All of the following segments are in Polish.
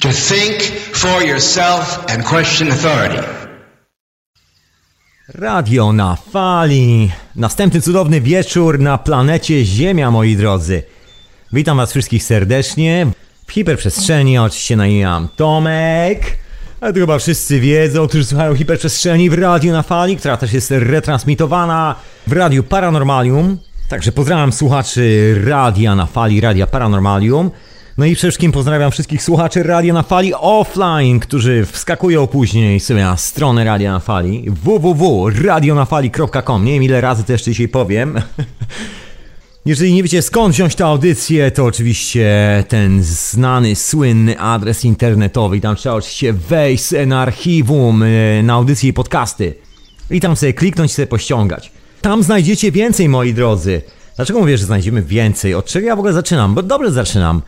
To think for yourself and question authority. Radio na fali. Następny cudowny wieczór na planecie Ziemia, moi drodzy. Witam was wszystkich serdecznie. W hiperprzestrzeni oczywiście na imię mam Tomek. Ale to chyba wszyscy wiedzą, którzy słuchają hiperprzestrzeni w radiu na fali, która też jest retransmitowana w radiu Paranormalium. Także pozdrawiam słuchaczy radia na fali, radia Paranormalium. No i przede wszystkim pozdrawiam wszystkich słuchaczy Radia na Fali offline, którzy wskakują później sobie na stronę Radia na Fali www.radionafali.com Nie wiem ile razy jeszcze dzisiaj powiem. Jeżeli nie wiecie skąd wziąć tę audycję, to oczywiście ten znany, słynny adres internetowy tam trzeba oczywiście wejść na archiwum, e, na audycje i podcasty. I tam sobie kliknąć sobie pościągać. Tam znajdziecie więcej, moi drodzy. Dlaczego mówię, że znajdziemy więcej? Od czego ja w ogóle zaczynam? Bo dobrze zaczynam.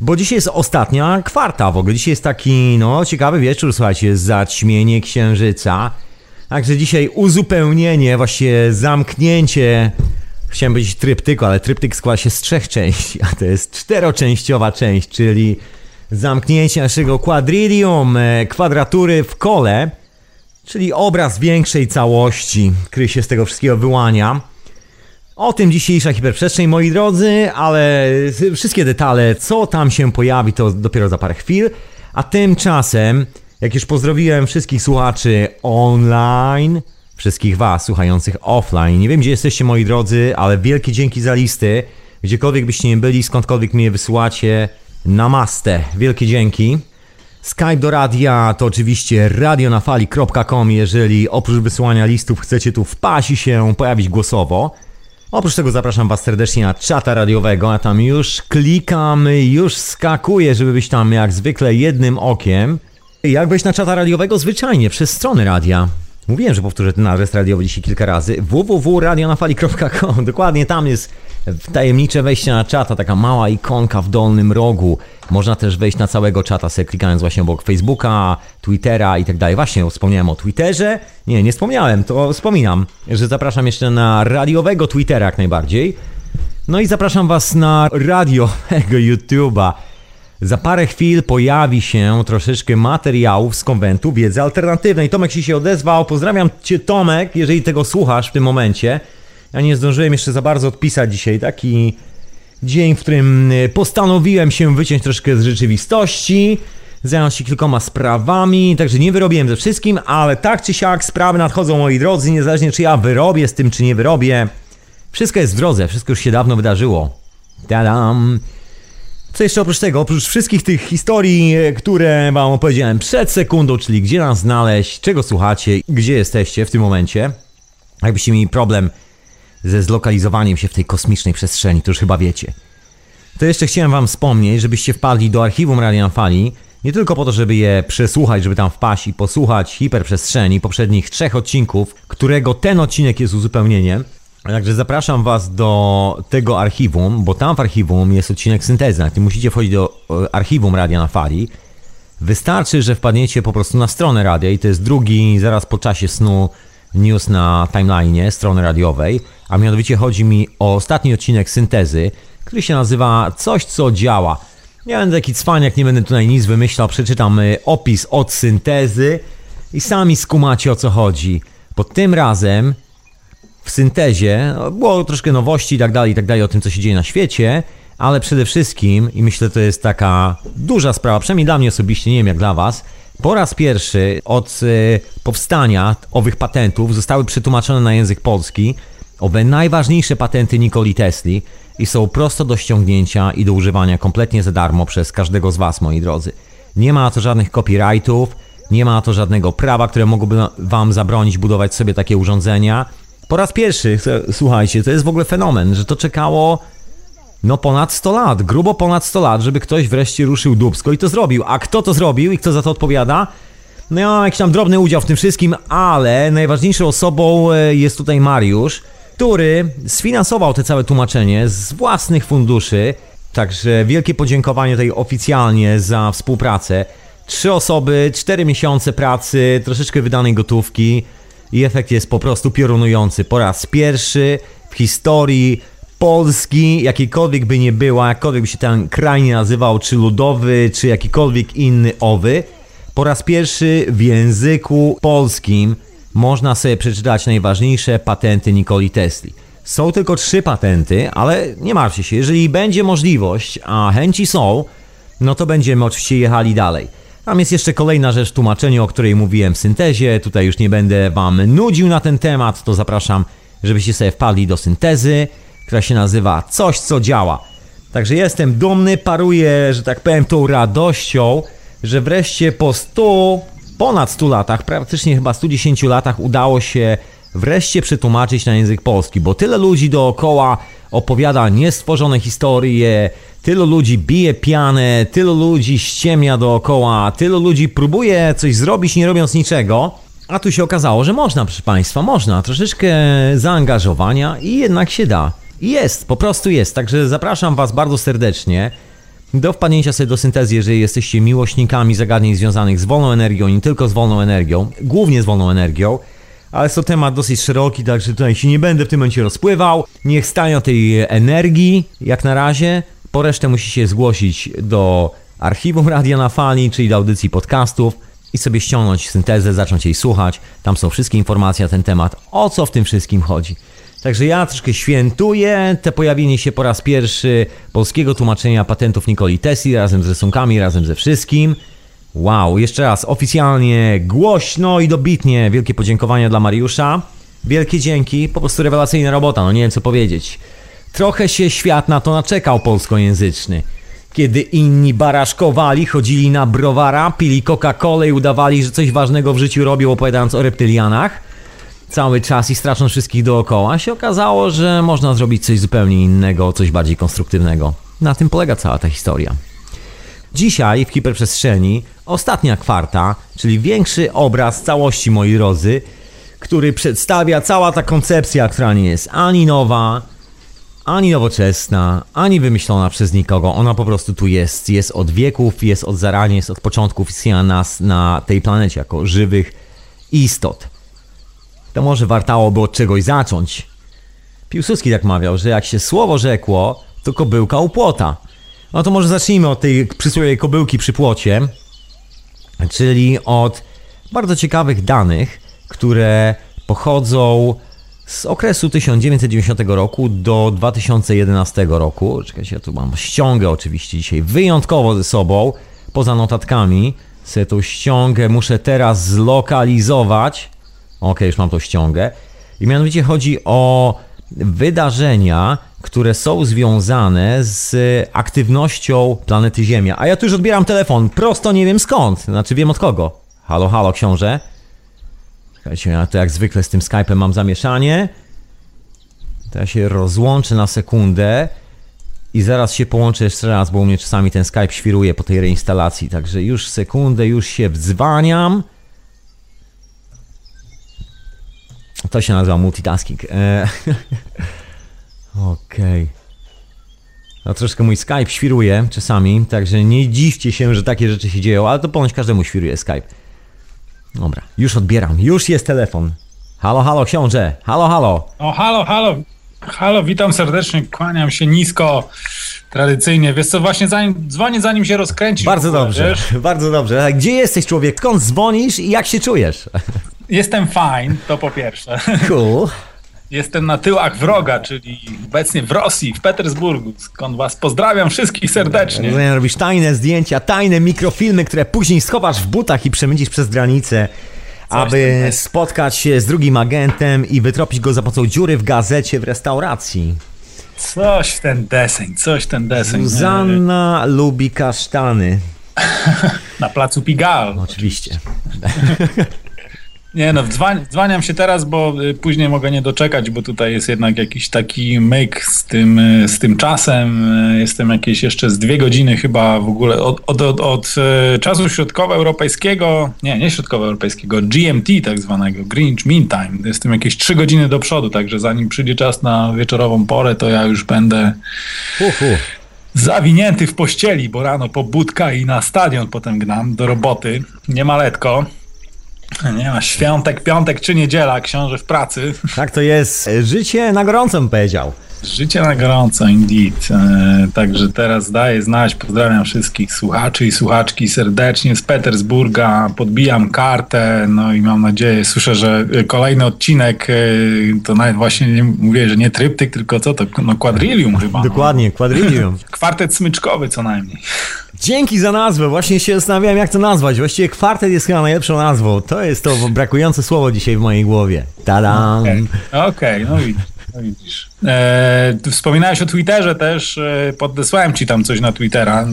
Bo dzisiaj jest ostatnia kwarta w ogóle. Dzisiaj jest taki, no, ciekawy wieczór, słuchajcie, zaćmienie księżyca. Także dzisiaj uzupełnienie, właśnie zamknięcie. Chciałem powiedzieć tryptyku, ale tryptyk składa się z trzech części, a to jest czteroczęściowa część, czyli zamknięcie naszego quadridium, e, kwadratury w kole, czyli obraz większej całości, który się z tego wszystkiego wyłania. O tym dzisiejsza hiperprzestrzeń, moi drodzy, ale wszystkie detale, co tam się pojawi, to dopiero za parę chwil. A tymczasem, jak już pozdrowiłem wszystkich słuchaczy online, wszystkich Was słuchających offline, nie wiem gdzie jesteście, moi drodzy, ale wielkie dzięki za listy. Gdziekolwiek byście nie byli, skądkolwiek mnie wysyłacie, namaste. Wielkie dzięki. Skype do radia to oczywiście radionafali.com, jeżeli oprócz wysyłania listów chcecie tu wpaść i się pojawić głosowo. Oprócz tego zapraszam Was serdecznie na czata radiowego, a tam już klikam, już skakuję, żeby być tam jak zwykle jednym okiem. Jak wejść na czata radiowego? Zwyczajnie, przez stronę radia. Mówiłem, że powtórzę ten adres radiowy dzisiaj kilka razy. www.radionafali.com Dokładnie tam jest tajemnicze wejście na czata, taka mała ikonka w dolnym rogu. Można też wejść na całego czata, sobie klikając właśnie obok Facebooka, Twittera i tak dalej. Właśnie wspomniałem o Twitterze. Nie, nie wspomniałem, to wspominam, że zapraszam jeszcze na radiowego Twittera jak najbardziej. No i zapraszam Was na radiowego YouTube'a. Za parę chwil pojawi się troszeczkę materiałów z konwentu wiedzy alternatywnej. Tomek się odezwał. Pozdrawiam Cię, Tomek, jeżeli tego słuchasz w tym momencie. Ja nie zdążyłem jeszcze za bardzo odpisać dzisiaj. Taki dzień, w którym y, postanowiłem się wyciąć troszkę z rzeczywistości, zająć się kilkoma sprawami, także nie wyrobiłem ze wszystkim, ale tak czy siak sprawy nadchodzą, moi drodzy, niezależnie czy ja wyrobię z tym, czy nie wyrobię. Wszystko jest w drodze, wszystko już się dawno wydarzyło. Tadam! Co jeszcze oprócz tego, oprócz wszystkich tych historii, y, które wam opowiedziałem przed sekundą, czyli gdzie nas znaleźć, czego słuchacie, gdzie jesteście w tym momencie, jakbyście mieli problem ze zlokalizowaniem się w tej kosmicznej przestrzeni, to już chyba wiecie. To jeszcze chciałem wam wspomnieć, żebyście wpadli do archiwum Radia na Fali, nie tylko po to, żeby je przesłuchać, żeby tam wpaść i posłuchać hiperprzestrzeni poprzednich trzech odcinków, którego ten odcinek jest uzupełnieniem. Także zapraszam Was do tego archiwum, bo tam w archiwum jest odcinek syntezy. Ty musicie wchodzić do e, archiwum Radia na Fali. Wystarczy, że wpadniecie po prostu na stronę radia i to jest drugi, zaraz po czasie snu, news na timeline strony radiowej, a mianowicie chodzi mi o ostatni odcinek syntezy, który się nazywa Coś, co działa. Ja będę taki cwaniak, nie będę tutaj nic wymyślał, przeczytam y, opis od syntezy i sami skumacie o co chodzi. Bo tym razem w syntezie no, było troszkę nowości i tak dalej, i tak dalej o tym, co się dzieje na świecie, ale przede wszystkim, i myślę, to jest taka duża sprawa, przynajmniej dla mnie osobiście, nie wiem jak dla Was, po raz pierwszy od y, powstania owych patentów zostały przetłumaczone na język polski owe najważniejsze patenty Nikoli Tesli i są prosto do ściągnięcia i do używania kompletnie za darmo przez każdego z Was, moi drodzy. Nie ma to żadnych copyrightów, nie ma to żadnego prawa, które mogłoby Wam zabronić budować sobie takie urządzenia. Po raz pierwszy, słuchajcie, to jest w ogóle fenomen, że to czekało no ponad 100 lat, grubo ponad 100 lat, żeby ktoś wreszcie ruszył dubsko i to zrobił. A kto to zrobił i kto za to odpowiada? No ja mam jakiś tam drobny udział w tym wszystkim, ale najważniejszą osobą e, jest tutaj Mariusz, który sfinansował te całe tłumaczenie z własnych funduszy. Także wielkie podziękowanie tutaj oficjalnie za współpracę. Trzy osoby, cztery miesiące pracy, troszeczkę wydanej gotówki i efekt jest po prostu piorunujący. Po raz pierwszy w historii Polski, jakiejkolwiek by nie była, jakkolwiek by się ten kraj nie nazywał, czy ludowy, czy jakikolwiek inny owy, po raz pierwszy w języku polskim można sobie przeczytać najważniejsze patenty Nikoli Tesli. Są tylko trzy patenty, ale nie martwcie się, jeżeli będzie możliwość, a chęci są, no to będziemy oczywiście jechali dalej. Tam jest jeszcze kolejna rzecz w tłumaczeniu, o której mówiłem w syntezie. Tutaj już nie będę Wam nudził na ten temat, to zapraszam, żebyście sobie wpadli do syntezy, która się nazywa Coś, co działa. Także jestem dumny, paruję, że tak powiem, tą radością, że wreszcie po 100, ponad 100 latach, praktycznie chyba 110 latach udało się wreszcie przetłumaczyć na język polski, bo tyle ludzi dookoła opowiada niestworzone historie, tylu ludzi bije pianę, tylu ludzi ściemnia dookoła, tylu ludzi próbuje coś zrobić nie robiąc niczego, a tu się okazało, że można, proszę Państwa, można, troszeczkę zaangażowania i jednak się da. Jest, po prostu jest, także zapraszam Was bardzo serdecznie do wpadnięcia sobie do syntezy, jeżeli jesteście miłośnikami zagadnień związanych z wolną energią, nie tylko z wolną energią, głównie z wolną energią, ale jest to temat dosyć szeroki, także tutaj się nie będę w tym momencie rozpływał. Niech stają tej energii, jak na razie. Po resztę musicie zgłosić do archiwum Radia na Fali, czyli do audycji podcastów i sobie ściągnąć syntezę, zacząć jej słuchać. Tam są wszystkie informacje na ten temat, o co w tym wszystkim chodzi. Także ja troszkę świętuję te pojawienie się po raz pierwszy polskiego tłumaczenia patentów Nikoli Tesli razem z rysunkami, razem ze wszystkim. Wow, jeszcze raz oficjalnie, głośno i dobitnie wielkie podziękowania dla Mariusza. Wielkie dzięki, po prostu rewelacyjna robota, no nie wiem co powiedzieć. Trochę się świat na to naczekał polskojęzyczny. Kiedy inni baraszkowali, chodzili na browara, pili Coca-Colę i udawali, że coś ważnego w życiu robią, opowiadając o reptylianach, cały czas i strasząc wszystkich dookoła, się okazało, że można zrobić coś zupełnie innego, coś bardziej konstruktywnego. Na tym polega cała ta historia. Dzisiaj w hiperprzestrzeni ostatnia kwarta, czyli większy obraz całości moi drodzy, który przedstawia cała ta koncepcja, która nie jest ani nowa, ani nowoczesna, ani wymyślona przez nikogo. Ona po prostu tu jest. Jest od wieków, jest od zarania, jest od początków istnienia nas na tej planecie jako żywych istot. To może wartałoby od czegoś zacząć. Piłsudski tak mawiał, że jak się słowo rzekło, to kobyłka u płota. No to może zacznijmy od tej przysłowiowej kobyłki przy płocie, czyli od bardzo ciekawych danych, które pochodzą z okresu 1990 roku do 2011 roku. Czekajcie, ja tu mam ściągę oczywiście dzisiaj wyjątkowo ze sobą, poza notatkami. Sobie tą ściągę muszę teraz zlokalizować. Ok, już mam tą ściągę. I mianowicie chodzi o wydarzenia, które są związane z aktywnością planety Ziemia. A ja tu już odbieram telefon, prosto nie wiem skąd, znaczy wiem od kogo. Halo, halo, książę. Słuchajcie, ja to jak zwykle z tym Skype'em mam zamieszanie. To ja się rozłączę na sekundę i zaraz się połączę jeszcze raz, bo u mnie czasami ten Skype świruje po tej reinstalacji. Także już sekundę, już się wdzwaniam. To się nazywa multitasking. Eee, Okej. Okay. No troszkę mój Skype świruje czasami, także nie dziwcie się, że takie rzeczy się dzieją, ale to ponoć każdemu świruje Skype. Dobra, już odbieram, już jest telefon. Halo, halo, książę, halo, halo. O, halo, halo, halo, witam serdecznie, kłaniam się nisko, tradycyjnie. Wiesz co, właśnie zanim, dzwonię zanim się rozkręcisz. Bardzo dobrze, wiesz? bardzo dobrze. Gdzie jesteś człowiek, skąd dzwonisz i jak się czujesz? Jestem fine, to po pierwsze. Cool. Jestem na tyłach wroga, czyli obecnie w Rosji, w Petersburgu, skąd was pozdrawiam wszystkich serdecznie. Rozumiem, robisz tajne zdjęcia, tajne mikrofilmy, które później schowasz w butach i przemycisz przez granicę, Coś aby spotkać się z drugim agentem i wytropić go za pomocą dziury w gazecie w restauracji. Coś ten deseń, coś ten deseń. Zuzanna lubi kasztany. Na placu Pigal. Oczywiście. Nie no, dzwaniam się teraz, bo y, później mogę nie doczekać, bo tutaj jest jednak jakiś taki myk z tym, y, z tym czasem. Y, jestem jakieś jeszcze z dwie godziny chyba w ogóle od, od, od, od czasu środkowoeuropejskiego, nie, nie środkowoeuropejskiego, GMT tak zwanego, Greenwich Mean Time. Jestem jakieś trzy godziny do przodu, także zanim przyjdzie czas na wieczorową porę, to ja już będę... Uhu zawinięty w pościeli, bo rano pobudka i na stadion potem gnam do roboty. Nie maletko. Nie ma świątek, piątek czy niedziela, książę w pracy. Tak to jest. Życie na gorąco bym powiedział. Życie na gorąco, indeed. E, także teraz daję znać, pozdrawiam wszystkich słuchaczy i słuchaczki serdecznie z Petersburga, podbijam kartę, no i mam nadzieję, słyszę, że kolejny odcinek, e, to nawet właśnie nie, mówię, że nie tryptyk, tylko co to, no quadrillium chyba. no. Dokładnie, quadrillium. Kwartet smyczkowy co najmniej. Dzięki za nazwę, właśnie się zastanawiałem jak to nazwać. Właściwie kwartet jest chyba najlepszą nazwą. To jest to brakujące słowo dzisiaj w mojej głowie. Tadam! Okej, Okej, no widzisz. No widzisz. E, wspominałeś o Twitterze też, e, podesłałem ci tam coś na Twittera.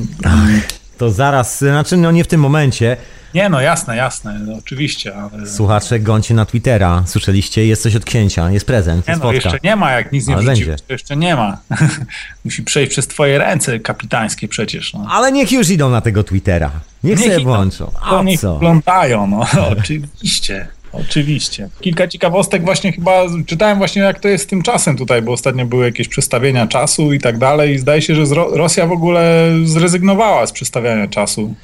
To zaraz, znaczy no nie w tym momencie. Nie no, jasne, jasne, no, oczywiście, ale... Słuchacze, gońcie na Twittera. Słyszeliście? Jest coś od księcia, jest prezent, Nie jest no, jeszcze nie ma, jak nic nie Ale wrzucił, będzie. to jeszcze nie ma. Musi przejść przez twoje ręce kapitańskie przecież, no. Ale niech już idą na tego Twittera. Niech, Niech sobie włączą. To A niech co? oglądają, no, oczywiście. Oczywiście. Kilka ciekawostek właśnie chyba czytałem właśnie jak to jest z tym czasem tutaj, bo ostatnio były jakieś przestawienia czasu i tak dalej i zdaje się, że Ro- Rosja w ogóle zrezygnowała z przestawiania czasu.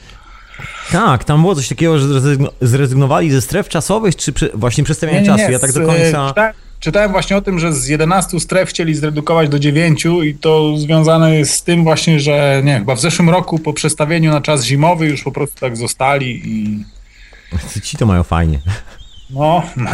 Tak, tam było coś takiego, że zrezygno- zrezygnowali ze stref czasowych, czy przy, właśnie przestawiania czasu. Ja tak do końca... Czytałem, czytałem właśnie o tym, że z 11 stref chcieli zredukować do 9 i to związane jest z tym właśnie, że nie, chyba w zeszłym roku po przestawieniu na czas zimowy już po prostu tak zostali i Ci to mają fajnie. No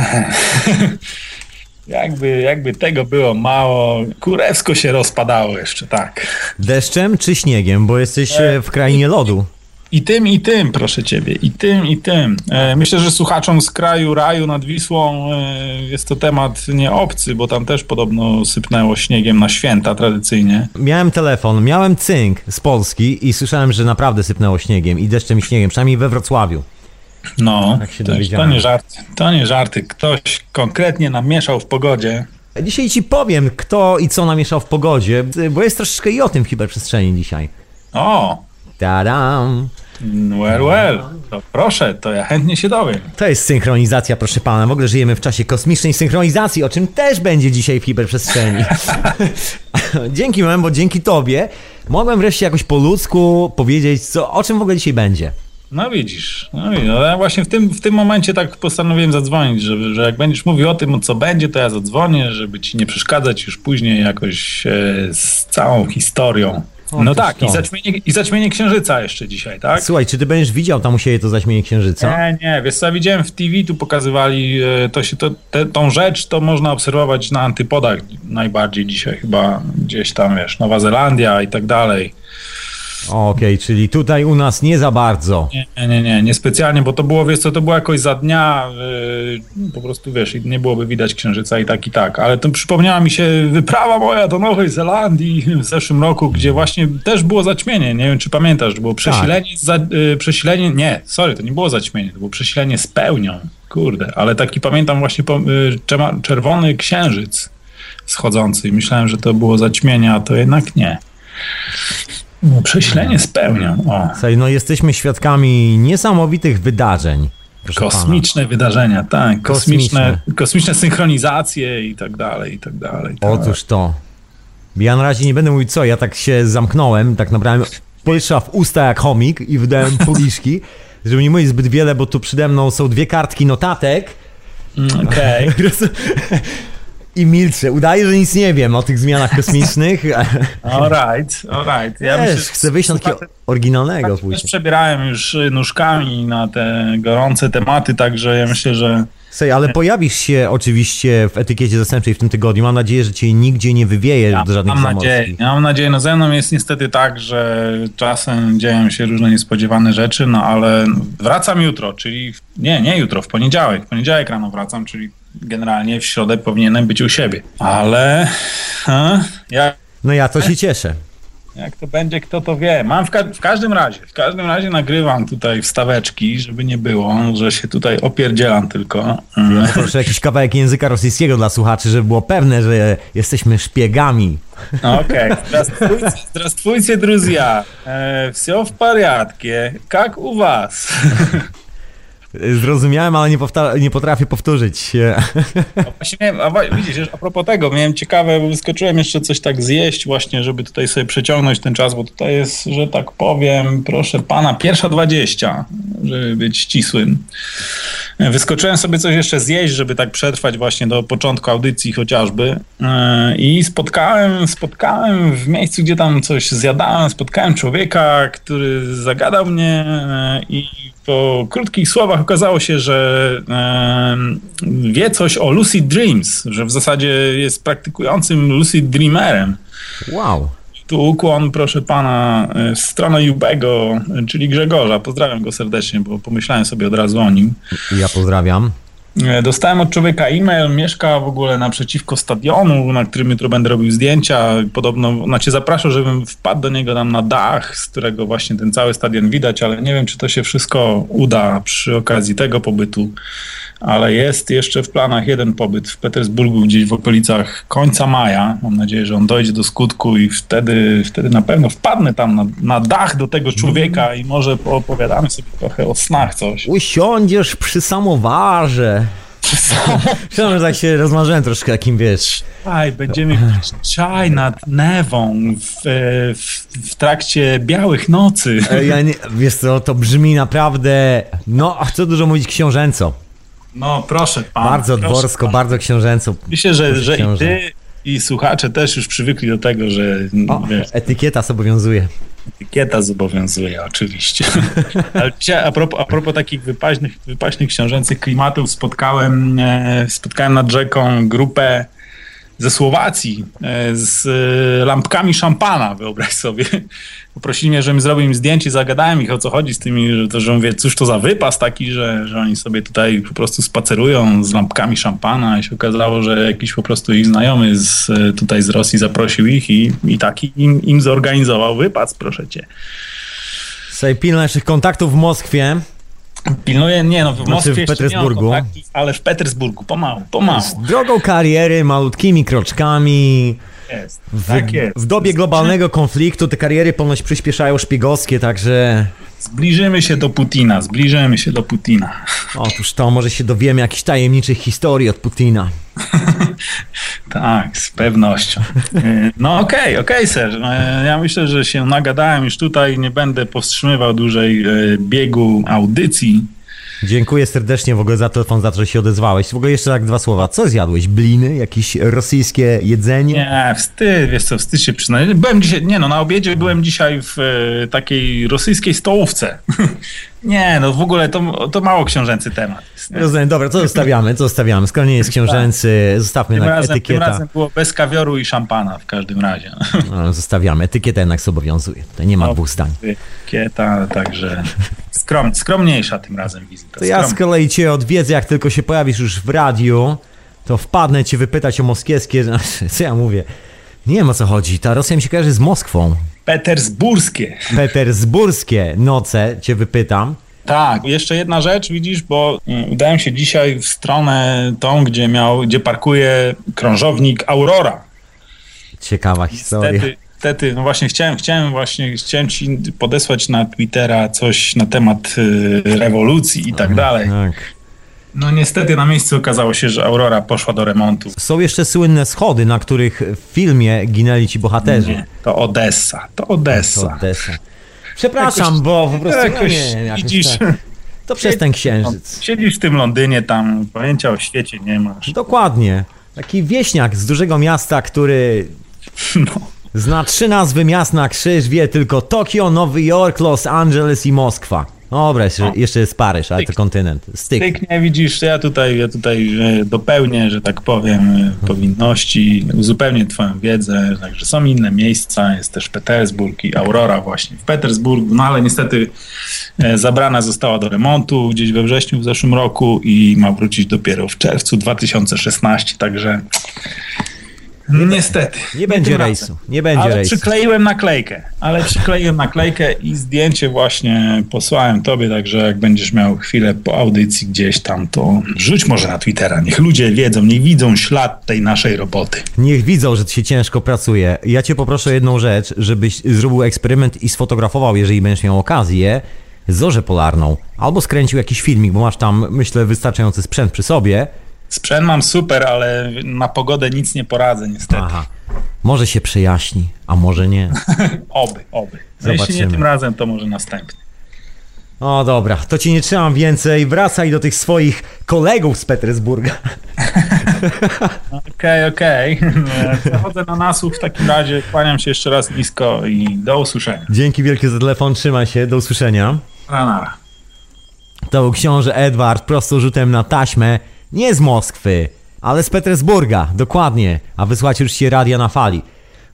jakby, jakby tego było mało, kurewsko się rozpadało jeszcze, tak. Deszczem czy śniegiem, bo jesteś e, w krainie lodu. I tym, i tym, proszę ciebie, i tym, i tym. E, myślę, że słuchaczom z kraju raju nad Wisłą e, jest to temat nie obcy, bo tam też podobno sypnęło śniegiem na święta tradycyjnie. Miałem telefon, miałem cynk z Polski i słyszałem, że naprawdę sypnęło śniegiem i deszczem i śniegiem, przynajmniej we Wrocławiu. No, Tak się to, to nie żarty, to nie żarty. Ktoś konkretnie namieszał w pogodzie. Dzisiaj ci powiem, kto i co namieszał w pogodzie, bo jest troszeczkę i o tym w hiperprzestrzeni dzisiaj. O, Tadam! well, well, to proszę, to ja chętnie się dowiem. To jest synchronizacja, proszę pana. W ogóle żyjemy w czasie kosmicznej synchronizacji, o czym też będzie dzisiaj w hiperprzestrzeni. dzięki bo dzięki tobie mogłem wreszcie jakoś po ludzku powiedzieć, co, o czym w ogóle dzisiaj będzie. No widzisz, no, widzisz, no ja właśnie w tym, w tym momencie tak postanowiłem zadzwonić, żeby, że jak będziesz mówił o tym, co będzie, to ja zadzwonię, żeby ci nie przeszkadzać już później jakoś e, z całą historią. O, no to tak, i zaćmienie, i zaćmienie księżyca jeszcze dzisiaj, tak? Słuchaj, czy ty będziesz widział tam u siebie to zaćmienie księżyca? Nie, nie, wiesz co, ja widziałem w TV, tu pokazywali e, to się, to, te, tą rzecz to można obserwować na antypodach najbardziej dzisiaj chyba, gdzieś tam, wiesz, Nowa Zelandia i tak dalej. Okej, czyli tutaj u nas nie za bardzo. Nie, nie, nie, nie, niespecjalnie, bo to było, wiesz co, to było jakoś za dnia, yy, po prostu, wiesz, i nie byłoby widać księżyca i tak, i tak, ale to przypomniała mi się wyprawa moja do Nowej Zelandii w zeszłym roku, gdzie właśnie też było zaćmienie, nie wiem, czy pamiętasz, było przesilenie, za, yy, przesilenie, nie, sorry, to nie było zaćmienie, to było przesilenie z pełnią, kurde, ale taki pamiętam właśnie po, yy, czerwony księżyc schodzący i myślałem, że to było zaćmienie, a to jednak nie. Było przesilenie z pełnią, o. Słuchaj, no jesteśmy świadkami niesamowitych wydarzeń. proszę pana. Kosmiczne wydarzenia, tak. Kosmiczne. Kosmiczne, kosmiczne synchronizacje i tak dalej, i tak dalej. Tak. Otóż to. Ja na razie nie będę mówić co, ja tak się zamknąłem, tak nabrałem powietrza w usta jak chomik i wydałem policzki, żeby nie mówić zbyt wiele, bo tu przede mną są dwie kartki notatek Mm, Okej. i milczę. Udaję, że nic nie wiem o tych zmianach kosmicznych. Alright, alright. Ja Wiesz, myślę, chcę wyjść na takiego oryginalnego Też później. przebierałem już nóżkami na te gorące tematy, także ja myślę, że Słuchaj, ale pojawisz się oczywiście w etykiecie zastępczej w tym tygodniu. Mam nadzieję, że cię nigdzie nie wywieje ja do żadnych mam zamorskich. nadzieję. Ja mam nadzieję, no ze mną jest niestety tak, że czasem dzieją się różne niespodziewane rzeczy, no ale wracam jutro, czyli nie, nie jutro, w poniedziałek. W poniedziałek rano wracam, czyli generalnie w środę powinienem być u siebie. Ale a, ja No ja to się cieszę. Jak to będzie, kto to wie. Mam w, ka- w każdym razie, w każdym razie nagrywam tutaj wstaweczki, żeby nie było, że się tutaj opierdzielam tylko. Mm. Proszę jakiś kawałek języka rosyjskiego dla słuchaczy, żeby było pewne, że jesteśmy szpiegami. Okej, здравствуйте, здравствуйте, друзья. E, все в порядке. Jak u was? Zrozumiałem, ale nie, nie potrafię powtórzyć. A Właśnie a widzisz, a propos tego, miałem ciekawe, bo wyskoczyłem jeszcze coś tak zjeść właśnie, żeby tutaj sobie przeciągnąć ten czas, bo tutaj jest, że tak powiem, proszę pana, pierwsza 20, żeby być ścisłym. Wyskoczyłem sobie coś jeszcze zjeść, żeby tak przetrwać właśnie do początku audycji chociażby. I spotkałem, spotkałem w miejscu, gdzie tam coś zjadałem, spotkałem człowieka, który zagadał mnie i po krótkich słowach okazało się, że e, wie coś o Lucid Dreams, że w zasadzie jest praktykującym Lucid Dreamerem. Wow. Tu ukłon, proszę pana, w stronę Jubego, czyli Grzegorza. Pozdrawiam go serdecznie, bo pomyślałem sobie od razu o nim. Ja pozdrawiam. Dostałem od człowieka e-mail, mieszka w ogóle naprzeciwko stadionu, na którym jutro będę robił zdjęcia. Podobno, znaczy zapraszał, żebym wpadł do niego tam na dach, z którego właśnie ten cały stadion widać, ale nie wiem, czy to się wszystko uda przy okazji tego pobytu ale jest jeszcze w planach jeden pobyt w Petersburgu, gdzieś w okolicach końca maja. Mam nadzieję, że on dojdzie do skutku i wtedy, wtedy na pewno wpadnę tam na, na dach do tego człowieka i może poopowiadamy sobie trochę o snach coś. Usiądziesz przy samowarze. Przepraszam, że tak się rozmarzyłem troszkę, jakim wiesz. Czaj, będziemy pić czaj nad Newą w, w, w, trakcie białych nocy. Ja nie, wiesz co, to brzmi naprawdę, no, co dużo mówić, książęco. No proszę pana. Bardzo proszę dworsko, pana. bardzo książęco. Myślę, że, że i ty i słuchacze też już przywykli do tego, że o, wiesz, etykieta zobowiązuje. Etykieta zobowiązuje, oczywiście. Ale dzisiaj, a propos, a propos takich wypaśnych, wypaśnych książęcych klimatów, spotkałem, e, spotkałem nad rzeką grupę ze Słowacji e, z lampkami szampana, wyobraź sobie. Poprosili mnie, żebym zrobił im zdjęcie, zagadałem ich o co chodzi z tymi, że, to, że mówię, cóż to za wypas taki, że, że oni sobie tutaj po prostu spacerują z lampkami szampana i się okazało, że jakiś po prostu ich znajomy z, tutaj z Rosji zaprosił ich i, i taki im, im zorganizował wypas, proszę cię. Sobie pilno naszych kontaktów w Moskwie. Pilnuję, nie no, w znaczy Moskwie w Petersburgu. ale w Petersburgu, pomału, pomału. Z drogą kariery, malutkimi kroczkami. Jest, w, tak jest. w dobie globalnego konfliktu te kariery ponoć przyspieszają szpiegowskie, także... Zbliżymy się do Putina, zbliżymy się do Putina. Otóż to, może się dowiemy jakichś tajemniczych historii od Putina. tak, z pewnością. No okej, okay, okej, okay, ser. Ja myślę, że się nagadałem już tutaj, nie będę powstrzymywał dłużej e, biegu audycji. Dziękuję serdecznie w ogóle za telefon, za to, że się odezwałeś. W ogóle jeszcze tak dwa słowa. Co zjadłeś? Bliny? Jakieś rosyjskie jedzenie? Nie, wstyd, wiesz co, wstyd się przyznać. Byłem dzisiaj, nie no, na obiedzie byłem dzisiaj w e, takiej rosyjskiej stołówce. nie, no w ogóle to, to mało książęcy temat. Jest, Rozumiem, dobra, co zostawiamy, co zostawiamy? Skoro nie jest książęcy, zostawmy tym razem, etykieta. Tym razem było bez kawioru i szampana w każdym razie. No, zostawiamy, etykieta jednak zobowiązuje. Tutaj nie ma no, dwóch zdań. Etykieta, także skrom, skromniejsza tym razem wizyta. To ja z kolei cię odwiedzę, jak tylko się pojawisz już w radiu, to wpadnę cię wypytać o moskiewskie, co ja mówię, nie wiem o co chodzi, ta Rosja mi się kojarzy z Moskwą. Petersburskie. Petersburskie noce cię wypytam. Tak, jeszcze jedna rzecz, widzisz, bo udałem się dzisiaj w stronę tą, gdzie miał, gdzie parkuje krążownik Aurora. Ciekawa historia. Niestety, niestety, no właśnie chciałem, chciałem właśnie, chciałem ci podesłać na Twittera coś na temat y, rewolucji i tak dalej. Tak. No niestety na miejscu okazało się, że Aurora poszła do remontu. Są jeszcze słynne schody, na których w filmie ginęli ci bohaterzy. Nie, to Odessa, to Odessa. To Odessa. Przepraszam, jakoś, bo po prostu jakoś, nie, jakoś widzisz, tak. To przez ten księżyc. Siedzisz w tym Londynie, tam pojęcia o świecie nie masz. Dokładnie. Taki wieśniak z dużego miasta, który No. Zna trzy nazwy miast na krzyż, wie tylko Tokio, Nowy Jork, Los Angeles i Moskwa. Dobra, jeszcze, jeszcze jest Paryż, ale to kontynent. Styk. Tyk nie widzisz, ja tutaj, ja tutaj e, dopełnię, że tak powiem, e, powinności, uzupełnię twoją wiedzę, także są inne miejsca, jest też Petersburg i Aurora właśnie w Petersburgu, no ale niestety e, zabrana została do remontu gdzieś we wrześniu w zeszłym roku i ma wrócić dopiero w czerwcu 2016, także Niestety. Nie będzie rejsu. Nie będzie ale rejsu. przykleiłem naklejkę. Ale przykleiłem naklejkę i zdjęcie właśnie posłałem tobie, także jak będziesz miał chwilę po audycji gdzieś tam, to rzuć może na Twittera. Niech ludzie wiedzą, niech widzą ślad tej naszej roboty. Niech widzą, że się ciężko pracuje. Ja cię poproszę o jedną rzecz, żebyś zrobił eksperyment i sfotografował, jeżeli będziesz miał okazję, zorzę polarną. Albo skręcił jakiś filmik, bo masz tam, myślę, wystarczający sprzęt przy sobie. Sprzęt mam super, ale na pogodę nic nie poradzę niestety. Aha. Może się przejaśni, a może nie. oby, oby. No jeśli nie tym razem, to może następny. O dobra, to ci nie trzymam więcej. Wracaj do tych swoich kolegów z Petersburga. Okej, okej. Przechodzę na nasłuch w takim razie. Kłaniam się jeszcze raz nisko i do usłyszenia. Dzięki wielkie za telefon, trzymaj się, do usłyszenia. Rana. To był książę Edward prosto rzutem na taśmę, nie z Moskwy, ale z Petersburga, dokładnie, a wysłać już się radia na fali.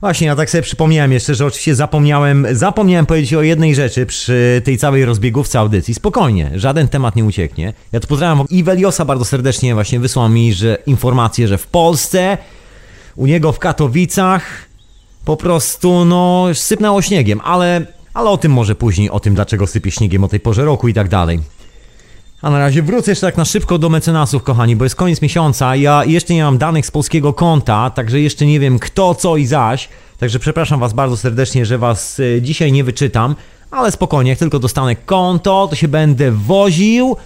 Właśnie, ja tak sobie przypomniałem jeszcze, że oczywiście zapomniałem, zapomniałem powiedzieć o jednej rzeczy przy tej całej rozbiegówce audycji. Spokojnie, żaden temat nie ucieknie. Ja tu pozdrawiam Iweliosa bardzo serdecznie, właśnie wysłał mi że informację, że w Polsce, u niego w Katowicach po prostu, no, sypnęło śniegiem, ale, ale o tym może później, o tym dlaczego sypie śniegiem o tej porze roku i tak dalej. A na razie wrócę jeszcze tak na szybko do mecenasów, kochani, bo jest koniec miesiąca. Ja jeszcze nie mam danych z polskiego konta, także jeszcze nie wiem kto, co i zaś. Także przepraszam Was bardzo serdecznie, że Was e, dzisiaj nie wyczytam, ale spokojnie, jak tylko dostanę konto, to się będę woził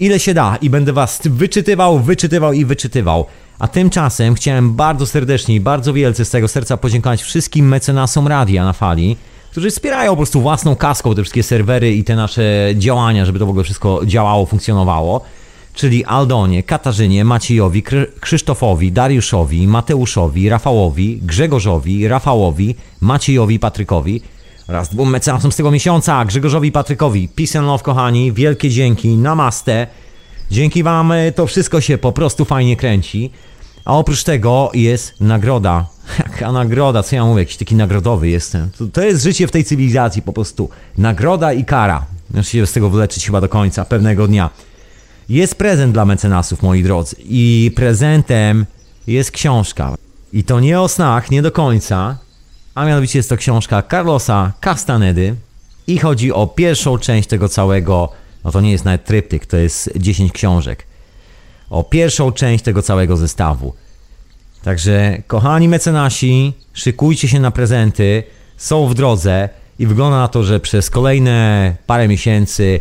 ile się da i będę Was wyczytywał, wyczytywał i wyczytywał. A tymczasem chciałem bardzo serdecznie i bardzo wielce z tego serca podziękować wszystkim mecenasom radia na fali którzy wspierają po prostu własną kaską te wszystkie serwery i te nasze działania, żeby to w ogóle wszystko działało, funkcjonowało. Czyli Aldonie, Katarzynie, Maciejowi, Krzysztofowi, Dariuszowi, Mateuszowi, Rafałowi, Grzegorzowi, Rafałowi, Maciejowi, Patrykowi oraz dwóm mecenasom z tego miesiąca, Grzegorzowi Patrykowi. Peace and love, kochani, wielkie dzięki, namaste. Dzięki Wam to wszystko się po prostu fajnie kręci. A oprócz tego jest nagroda. Jaka nagroda, co ja mówię, jakiś taki nagrodowy jestem. To, to jest życie w tej cywilizacji po prostu. Nagroda i kara. Muszę się z tego wyleczyć chyba do końca, pewnego dnia. Jest prezent dla mecenasów, moi drodzy. I prezentem jest książka. I to nie o snach, nie do końca, a mianowicie jest to książka Carlosa Castanedy i chodzi o pierwszą część tego całego, no to nie jest nawet tryptyk, to jest 10 książek o pierwszą część tego całego zestawu. Także, kochani mecenasi, szykujcie się na prezenty, są w drodze i wygląda na to, że przez kolejne parę miesięcy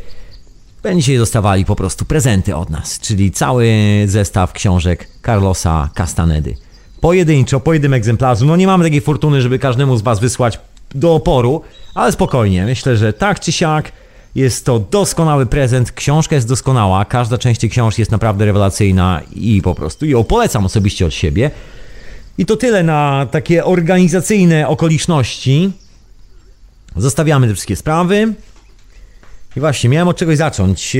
będziecie dostawali po prostu prezenty od nas, czyli cały zestaw książek Carlosa Castanedy. Pojedynczo, po jednym egzemplarzu. No nie mamy takiej fortuny, żeby każdemu z Was wysłać do oporu, ale spokojnie. Myślę, że tak czy siak jest to doskonały prezent, książka jest doskonała, każda część książki jest naprawdę rewelacyjna i po prostu ją polecam osobiście od siebie. I to tyle na takie organizacyjne okoliczności. Zostawiamy te wszystkie sprawy. I właśnie, miałem od czegoś zacząć.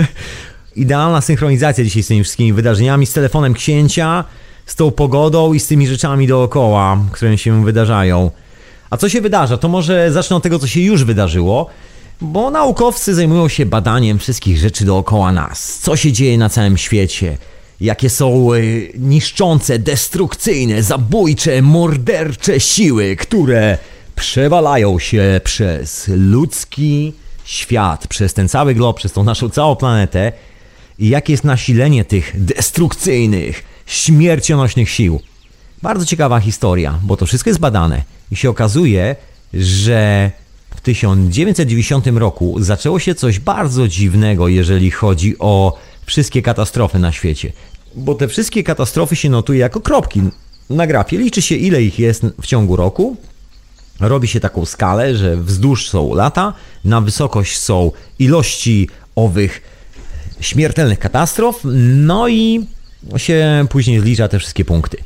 Idealna synchronizacja dzisiaj z tymi wszystkimi wydarzeniami, z telefonem księcia, z tą pogodą i z tymi rzeczami dookoła, które się wydarzają. A co się wydarza? To może zacznę od tego, co się już wydarzyło bo naukowcy zajmują się badaniem wszystkich rzeczy dookoła nas. Co się dzieje na całym świecie? Jakie są y, niszczące, destrukcyjne, zabójcze, mordercze siły, które przewalają się przez ludzki świat, przez ten cały glob, przez tą naszą całą planetę i jakie jest nasilenie tych destrukcyjnych, śmiercionośnych sił. Bardzo ciekawa historia, bo to wszystko jest badane i się okazuje, że w 1990 roku zaczęło się coś bardzo dziwnego, jeżeli chodzi o wszystkie katastrofy na świecie. Bo te wszystkie katastrofy się notuje jako kropki na grafie. Liczy się ile ich jest w ciągu roku. Robi się taką skalę, że wzdłuż są lata, na wysokość są ilości owych śmiertelnych katastrof, no i się później zlicza te wszystkie punkty.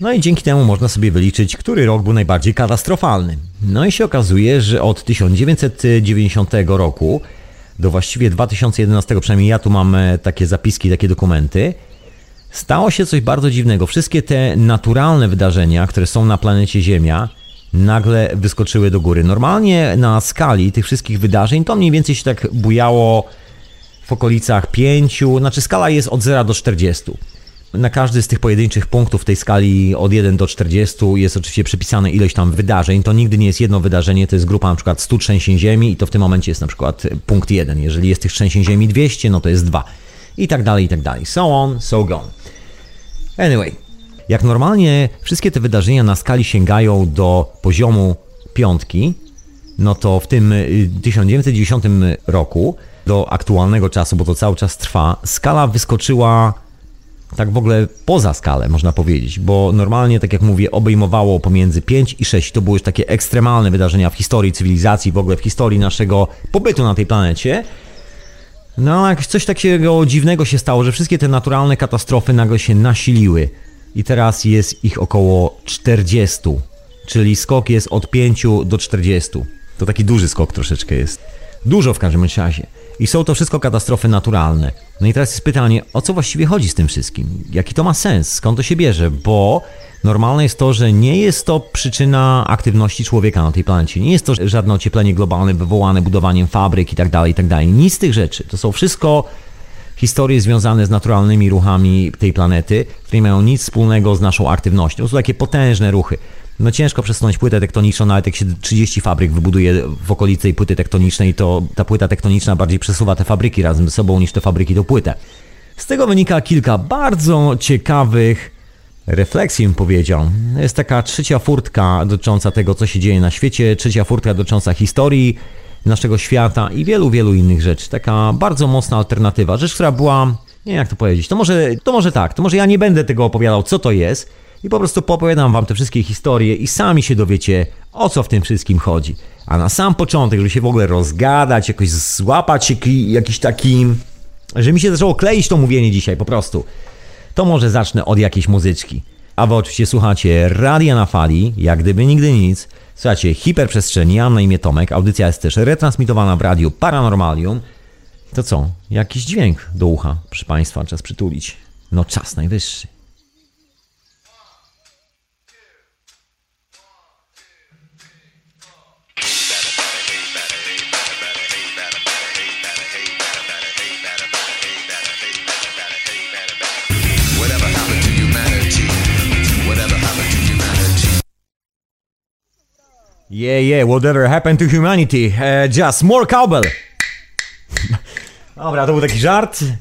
No i dzięki temu można sobie wyliczyć, który rok był najbardziej katastrofalny. No i się okazuje, że od 1990 roku do właściwie 2011, przynajmniej ja tu mam e, takie zapiski, takie dokumenty, stało się coś bardzo dziwnego. Wszystkie te naturalne wydarzenia, które są na planecie Ziemia, nagle wyskoczyły do góry. Normalnie na skali tych wszystkich wydarzeń to mniej więcej się tak bujało w okolicach 5, znaczy skala jest od 0 do 40. Na każdy z tych pojedynczych punktów tej skali od 1 do 40 jest oczywiście przypisane ileś tam wydarzeń. To nigdy nie jest jedno wydarzenie, to jest grupa na przykład 100 trzęsień ziemi i to w tym momencie jest na przykład punkt 1. Jeżeli jest tych trzęsień ziemi 200, no to jest 2. I tak dalej, i tak dalej. So on, so gone. Anyway, jak normalnie wszystkie te wydarzenia na skali sięgają do poziomu piątki, no to w tym 1990 y, roku do aktualnego czasu, bo to cały czas trwa, skala wyskoczyła tak w ogóle poza skalę, można powiedzieć, bo normalnie, tak jak mówię, obejmowało pomiędzy 5 i 6. To były już takie ekstremalne wydarzenia w historii cywilizacji, w ogóle w historii naszego pobytu na tej planecie. No, coś takiego dziwnego się stało, że wszystkie te naturalne katastrofy nagle się nasiliły i teraz jest ich około 40, czyli skok jest od 5 do 40. To taki duży skok troszeczkę jest. Dużo w każdym razie. I są to wszystko katastrofy naturalne. No i teraz jest pytanie, o co właściwie chodzi z tym wszystkim? Jaki to ma sens? Skąd to się bierze? Bo normalne jest to, że nie jest to przyczyna aktywności człowieka na tej planecie. Nie jest to żadne ocieplenie globalne wywołane budowaniem fabryk i tak dalej, i tak. Nic z tych rzeczy. To są wszystko historie związane z naturalnymi ruchami tej planety, które nie mają nic wspólnego z naszą aktywnością. To są takie potężne ruchy. No ciężko przesunąć płytę tektoniczną, nawet jak się 30 fabryk wybuduje w okolicy tej płyty tektonicznej, to ta płyta tektoniczna bardziej przesuwa te fabryki razem ze sobą niż te fabryki do płytę. Z tego wynika kilka bardzo ciekawych refleksji, bym powiedział. Jest taka trzecia furtka dotycząca tego, co się dzieje na świecie, trzecia furtka dotycząca historii naszego świata i wielu, wielu innych rzeczy. Taka bardzo mocna alternatywa. Rzecz, która była, nie wiem jak to powiedzieć, to może, to może tak, to może ja nie będę tego opowiadał, co to jest, i po prostu popowiadam wam te wszystkie historie i sami się dowiecie, o co w tym wszystkim chodzi. A na sam początek, żeby się w ogóle rozgadać, jakoś złapać jakiś taki... Że mi się zaczęło kleić to mówienie dzisiaj po prostu. To może zacznę od jakiejś muzyczki. A wy oczywiście słuchacie Radia na Fali, jak gdyby nigdy nic. Słuchacie Hiperprzestrzeni, ja mam na imię Tomek. Audycja jest też retransmitowana w radiu Paranormalium. To co? Jakiś dźwięk do ucha, proszę Państwa, czas przytulić. No czas najwyższy. Yeah, yeah, whatever happened to humanity? Uh, just more cowbell. Dobra, to był taki żart. Okej,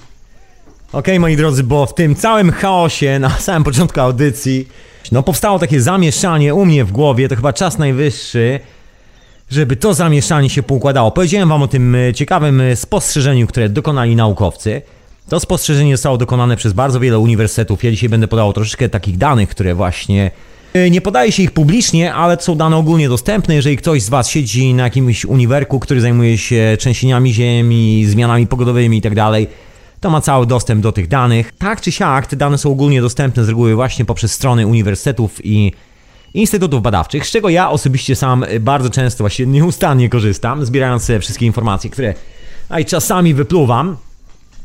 okay, moi drodzy, bo w tym całym chaosie na samym początku audycji no powstało takie zamieszanie u mnie w głowie, to chyba czas najwyższy, żeby to zamieszanie się poukładało. Powiedziałem wam o tym e, ciekawym e, spostrzeżeniu, które dokonali naukowcy. To spostrzeżenie zostało dokonane przez bardzo wiele uniwersytetów. Ja dzisiaj będę podawał troszeczkę takich danych, które właśnie E, nie podaje się ich publicznie, ale są dane ogólnie dostępne. Jeżeli ktoś z Was siedzi na jakimś uniwerku, który zajmuje się trzęsieniami ziemi, zmianami pogodowymi itd., tak to ma cały dostęp do tych danych. Tak czy siak, te dane są ogólnie dostępne z reguły właśnie poprzez strony uniwersytetów i instytutów badawczych, z czego ja osobiście sam bardzo często, właśnie nieustannie korzystam, zbierając sobie wszystkie informacje, które aj czasami wypluwam.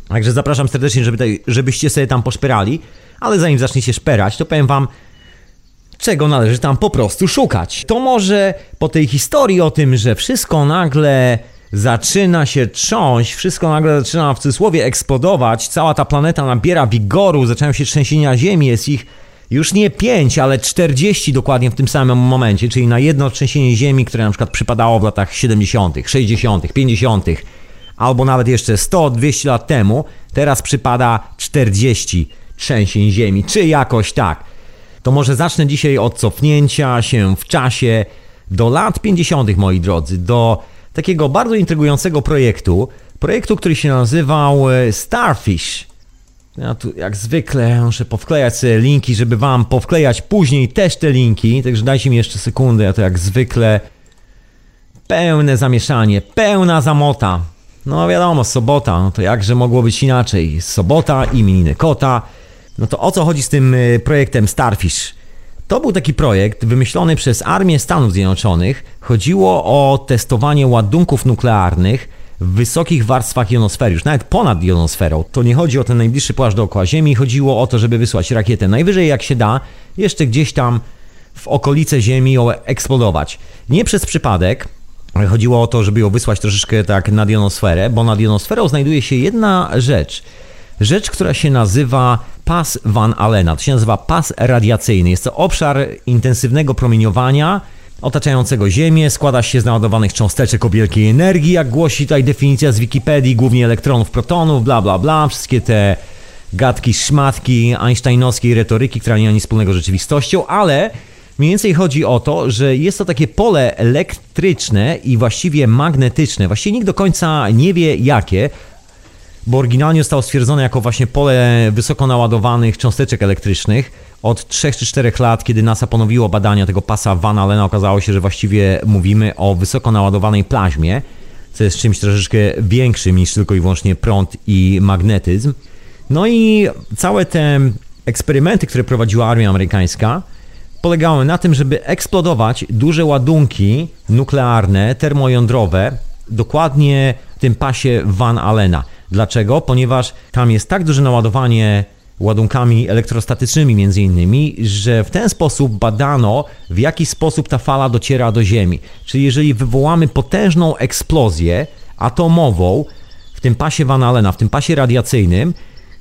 Także zapraszam serdecznie, żeby tutaj, żebyście sobie tam poszperali. Ale zanim zaczniecie szperać, to powiem Wam, czego należy tam po prostu szukać. To może po tej historii o tym, że wszystko nagle zaczyna się trząść, wszystko nagle zaczyna w cudzysłowie eksplodować, cała ta planeta nabiera wigoru, zaczynają się trzęsienia Ziemi, jest ich już nie 5, ale 40 dokładnie w tym samym momencie, czyli na jedno trzęsienie Ziemi, które na przykład przypadało w latach 70., 60., 50., albo nawet jeszcze 100-200 lat temu, teraz przypada 40 trzęsień Ziemi, czy jakoś tak to może zacznę dzisiaj od cofnięcia się w czasie do lat 50., moi drodzy, do takiego bardzo intrygującego projektu. Projektu, który się nazywał e, Starfish. Ja tu jak zwykle muszę powklejać sobie linki, żeby wam powklejać później też te linki, także dajcie mi jeszcze sekundę, ja to jak zwykle pełne zamieszanie, pełna zamota. No wiadomo, sobota, no to jakże mogło być inaczej. Sobota, imieniny kota, no to o co chodzi z tym y, projektem Starfish? To był taki projekt wymyślony przez Armię Stanów Zjednoczonych. Chodziło o testowanie ładunków nuklearnych w wysokich warstwach jonosfery, już nawet ponad jonosferą. To nie chodzi o ten najbliższy płaszcz dookoła Ziemi, chodziło o to, żeby wysłać rakietę najwyżej jak się da, jeszcze gdzieś tam w okolice Ziemi ją eksplodować. Nie przez przypadek, chodziło o to, żeby ją wysłać troszeczkę tak nad jonosferę, bo nad jonosferą znajduje się jedna rzecz. Rzecz, która się nazywa pas Van Allena. To się nazywa pas radiacyjny. Jest to obszar intensywnego promieniowania otaczającego Ziemię. Składa się z naładowanych cząsteczek o wielkiej energii, jak głosi tutaj definicja z Wikipedii, głównie elektronów, protonów, bla bla bla. Wszystkie te gadki, szmatki einsteinowskiej retoryki, która nie ma nic wspólnego z rzeczywistością, ale Mniej więcej chodzi o to, że jest to takie pole elektryczne i właściwie magnetyczne. Właściwie nikt do końca nie wie jakie, bo oryginalnie zostało stwierdzone jako właśnie pole wysoko naładowanych cząsteczek elektrycznych. Od 3 czy 4 lat, kiedy NASA ponowiło badania tego pasa Van Allena, okazało się, że właściwie mówimy o wysoko naładowanej plaźmie, co jest czymś troszeczkę większym niż tylko i wyłącznie prąd i magnetyzm. No i całe te eksperymenty, które prowadziła armia amerykańska, polegały na tym, żeby eksplodować duże ładunki nuklearne, termojądrowe, dokładnie w tym pasie Van Allena. Dlaczego? Ponieważ tam jest tak duże naładowanie ładunkami elektrostatycznymi między innymi, że w ten sposób badano w jaki sposób ta fala dociera do Ziemi. Czyli jeżeli wywołamy potężną eksplozję atomową w tym pasie Van Allena, w tym pasie radiacyjnym,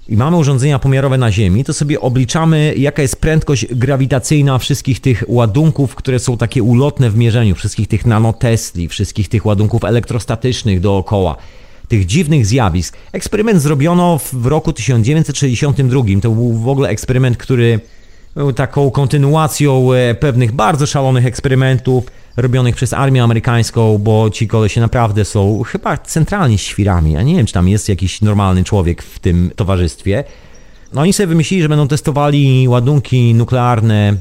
i mamy urządzenia pomiarowe na Ziemi, to sobie obliczamy, jaka jest prędkość grawitacyjna wszystkich tych ładunków, które są takie ulotne w mierzeniu, wszystkich tych nanotesli, wszystkich tych ładunków elektrostatycznych dookoła, tych dziwnych zjawisk. Eksperyment zrobiono w roku 1962. To był w ogóle eksperyment, który był taką kontynuacją e, pewnych bardzo szalonych eksperymentów robionych przez armię amerykańską, bo ci kolesie naprawdę są chyba centralnie świrami. Ja nie wiem, czy tam jest jakiś normalny człowiek w tym towarzystwie. No oni sobie wymyślili, że będą testowali ładunki nuklearne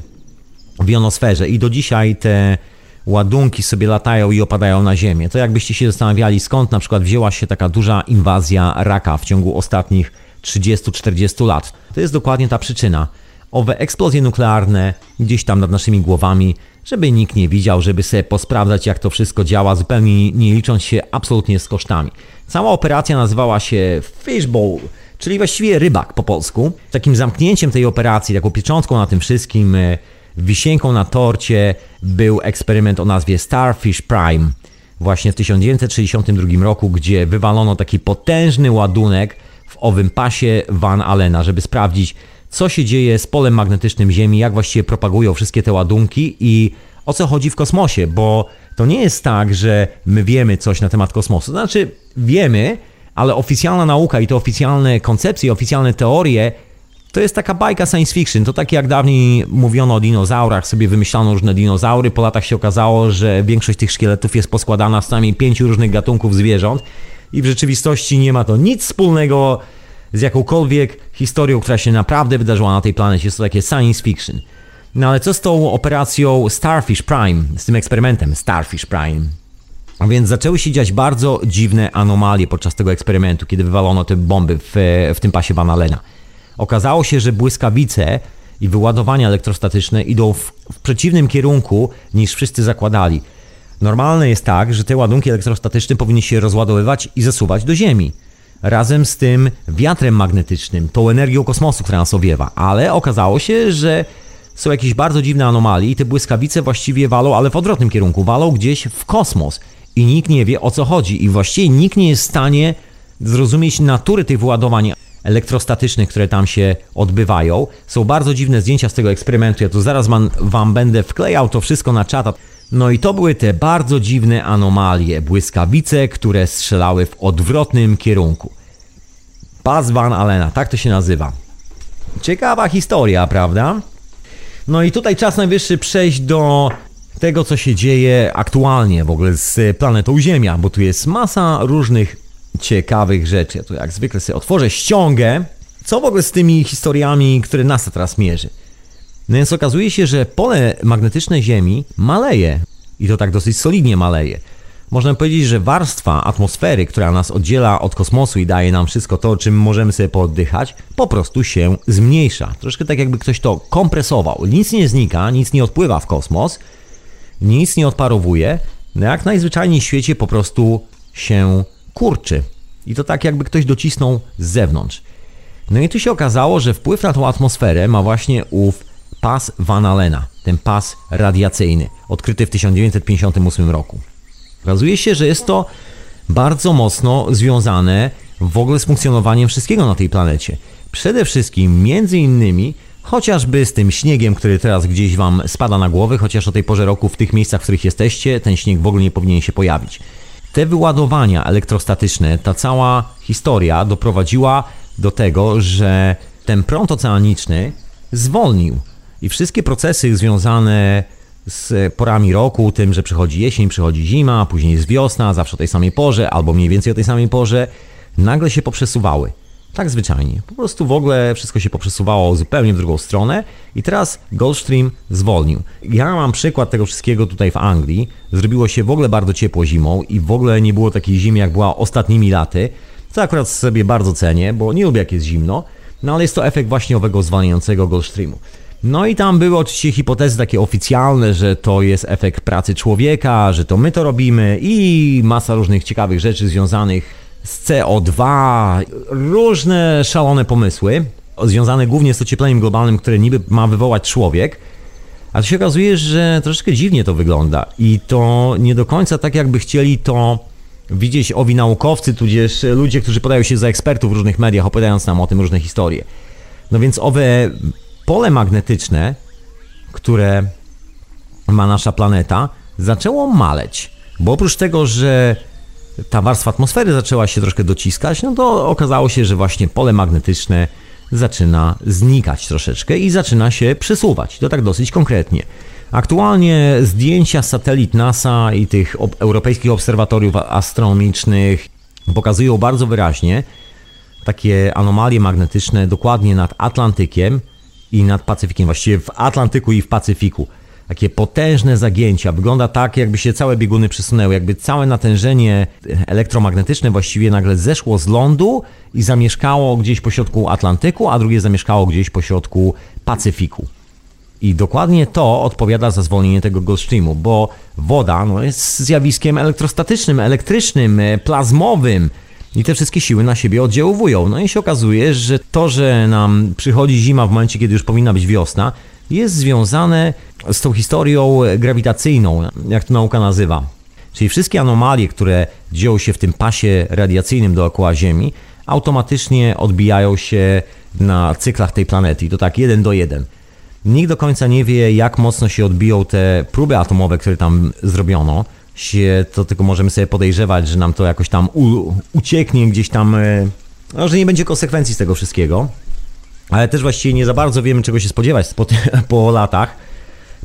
w jonosferze i do dzisiaj te ładunki sobie latają i opadają na ziemię. To jakbyście się zastanawiali, skąd na przykład wzięła się taka duża inwazja raka w ciągu ostatnich 30-40 lat. To jest dokładnie ta przyczyna. Owe eksplozje nuklearne gdzieś tam nad naszymi głowami żeby nikt nie widział, żeby sobie posprawdzać, jak to wszystko działa, zupełnie nie licząc się absolutnie z kosztami. Cała operacja nazywała się Fishbowl, czyli właściwie rybak po polsku. Takim zamknięciem tej operacji, taką pieczątką na tym wszystkim, e, wisienką na torcie był eksperyment o nazwie Starfish Prime. Właśnie w 1962 roku, gdzie wywalono taki potężny ładunek w owym pasie Van Allena, żeby sprawdzić, co się dzieje z polem magnetycznym Ziemi, jak właściwie propagują wszystkie te ładunki i o co chodzi w kosmosie, bo to nie jest tak, że my wiemy coś na temat kosmosu. Znaczy, wiemy, ale oficjalna nauka i te oficjalne koncepcje, oficjalne teorie to jest taka bajka science fiction. To tak jak dawniej mówiono o dinozaurach, sobie wymyślano różne dinozaury. Po latach się okazało, że większość tych szkieletów jest poskładana z sami pięciu różnych gatunków zwierząt i w rzeczywistości nie ma to nic wspólnego z jakąkolwiek historią, która się naprawdę wydarzyła na tej planecie. Jest to takie science fiction. No ale co z tą operacją Starfish Prime, z tym eksperymentem Starfish Prime? A więc zaczęły się dziać bardzo dziwne anomalie podczas tego eksperymentu, kiedy wywalono te bomby w, w tym pasie Van Allena. Okazało się, że błyskawice i wyładowania elektrostatyczne idą w, w przeciwnym kierunku niż wszyscy zakładali. Normalne jest tak, że te ładunki elektrostatyczne powinny się rozładowywać i zasuwać do Ziemi razem z tym wiatrem magnetycznym, tą energią kosmosu, która nas owiewa. Ale okazało się, że są jakieś bardzo dziwne anomalie i te błyskawice właściwie walą, ale w odwrotnym kierunku, walą gdzieś w kosmos. I nikt nie wie o co chodzi. I właściwie nikt nie jest w stanie zrozumieć natury tych wyładowań elektrostatycznych, które tam się odbywają. Są bardzo dziwne zdjęcia z tego eksperymentu. Ja tu zaraz wam, wam będę wklejał to wszystko na czata. No i to były te bardzo dziwne anomalie, błyskawice, które strzelały w odwrotnym kierunku. Buzz Van Allena, tak to się nazywa. Ciekawa historia, prawda? No i tutaj czas najwyższy przejść do tego, co się dzieje aktualnie w ogóle z planetą Ziemia, bo tu jest masa różnych ciekawych rzeczy. Ja tu jak zwykle sobie otworzę ściągę. Co w ogóle z tymi historiami, które NASA teraz mierzy? No więc okazuje się, że pole magnetyczne Ziemi maleje i to tak dosyć solidnie maleje. Można powiedzieć, że warstwa atmosfery, która nas oddziela od kosmosu i daje nam wszystko to, czym możemy sobie pooddychać, po prostu się zmniejsza. Troszkę tak jakby ktoś to kompresował. Nic nie znika, nic nie odpływa w kosmos, nic nie odparowuje, no jak najzwyczajniej w świecie po prostu się kurczy. I to tak jakby ktoś docisnął z zewnątrz. No i tu się okazało, że wpływ na tą atmosferę ma właśnie ów pas Van Allena, ten pas radiacyjny, odkryty w 1958 roku. Okazuje się, że jest to bardzo mocno związane w ogóle z funkcjonowaniem wszystkiego na tej planecie. Przede wszystkim, między innymi, chociażby z tym śniegiem, który teraz gdzieś Wam spada na głowę, chociaż o tej porze roku w tych miejscach, w których jesteście, ten śnieg w ogóle nie powinien się pojawić. Te wyładowania elektrostatyczne, ta cała historia doprowadziła do tego, że ten prąd oceaniczny zwolnił i wszystkie procesy związane z porami roku, tym, że przychodzi jesień, przychodzi zima, później jest wiosna, zawsze o tej samej porze, albo mniej więcej o tej samej porze, nagle się poprzesuwały. Tak zwyczajnie. Po prostu w ogóle wszystko się poprzesuwało zupełnie w drugą stronę i teraz Gulf Stream zwolnił. Ja mam przykład tego wszystkiego tutaj w Anglii. Zrobiło się w ogóle bardzo ciepło zimą i w ogóle nie było takiej zimy jak była ostatnimi laty. Co akurat sobie bardzo cenię, bo nie lubię jak jest zimno. No ale jest to efekt właśnie owego zwalniającego Gulf Streamu. No i tam były oczywiście hipotezy takie oficjalne, że to jest efekt pracy człowieka, że to my to robimy i masa różnych ciekawych rzeczy związanych z CO2, różne szalone pomysły, związane głównie z ociepleniem globalnym, które niby ma wywołać człowiek. A to się okazuje, że troszeczkę dziwnie to wygląda i to nie do końca tak, jakby chcieli to widzieć owi naukowcy, tudzież ludzie, którzy podają się za ekspertów w różnych mediach, opowiadając nam o tym różne historie. No więc owe pole magnetyczne, które ma nasza planeta, zaczęło maleć. Bo oprócz tego, że ta warstwa atmosfery zaczęła się troszkę dociskać, no to okazało się, że właśnie pole magnetyczne zaczyna znikać troszeczkę i zaczyna się przesuwać. To tak dosyć konkretnie. Aktualnie zdjęcia satelit NASA i tych europejskich obserwatoriów astronomicznych pokazują bardzo wyraźnie takie anomalie magnetyczne dokładnie nad Atlantykiem i nad Pacyfikiem, właściwie w Atlantyku i w Pacyfiku takie potężne zagięcia. Wygląda tak, jakby się całe bieguny przesunęły, jakby całe natężenie elektromagnetyczne właściwie nagle zeszło z lądu i zamieszkało gdzieś pośrodku Atlantyku, a drugie zamieszkało gdzieś pośrodku Pacyfiku. I dokładnie to odpowiada za zwolnienie tego Gulf bo woda no, jest zjawiskiem elektrostatycznym, elektrycznym, e, plazmowym i te wszystkie siły na siebie oddziaływują. No i się okazuje, że to, że nam przychodzi zima w momencie, kiedy już powinna być wiosna, jest związane z tą historią grawitacyjną, jak to nauka nazywa. Czyli wszystkie anomalie, które dzieją się w tym pasie radiacyjnym dookoła Ziemi, automatycznie odbijają się na cyklach tej planety. I to tak jeden do jeden. Nikt do końca nie wie, jak mocno się odbiją te próby atomowe, które tam zrobiono. Się, to tylko możemy sobie podejrzewać, że nam to jakoś tam u, ucieknie gdzieś tam, e, no, że nie będzie konsekwencji z tego wszystkiego ale też właściwie nie za bardzo wiemy, czego się spodziewać po, po latach,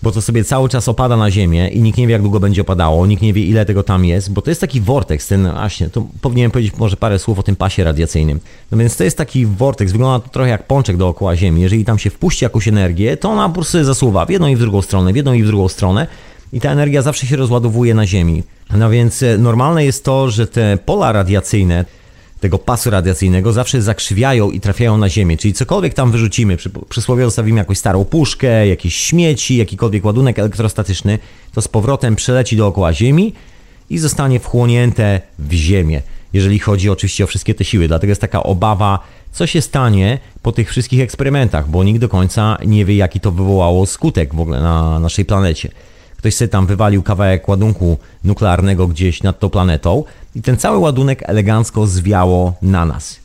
bo to sobie cały czas opada na ziemię i nikt nie wie, jak długo będzie opadało, nikt nie wie, ile tego tam jest, bo to jest taki vortex, ten właśnie, to powinienem powiedzieć może parę słów o tym pasie radiacyjnym. No więc to jest taki vortex, wygląda to trochę jak pączek dookoła Ziemi. Jeżeli tam się wpuści jakąś energię, to ona po prostu zasuwa w jedną i w drugą stronę, w jedną i w drugą stronę i ta energia zawsze się rozładowuje na Ziemi. No więc e, normalne jest to, że te pola radiacyjne, tego pasu radiacyjnego zawsze zakrzywiają i trafiają na Ziemię. Czyli cokolwiek tam wyrzucimy, przy, przysłowie zostawimy jakąś starą puszkę, jakieś śmieci, jakikolwiek ładunek elektrostatyczny, to z powrotem przeleci dookoła Ziemi i zostanie wchłonięte w Ziemię. Jeżeli chodzi oczywiście o wszystkie te siły, dlatego jest taka obawa, co się stanie po tych wszystkich eksperymentach, bo nikt do końca nie wie, jaki to wywołało skutek w ogóle na naszej planecie. Ktoś sobie tam wywalił kawałek ładunku nuklearnego gdzieś nad tą planetą i ten cały ładunek elegancko zwiało na nas.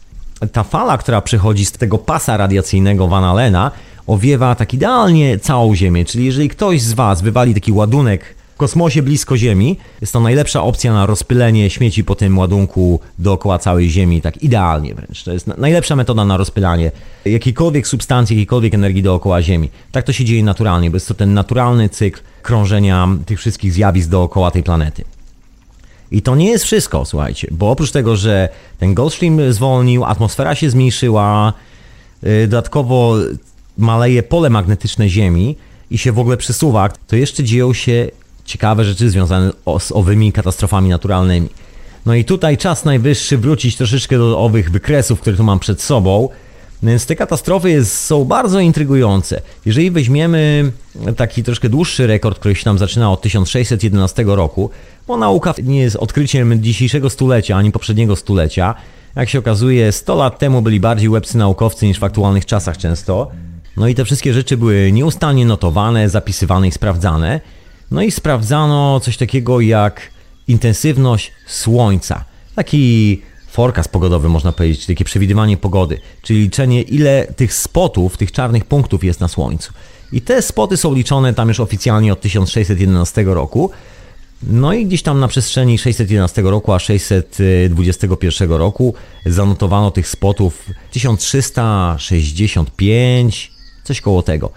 Ta fala, która przechodzi z tego pasa radiacyjnego Van Allena, owiewa tak idealnie całą Ziemię. Czyli jeżeli ktoś z Was wywali taki ładunek w kosmosie blisko Ziemi, jest to najlepsza opcja na rozpylenie śmieci po tym ładunku dookoła całej Ziemi, tak idealnie wręcz. To jest najlepsza metoda na rozpylanie jakiejkolwiek substancji, jakiejkolwiek energii dookoła Ziemi. Tak to się dzieje naturalnie, bo jest to ten naturalny cykl krążenia tych wszystkich zjawisk dookoła tej planety. I to nie jest wszystko, słuchajcie, bo oprócz tego, że ten Goldstream zwolnił, atmosfera się zmniejszyła, y, dodatkowo maleje pole magnetyczne Ziemi i się w ogóle przesuwa, to jeszcze dzieją się ciekawe rzeczy związane z owymi katastrofami naturalnymi. No i tutaj czas najwyższy wrócić troszeczkę do owych wykresów, które tu mam przed sobą. Więc te katastrofy jest, są bardzo intrygujące. Jeżeli weźmiemy taki troszkę dłuższy rekord, który się tam zaczyna od 1611 roku, bo nauka nie jest odkryciem dzisiejszego stulecia ani poprzedniego stulecia. Jak się okazuje, 100 lat temu byli bardziej łebcy naukowcy niż w aktualnych czasach często. No i te wszystkie rzeczy były nieustannie notowane, zapisywane i sprawdzane. No i sprawdzano coś takiego jak intensywność słońca. Taki forecast pogodowy, można powiedzieć, takie przewidywanie pogody, czyli liczenie ile tych spotów, tych czarnych punktów jest na Słońcu. I te spoty są liczone tam już oficjalnie od 1611 roku. No i gdzieś tam na przestrzeni 611 roku a 621 roku zanotowano tych spotów 1365, coś koło tego.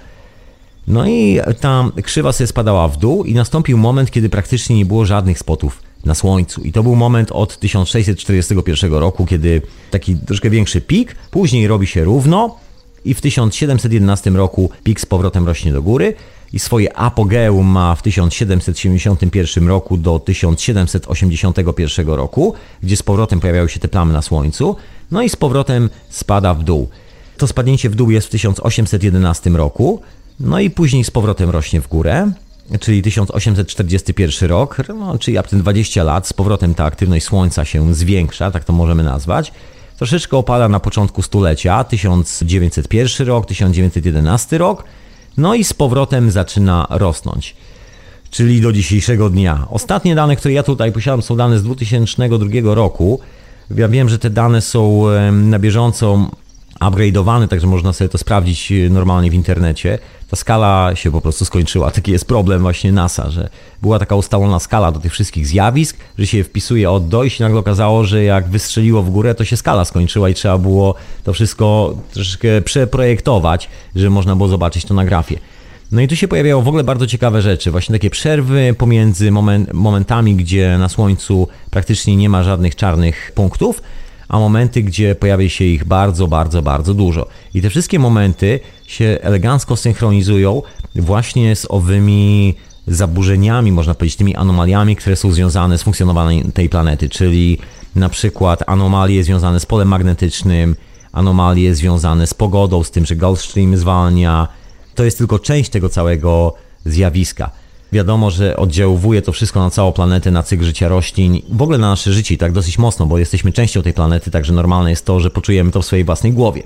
No i ta krzywa sobie spadała w dół i nastąpił moment, kiedy praktycznie nie było żadnych spotów na Słońcu. I to był moment od 1641 roku, kiedy taki troszkę większy pik, później robi się równo i w 1711 roku pik z powrotem rośnie do góry i swoje apogeum ma w 1771 roku do 1781 roku, gdzie z powrotem pojawiają się te plamy na Słońcu, no i z powrotem spada w dół. To spadnięcie w dół jest w 1811 roku, no i później z powrotem rośnie w górę, czyli 1841 rok, no, czyli ab 20 lat, z powrotem ta aktywność Słońca się zwiększa, tak to możemy nazwać. Troszeczkę opada na początku stulecia, 1901 rok, 1911 rok, no i z powrotem zaczyna rosnąć. Czyli do dzisiejszego dnia. Ostatnie dane, które ja tutaj posiadam, są dane z 2002 roku. Ja wiem, że te dane są na bieżąco upgrade'owane, także można sobie to sprawdzić e, normalnie w internecie. Ta skala się po prostu skończyła. Taki jest problem właśnie NASA, że była taka ustalona skala do tych wszystkich zjawisk, że się wpisuje od do i się nagle okazało, że jak wystrzeliło w górę, to się skala skończyła i trzeba było to wszystko troszeczkę przeprojektować, żeby można było zobaczyć to na grafie. No i tu się pojawiają w ogóle bardzo ciekawe rzeczy, właśnie takie przerwy pomiędzy moment, momentami, gdzie na Słońcu praktycznie nie ma żadnych czarnych punktów, a momenty, gdzie pojawia się ich bardzo, bardzo, bardzo dużo. I te wszystkie momenty się elegancko synchronizują właśnie z owymi zaburzeniami, można powiedzieć, tymi anomaliami, które są związane z funkcjonowaniem tej planety, czyli na przykład anomalie związane z polem magnetycznym, anomalie związane z pogodą, z tym, że Gulf Stream zwalnia. To jest tylko część tego całego zjawiska. Wiadomo, że oddziałuje to wszystko na całą planetę, na cykl życia roślin, w ogóle na nasze życie tak dosyć mocno, bo jesteśmy częścią tej planety, także normalne jest to, że poczujemy to w swojej własnej głowie.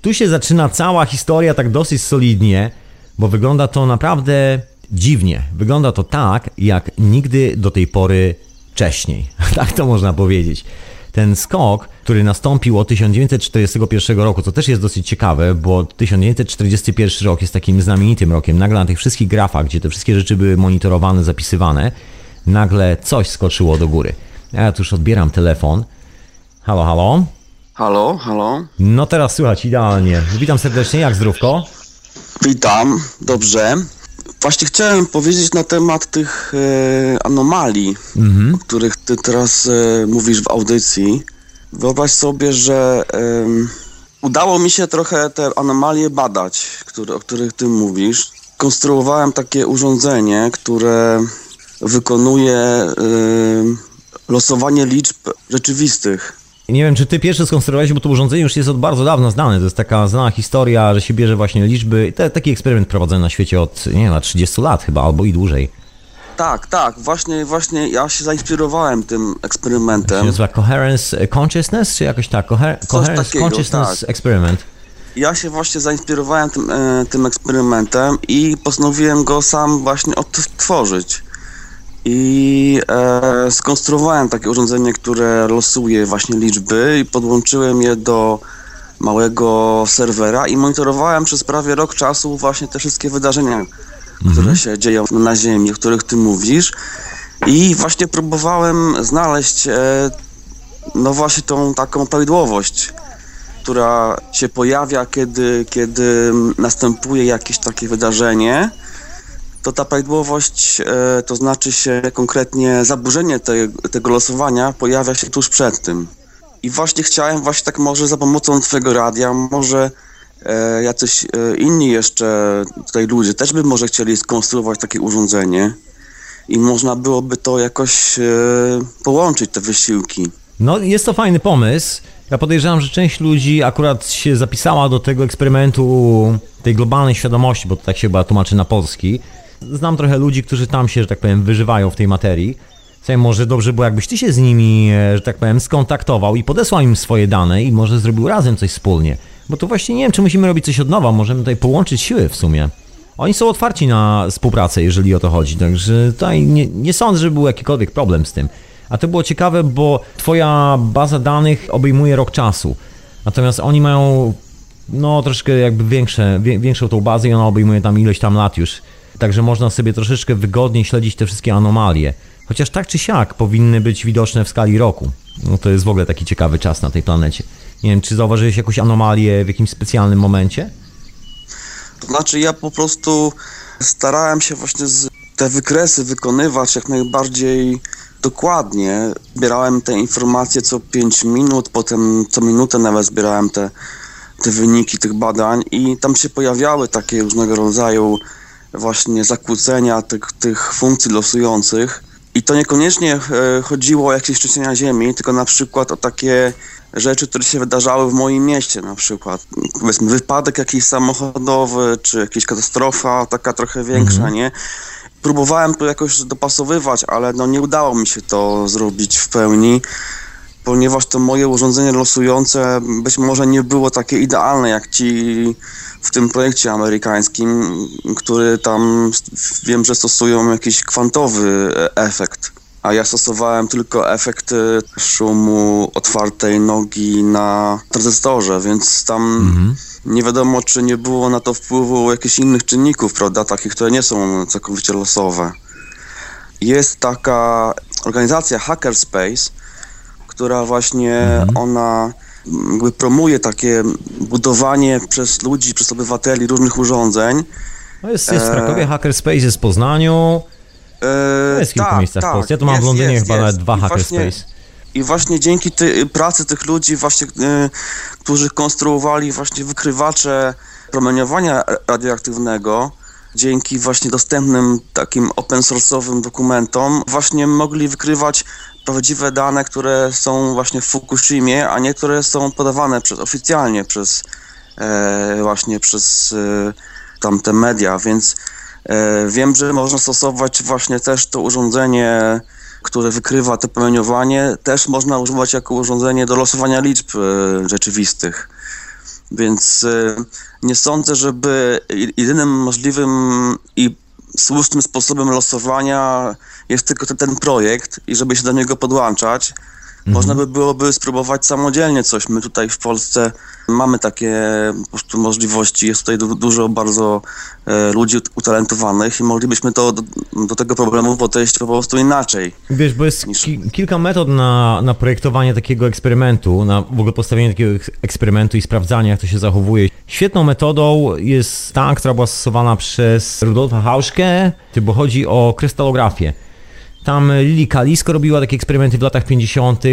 Tu się zaczyna cała historia tak dosyć solidnie, bo wygląda to naprawdę dziwnie. Wygląda to tak, jak nigdy do tej pory wcześniej. tak to można powiedzieć ten skok, który nastąpił od 1941 roku, co też jest dosyć ciekawe, bo 1941 rok jest takim znamienitym rokiem. Nagle na tych wszystkich grafach, gdzie te wszystkie rzeczy były monitorowane, zapisywane, nagle coś skoczyło do góry. Ja tu już odbieram telefon. Halo, halo? Halo, halo. No teraz słychać idealnie. Witam serdecznie, jak zdrówko? Witam, dobrze. Właśnie chciałem powiedzieć na temat tych e, anomalii, mhm. o których ty teraz e, mówisz w audycji. Wyobraź sobie, że e, udało mi się trochę te anomalie badać, które, o których ty mówisz. Konstruowałem takie urządzenie, które wykonuje e, losowanie liczb rzeczywistych. Nie wiem, czy ty pierwszy skonstruowałeś, bo to urządzenie już jest od bardzo dawna znane. To jest taka znana historia, że się bierze właśnie liczby. Te, taki eksperyment prowadzony na świecie od, nie wiem, 30 lat chyba, albo i dłużej. Tak, tak, właśnie, właśnie ja się zainspirowałem tym eksperymentem. To się nazywa Coherence Consciousness, czy jakoś tak? Coher Coherence takiego, Consciousness tak. Experiment. Ja się właśnie zainspirowałem tym, e, tym eksperymentem i postanowiłem go sam właśnie odtworzyć i e, skonstruowałem takie urządzenie, które losuje właśnie liczby i podłączyłem je do małego serwera i monitorowałem przez prawie rok czasu właśnie te wszystkie wydarzenia, mhm. które się dzieją na Ziemi, o których ty mówisz i właśnie próbowałem znaleźć e, no właśnie tą taką prawidłowość, która się pojawia, kiedy, kiedy następuje jakieś takie wydarzenie to ta prawidłowość, e, to znaczy się konkretnie zaburzenie te, tego losowania pojawia się tuż przed tym. I właśnie chciałem właśnie tak może za pomocą twojego radia, może e, jacyś e, inni jeszcze tutaj ludzie też by może chcieli skonstruować takie urządzenie i można byłoby to jakoś e, połączyć te wysiłki. No jest to fajny pomysł. Ja podejrzewam, że część ludzi akurat się zapisała do tego eksperymentu tej globalnej świadomości, bo to tak się chyba tłumaczy na polski znam trochę ludzi, którzy tam się, że tak powiem, wyżywają w tej materii. Słuchaj, może dobrze było, jakbyś ty się z nimi, e, że tak powiem, skontaktował i podesłał im swoje dane i może zrobił razem coś wspólnie. Bo to właśnie nie wiem, czy musimy robić coś od nowa, możemy tutaj połączyć siły w sumie. Oni są otwarci na współpracę, jeżeli o to chodzi, także tutaj nie, nie sądzę, że był jakikolwiek problem z tym. A to było ciekawe, bo twoja baza danych obejmuje rok czasu. Natomiast oni mają no troszkę jakby większe, większą tą bazę i ona obejmuje tam ileś tam lat już. Także można sobie troszeczkę wygodniej śledzić te wszystkie anomalie. Chociaż tak czy siak powinny być widoczne w skali roku. No to jest w ogóle taki ciekawy czas na tej planecie. Nie wiem, czy zauważyłeś jakąś anomalię w jakimś specjalnym momencie? To znaczy ja po prostu starałem się właśnie te wykresy wykonywać jak najbardziej dokładnie. Zbierałem te informacje co 5 minut, potem co minutę nawet zbierałem te, te wyniki tych badań i tam się pojawiały takie różnego rodzaju właśnie zakłócenia tych, tych funkcji losujących. I to niekoniecznie e, chodziło o jakieś trzęsienia ziemi, tylko na przykład o takie rzeczy, które się wydarzały w moim mieście, na przykład powiedzmy wypadek jakiś samochodowy, czy jakaś katastrofa taka trochę większa, mhm. nie? Próbowałem to jakoś dopasowywać, ale no nie udało mi się to zrobić w pełni, ponieważ to moje urządzenie losujące być może nie było takie idealne jak ci w tym projekcie amerykańskim, który tam wiem, że stosują jakiś kwantowy efekt. A ja stosowałem tylko efekt szumu otwartej nogi na tranzystorze, więc tam mhm. nie wiadomo, czy nie było na to wpływu jakichś innych czynników, prawda, takich, które nie są całkowicie losowe. Jest taka organizacja Hackerspace, która właśnie mhm. ona jakby promuje takie budowanie przez ludzi, przez obywateli różnych urządzeń. No jest, jest w Krakowie, e... Hackerspace jest w Poznaniu, e... jest w kilku tak, miejscach tak, w Polsce. Ja tu mam jest, w Londynie jest, chyba jest. nawet dwa I Hackerspace. Właśnie, I właśnie dzięki pracy tych ludzi właśnie, e, którzy konstruowali właśnie wykrywacze promieniowania radioaktywnego, dzięki właśnie dostępnym takim open source'owym dokumentom właśnie mogli wykrywać prawdziwe dane, które są właśnie w Fukushimie, a nie które są podawane przez oficjalnie przez e, właśnie przez e, tamte media, więc e, wiem, że można stosować właśnie też to urządzenie, które wykrywa to promieniowanie, też można używać jako urządzenie do losowania liczb e, rzeczywistych. Więc e, nie sądzę, żeby jedynym możliwym i słusznym sposobem losowania jest tylko ten, ten projekt i żeby się do niego podłączać, Mhm. Można by byłoby spróbować samodzielnie coś. My tutaj w Polsce mamy takie po prostu możliwości. Jest tutaj du dużo bardzo e, ludzi utalentowanych i moglibyśmy to do, do, tego problemu podejść po prostu inaczej. Wiesz, bo jest niż... ki kilka metod na, na projektowanie takiego eksperymentu, na w ogóle postawienie takiego eksperymentu i sprawdzanie, jak to się zachowuje. Świetną metodą jest ta, która była stosowana przez Rudolfa Hauschkę, bo chodzi o krystalografię. Tam Lili Kalisko robiła takie eksperymenty w latach 50.,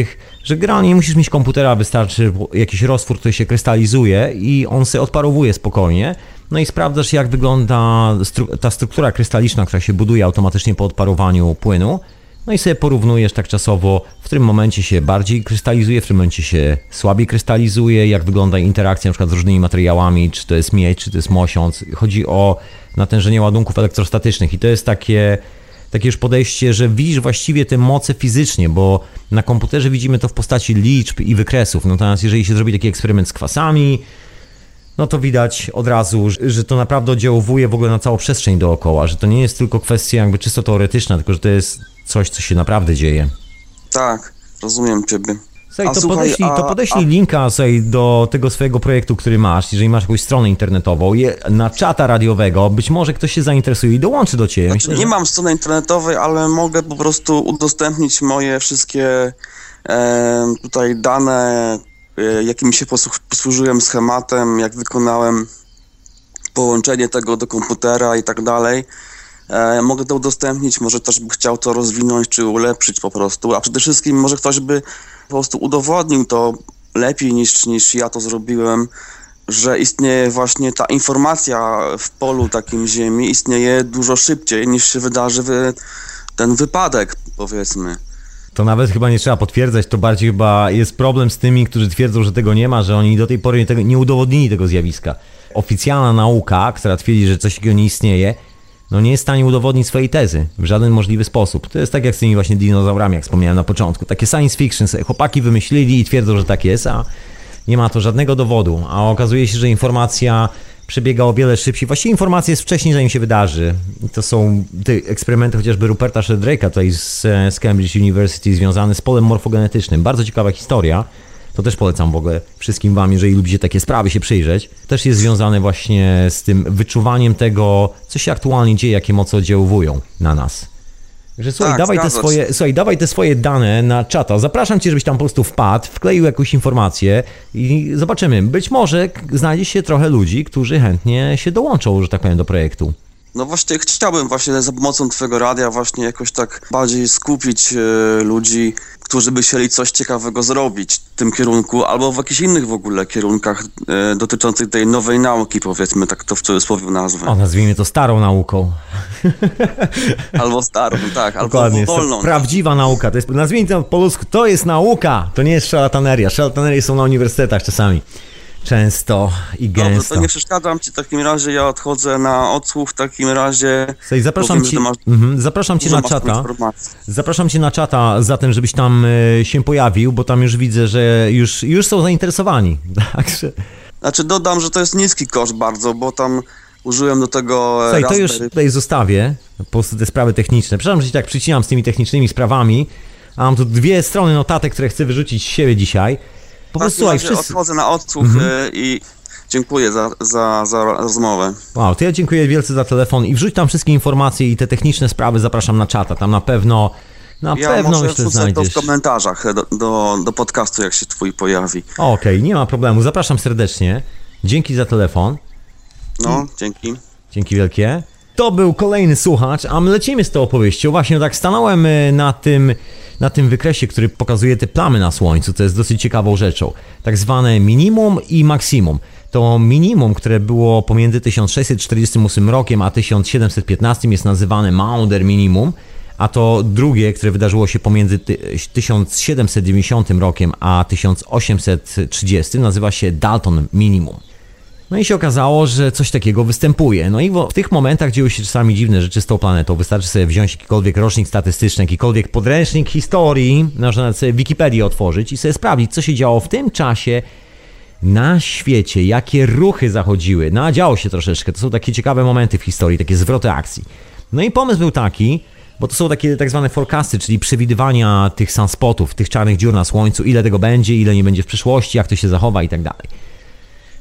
że generalnie nie musisz mieć komputera, wystarczy jakiś roztwór, który się krystalizuje i on się odparowuje spokojnie. No i sprawdzasz, jak wygląda stru ta struktura krystaliczna, która się buduje automatycznie po odparowaniu płynu. No i sobie porównujesz tak czasowo, w którym momencie się bardziej krystalizuje, w którym momencie się słabiej krystalizuje, jak wygląda interakcja np. z różnymi materiałami, czy to jest miedź, czy to jest mosiąc. Chodzi o natężenie ładunków elektrostatycznych i to jest takie takie już podejście, że widzisz właściwie te moce fizycznie, bo na komputerze widzimy to w postaci liczb i wykresów. Natomiast jeżeli się zrobi taki eksperyment z kwasami, no to widać od razu, że to naprawdę oddziałuje w ogóle na całą przestrzeń dookoła, że to nie jest tylko kwestia jakby czysto teoretyczna, tylko że to jest coś, co się naprawdę dzieje. Tak, rozumiem Ciebie. Słuchaj, to, słuchaj, podeślij, to podeślij a... linka słuchaj, do tego swojego projektu, który masz, jeżeli masz jakąś stronę internetową, na czata radiowego, być może ktoś się zainteresuje i dołączy do Ciebie. Znaczy, Myślę, nie że... mam strony internetowej, ale mogę po prostu udostępnić moje wszystkie e, tutaj dane, e, jakimi się posłużyłem schematem, jak wykonałem połączenie tego do komputera i tak dalej. E, mogę to udostępnić, może też by chciał to rozwinąć czy ulepszyć po prostu, a przede wszystkim może ktoś by po prostu udowodnił to lepiej niż, niż ja to zrobiłem, że istnieje właśnie ta informacja w polu takim ziemi, istnieje dużo szybciej niż się wydarzy ten wypadek, powiedzmy. To nawet chyba nie trzeba potwierdzać, to bardziej chyba jest problem z tymi, którzy twierdzą, że tego nie ma, że oni do tej pory nie, nie udowodnili tego zjawiska. Oficjalna nauka, która twierdzi, że coś takiego nie istnieje, no nie jest w stanie udowodnić swojej tezy w żaden możliwy sposób. To jest tak jak z tymi właśnie dinozaurami, jak wspomniałem na początku. Takie science fiction sobie chłopaki wymyślili i twierdzą, że tak jest, a nie ma to żadnego dowodu. A okazuje się, że informacja przebiega o wiele szybciej. Właściwie informacja jest wcześniej, zanim się wydarzy. To są te eksperymenty chociażby Ruperta Sheldrake'a tutaj z, z Cambridge University związane z polem morfogenetycznym. Bardzo ciekawa historia. To też polecam w ogóle wszystkim Wam, jeżeli lubicie takie sprawy się przyjrzeć. Też jest związane właśnie z tym wyczuwaniem tego, co się aktualnie dzieje, jakie moce oddziaływują na nas. Że słuchaj, tak, dawaj te swoje, słuchaj, dawaj te swoje dane na czata. Zapraszam cię, żebyś tam po prostu wpadł, wkleił jakąś informację i zobaczymy. Być może znajdzie się trochę ludzi, którzy chętnie się dołączą, że tak powiem, do projektu. No właśnie chciałbym właśnie za pomocą twojego radia właśnie jakoś tak bardziej skupić e, ludzi, którzy by chcieli coś ciekawego zrobić w tym kierunku, albo w jakichś innych w ogóle kierunkach e, dotyczących tej nowej nauki, powiedzmy, tak to w cudzysłowie nazwę. O, nazwijmy to starą nauką. Albo starą, tak, albo Dokładnie, wolną. prawdziwa nauka. To jest, nazwijmy to po polsku, to jest nauka. To nie jest szalataneria. Szalatanerie są na uniwersytetach czasami. Często i Dobrze, gęsto. to nie przeszkadzam ci w takim razie, ja odchodzę na odsłuch w takim razie. Słuchaj, zapraszam Powiem, że masz mhm, zapraszam cię na czata. Zapraszam cię na czata zatem, żebyś tam e, się pojawił, bo tam już widzę, że już, już są zainteresowani. Także Znaczy dodam, że to jest niski koszt bardzo, bo tam użyłem do tego e, Słuchaj, to już tutaj zostawię, po prostu te sprawy techniczne. Przepraszam, że się tak przycinam z tymi technicznymi sprawami, a mam tu dwie strony notatek, które chcę wyrzucić z siebie dzisiaj. Po prostu, słuchaj, wszyscy... odchodzę na odsłuch e, i dziękuję za, za, za rozmowę. Wow, to ja dziękuję wielce za telefon i wrzuć tam wszystkie informacje i te techniczne sprawy zapraszam na czata. Tam na pewno, na Ja pewno może myślę, wrzucę to w znajdziesz. komentarzach do, do, do podcastu, jak się twój pojawi. Okej, nie ma problemu. Zapraszam serdecznie. Dzięki za telefon. No, dzięki. Dzięki wielkie. To był kolejny słuchacz, a my lecimy z tą opowieścią. Właśnie tak stanąłem e, na tym, na tym wykresie, który pokazuje te plamy na Słońcu, to jest dosyć ciekawą rzeczą. Tak zwane minimum i maksimum. To minimum, które było pomiędzy 1648 rokiem a 1715 jest nazywane Maunder Minimum, a to drugie, które wydarzyło się pomiędzy ty- 1790 rokiem a 1830 nazywa się Dalton Minimum. No i się okazało, że coś takiego występuje. No i w tych momentach dzieją się czasami dziwne rzeczy z tą planetą. Wystarczy sobie wziąć jakikolwiek rocznik statystyczny, jakikolwiek podręcznik historii, można nawet sobie Wikipedię otworzyć i sobie sprawdzić, co się działo w tym czasie na świecie, jakie ruchy zachodziły. No działo się troszeczkę. To są takie ciekawe momenty w historii, takie zwroty akcji. No i pomysł był taki, bo to są takie tak zwane forecasty, czyli przewidywania tych sunspotów, tych czarnych dziur na Słońcu, ile tego będzie, ile nie będzie w przyszłości, jak to się zachowa i tak dalej.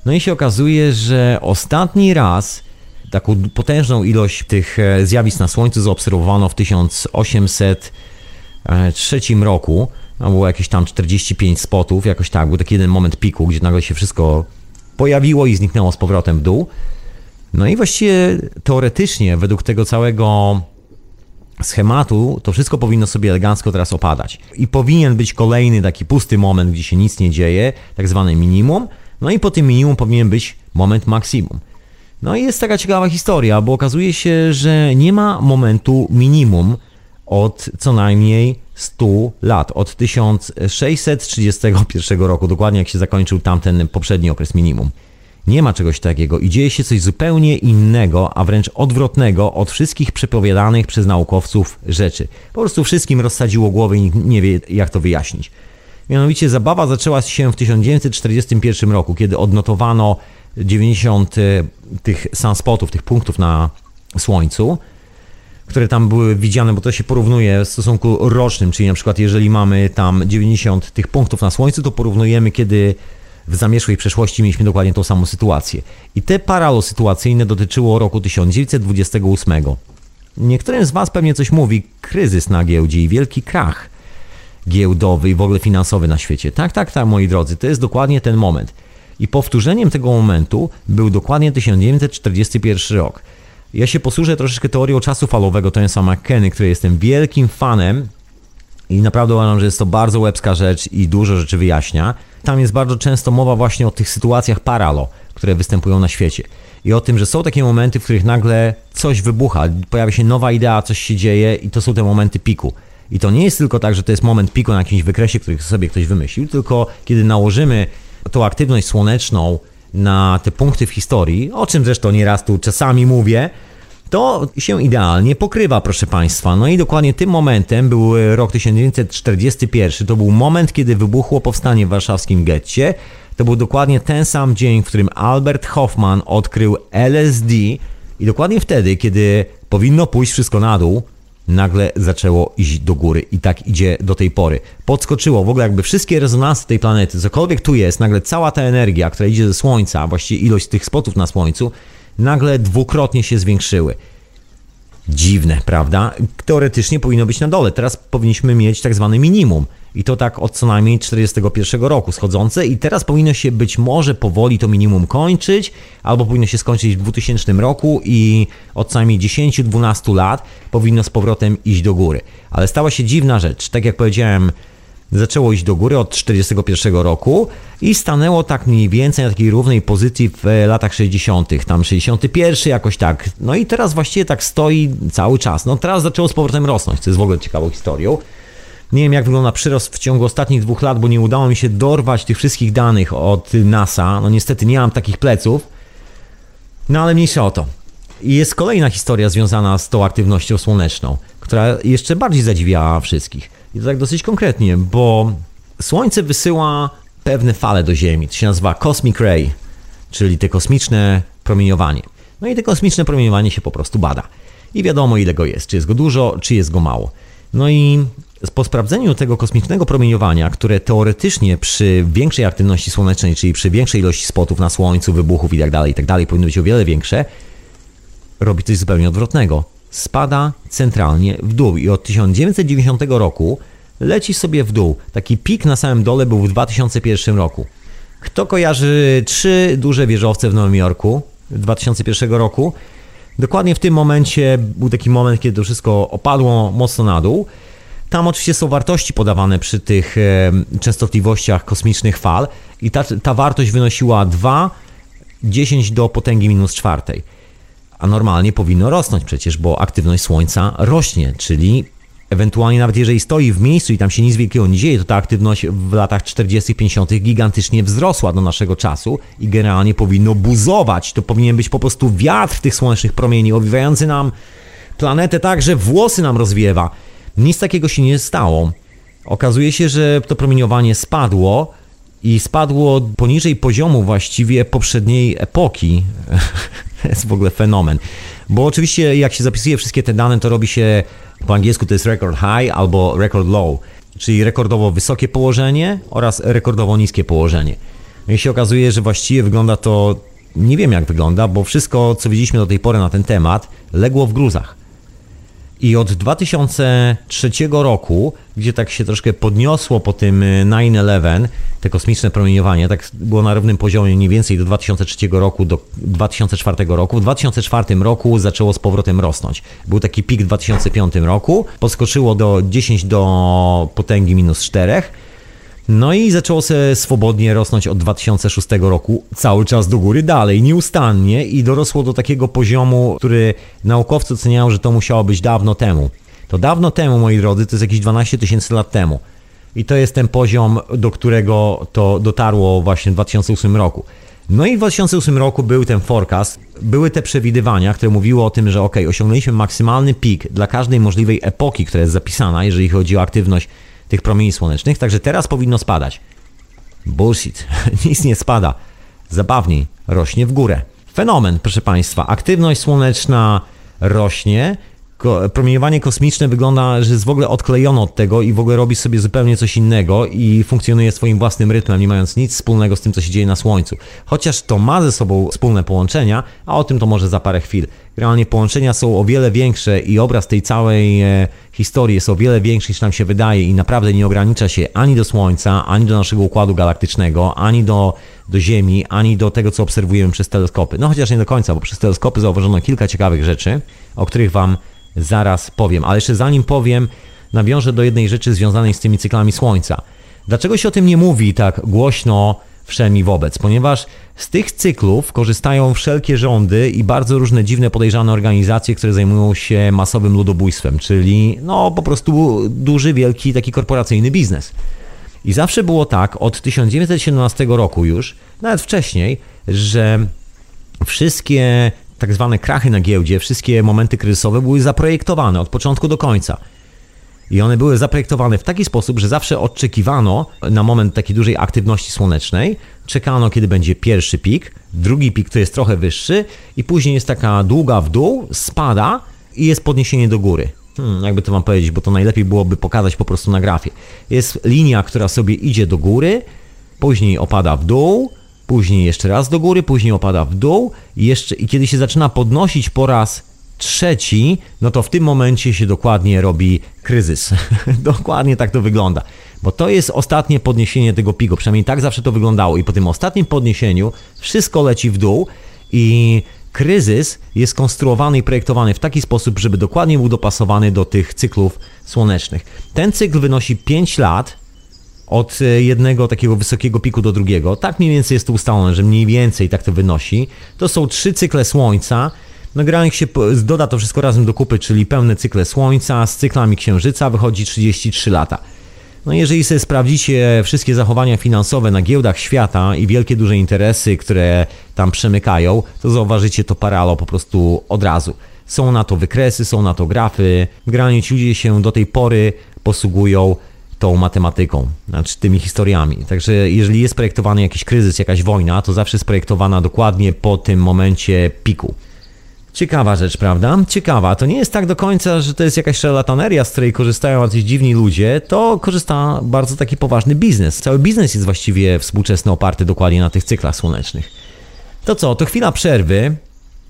No i się okazuje, że ostatni raz taką potężną ilość tych e, zjawisk na Słońcu zaobserwowano w 1803 roku. No było jakieś tam 45 spotów, jakoś tak, był taki jeden moment piku, gdzie nagle się wszystko pojawiło i zniknęło z powrotem w dół. No i właściwie teoretycznie, według tego całego schematu, to wszystko powinno sobie elegancko teraz opadać. I powinien być kolejny taki pusty moment, gdzie się nic nie dzieje, tak zwany minimum. No i po tym minimum powinien być moment maksimum. No i jest taka ciekawa historia, bo okazuje się, że nie ma momentu minimum od co najmniej 100 lat, od 1631 roku, dokładnie jak się zakończył tamten poprzedni okres minimum. Nie ma czegoś takiego i dzieje się coś zupełnie innego, a wręcz odwrotnego od wszystkich przepowiadanych przez naukowców rzeczy. Po prostu wszystkim rozsadziło głowy i nikt nie wie, jak to wyjaśnić. Mianowicie zabawa zaczęła się w 1941 roku, kiedy odnotowano 90 e, tych sunspotów, tych punktów na Słońcu, które tam były widziane, bo to się porównuje w stosunku rocznym, czyli na przykład jeżeli mamy tam 90 tych punktów na Słońcu, to porównujemy, kiedy w zamierzchłej przeszłości mieliśmy dokładnie tą samą sytuację. I te paralo sytuacyjne dotyczyło roku 1928. Niektórym z Was pewnie coś mówi, kryzys na giełdzie i wielki krach giełdowy i w ogóle finansowy na świecie. Tak, tak, tak, moi drodzy, to jest dokładnie ten moment. I powtórzeniem tego momentu był dokładnie 1941 rok. Ja się posłużę troszeczkę teorią czasu falowego Tomas'a McKenny, który jestem wielkim fanem i naprawdę uważam, że jest to bardzo łebska rzecz i dużo rzeczy wyjaśnia. Tam jest bardzo często mowa właśnie o tych sytuacjach paralo, które występują na świecie. I o tym, że są takie momenty, w których nagle coś wybucha, pojawia się nowa idea, coś się dzieje i to są te momenty piku. I to nie jest tylko tak, że to jest moment piku na jakimś wykresie, który sobie ktoś wymyślił, tylko kiedy nałożymy tą aktywność słoneczną na te punkty w historii, o czym zresztą nieraz tu czasami mówię, to się idealnie pokrywa, proszę Państwa. No i dokładnie tym momentem był rok 1941. To był moment, kiedy wybuchło powstanie w warszawskim getcie. To był dokładnie ten sam dzień, w którym Albert Hoffman odkrył LSD i dokładnie wtedy, kiedy powinno pójść wszystko na dół, nagle zaczęło iść do góry i tak idzie do tej pory. Podskoczyło w ogóle jakby wszystkie rezonanse tej planety, cokolwiek tu jest, nagle cała ta energia, która idzie ze Słońca, właściwie ilość tych spotów na Słońcu, nagle dwukrotnie się zwiększyły. Dziwne, prawda? Teoretycznie powinno być na dole. Teraz powinniśmy mieć tak zwany minimum. I to tak od co najmniej 41 roku schodzące i teraz powinno się być może powoli to minimum kończyć, albo powinno się skończyć w 2000 roku i od co najmniej 10-12 lat powinno z powrotem iść do góry. Ale stała się dziwna rzecz. Tak jak powiedziałem, zaczęło iść do góry od 41 roku i stanęło tak mniej więcej na takiej równej pozycji w latach 60., tam 61 jakoś tak. No i teraz właściwie tak stoi cały czas. No teraz zaczęło z powrotem rosnąć, co jest w ogóle ciekawą historią. Nie wiem, jak wygląda przyrost w ciągu ostatnich dwóch lat, bo nie udało mi się dorwać tych wszystkich danych od NASA. No niestety nie mam takich pleców. No ale mniejsza o to. I jest kolejna historia związana z tą aktywnością słoneczną, która jeszcze bardziej zadziwiała wszystkich. I to tak dosyć konkretnie, bo Słońce wysyła pewne fale do Ziemi. To się nazywa Cosmic Ray, czyli te kosmiczne promieniowanie. No i te kosmiczne promieniowanie się po prostu bada. I wiadomo ile go jest, czy jest go dużo, czy jest go mało. No i po sprawdzeniu tego kosmicznego promieniowania, które teoretycznie przy większej aktywności słonecznej, czyli przy większej ilości spotów na Słońcu, wybuchów itd., tak itd., tak powinno być o wiele większe, robi coś zupełnie odwrotnego. Spada centralnie w dół i od 1990 roku leci sobie w dół. Taki pik na samym dole był w 2001 roku. Kto kojarzy trzy duże wieżowce w Nowym Jorku 2001 roku? Dokładnie w tym momencie był taki moment, kiedy to wszystko opadło mocno na dół. Tam oczywiście są wartości podawane przy tych e, częstotliwościach kosmicznych fal i ta, ta wartość wynosiła 2, 10 do potęgi minus czwartej. A normalnie powinno rosnąć przecież, bo aktywność Słońca rośnie, czyli ewentualnie nawet jeżeli stoi w miejscu i tam się nic wielkiego nie dzieje, to ta aktywność w latach 40 50 gigantycznie wzrosła do naszego czasu i generalnie powinno buzować. To powinien być po prostu wiatr tych słonecznych promieni, owiewający nam planetę tak, że włosy nam rozwiewa. Nic takiego się nie stało. Okazuje się, że to promieniowanie spadło i spadło poniżej poziomu właściwie poprzedniej epoki. to jest w ogóle fenomen. Bo oczywiście jak się zapisuje wszystkie te dane, to robi się po angielsku to jest record high albo record low, czyli rekordowo wysokie położenie oraz rekordowo niskie położenie. No i się okazuje, że właściwie wygląda to nie wiem jak wygląda, bo wszystko co widzieliśmy do tej pory na ten temat legło w gruzach. I od 2003 roku, gdzie tak się troszkę podniosło po tym 9-11, y, te kosmiczne promieniowanie, tak było na równym poziomie mniej więcej do 2003 roku, do 2004 roku. W 2004 roku zaczęło z powrotem rosnąć. Był taki pik w 2005 roku, podskoczyło do 10 do potęgi minus 4 no i zaczęło się swobodnie rosnąć od 2006 roku, cały czas do góry dalej, nieustannie i dorosło do takiego poziomu, który naukowcy oceniają, że to musiało być dawno temu. To dawno temu, moi drodzy, to jest jakieś 12 tysięcy lat temu. I to jest ten poziom, do którego to dotarło właśnie w 2008 roku. No i w 2008 roku był ten forecast, były te przewidywania, które mówiły o tym, że ok, osiągnęliśmy maksymalny pik dla każdej możliwej epoki, która jest zapisana, jeżeli chodzi o aktywność tych promieni słonecznych, także teraz powinno spadać. Bullshit, nic nie spada. Zabawniej, rośnie w górę. Fenomen, proszę Państwa, aktywność słoneczna rośnie, promieniowanie kosmiczne wygląda, że jest w ogóle odklejone od tego i w ogóle robi sobie zupełnie coś innego i funkcjonuje swoim własnym rytmem, nie mając nic wspólnego z tym, co się dzieje na Słońcu. Chociaż to ma ze sobą wspólne połączenia, a o tym to może za parę chwil. Realnie połączenia są o wiele większe i obraz tej całej e, historii jest o wiele większy niż nam się wydaje i naprawdę nie ogranicza się ani do Słońca, ani do naszego układu galaktycznego, ani do, do Ziemi, ani do tego, co obserwujemy przez teleskopy. No chociaż nie do końca, bo przez teleskopy zauważono kilka ciekawych rzeczy, o których Wam zaraz powiem. Ale jeszcze zanim powiem, nawiążę do jednej rzeczy związanej z tymi cyklami Słońca. Dlaczego się o tym nie mówi tak głośno wszemi wobec? Ponieważ z tych cyklów korzystają wszelkie rządy i bardzo różne dziwne, podejrzane organizacje, które zajmują się masowym ludobójstwem, czyli no po prostu duży, wielki taki korporacyjny biznes. I zawsze było tak, od 1917 roku już, nawet wcześniej, że wszystkie tak zwane krachy na giełdzie, wszystkie momenty kryzysowe były zaprojektowane od początku do końca. I one były zaprojektowane w taki sposób, że zawsze oczekiwano na moment takiej dużej aktywności słonecznej, czekano kiedy będzie pierwszy pik, drugi pik to jest trochę wyższy i później jest taka długa w dół, spada i jest podniesienie do góry. Hmm, jakby to wam powiedzieć, bo to najlepiej byłoby pokazać po prostu na grafie. Jest linia, która sobie idzie do góry, później opada w dół, później jeszcze raz do góry, później opada w dół i, jeszcze, i kiedy się zaczyna podnosić po raz trzeci, no to w tym momencie się dokładnie robi kryzys. dokładnie tak to wygląda. Bo to jest ostatnie podniesienie tego piku, przynajmniej tak zawsze to wyglądało. I po tym ostatnim podniesieniu wszystko leci w dół i kryzys jest konstruowany i projektowany w taki sposób, żeby dokładnie był dopasowany do tych cyklów słonecznych. Ten cykl wynosi 5 lat od e, jednego takiego wysokiego piku do drugiego. Tak mniej więcej jest to ustalone, że mniej więcej tak to wynosi. To są trzy cykle słońca. No się doda to wszystko razem do kupy, czyli pełne cykle słońca z cyklami księżyca wychodzi 33 lata. No jeżeli sobie sprawdzicie wszystkie zachowania finansowe na giełdach świata i wielkie duże interesy, które tam przemykają, to zauważycie to paralo po prostu od razu. Są na to wykresy, są na to grafy. Generalnie ci ludzie się do tej pory posługują tą matematyką, znaczy tymi historiami. Także jeżeli jest projektowany jakiś kryzys, jakaś wojna, to zawsze jest projektowana dokładnie po tym momencie piku. Ciekawa rzecz, prawda? Ciekawa. To nie jest tak do końca, że to jest jakaś szarlataneria, z której korzystają jacyś dziwni ludzie. To korzysta bardzo taki poważny biznes. Cały biznes jest właściwie współczesny oparty dokładnie na tych cyklach słonecznych. To co, to chwila przerwy,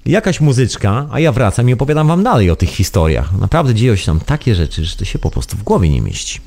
jakaś muzyczka, a ja wracam i opowiadam wam dalej o tych historiach. Naprawdę dzieją się tam takie rzeczy, że to się po prostu w głowie nie mieści.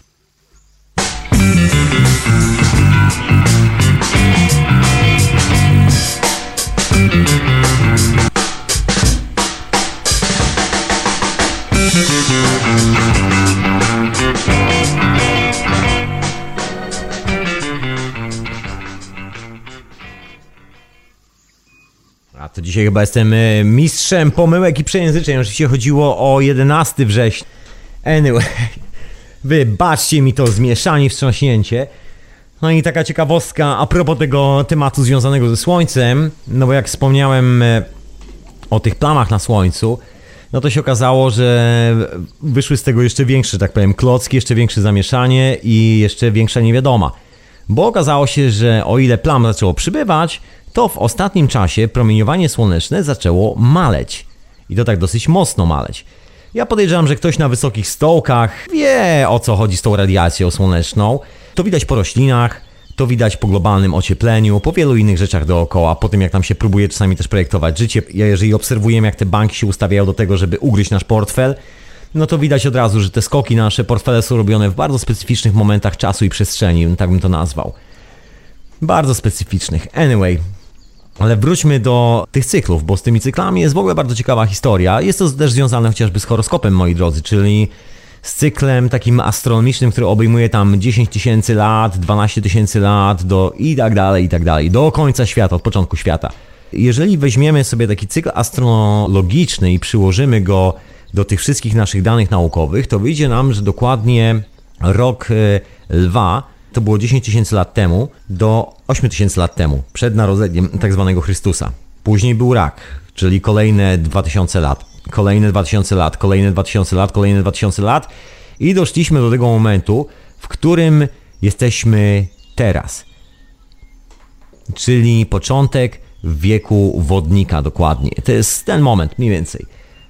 Dzisiaj chyba jestem e, mistrzem pomyłek i przejęzyczeń. Oczywiście chodziło o 11 września. Anyway, wybaczcie mi to zmieszanie, wstrząśnięcie. No i taka ciekawostka a propos tego tematu związanego ze Słońcem, no bo jak wspomniałem e, o tych plamach na Słońcu, no to się okazało, że wyszły z tego jeszcze większe, tak powiem, klocki, jeszcze większe zamieszanie i jeszcze większa niewiadoma. Bo okazało się, że o ile plam zaczęło przybywać, to w ostatnim czasie promieniowanie słoneczne zaczęło maleć. I to tak dosyć mocno maleć. Ja podejrzewam, że ktoś na wysokich stołkach wie o co chodzi z tą radiacją słoneczną. To widać po roślinach, to widać po globalnym ociepleniu, po wielu innych rzeczach dookoła, po tym jak nam się próbuje czasami też projektować życie. Jeżeli obserwujemy, jak te banki się ustawiają do tego, żeby ugryźć nasz portfel, no to widać od razu, że te skoki na nasze portfele są robione w bardzo specyficznych momentach czasu i przestrzeni, tak bym to nazwał. Bardzo specyficznych. Anyway, ale wróćmy do tych cyklów, bo z tymi cyklami jest w ogóle bardzo ciekawa historia. Jest to też związane chociażby z horoskopem, moi drodzy, czyli z cyklem takim astronomicznym, który obejmuje tam 10 tysięcy lat, 12 tysięcy lat do i tak dalej, i tak dalej, do końca świata, od początku świata. Jeżeli weźmiemy sobie taki cykl astrologiczny i przyłożymy go do tych wszystkich naszych danych naukowych, to wyjdzie nam, że dokładnie rok e, lwa to było 10 tysięcy lat temu do 8 tysięcy lat temu, przed narodzeniem tak zwanego Chrystusa. Później był rak, czyli kolejne 2000 lat, kolejne 2000 lat, kolejne 2000 lat, kolejne 2000 lat i doszliśmy do tego momentu, w którym jesteśmy teraz. Czyli początek wieku wodnika dokładnie. To jest ten moment mniej więcej.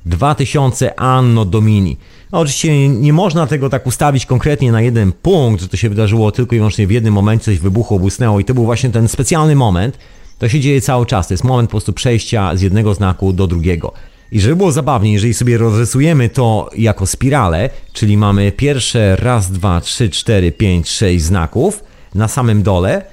2000 anno domini. No, oczywiście nie można tego tak ustawić konkretnie na jeden punkt, że to się wydarzyło tylko i wyłącznie w jednym momencie, coś wybuchło, błysnęło i to był właśnie ten specjalny moment. To się dzieje cały czas, to jest moment po prostu przejścia z jednego znaku do drugiego. I żeby było zabawnie, jeżeli sobie rozrysujemy to jako spirale, czyli mamy pierwsze raz, dwa, trzy, cztery, pięć, sześć znaków na samym dole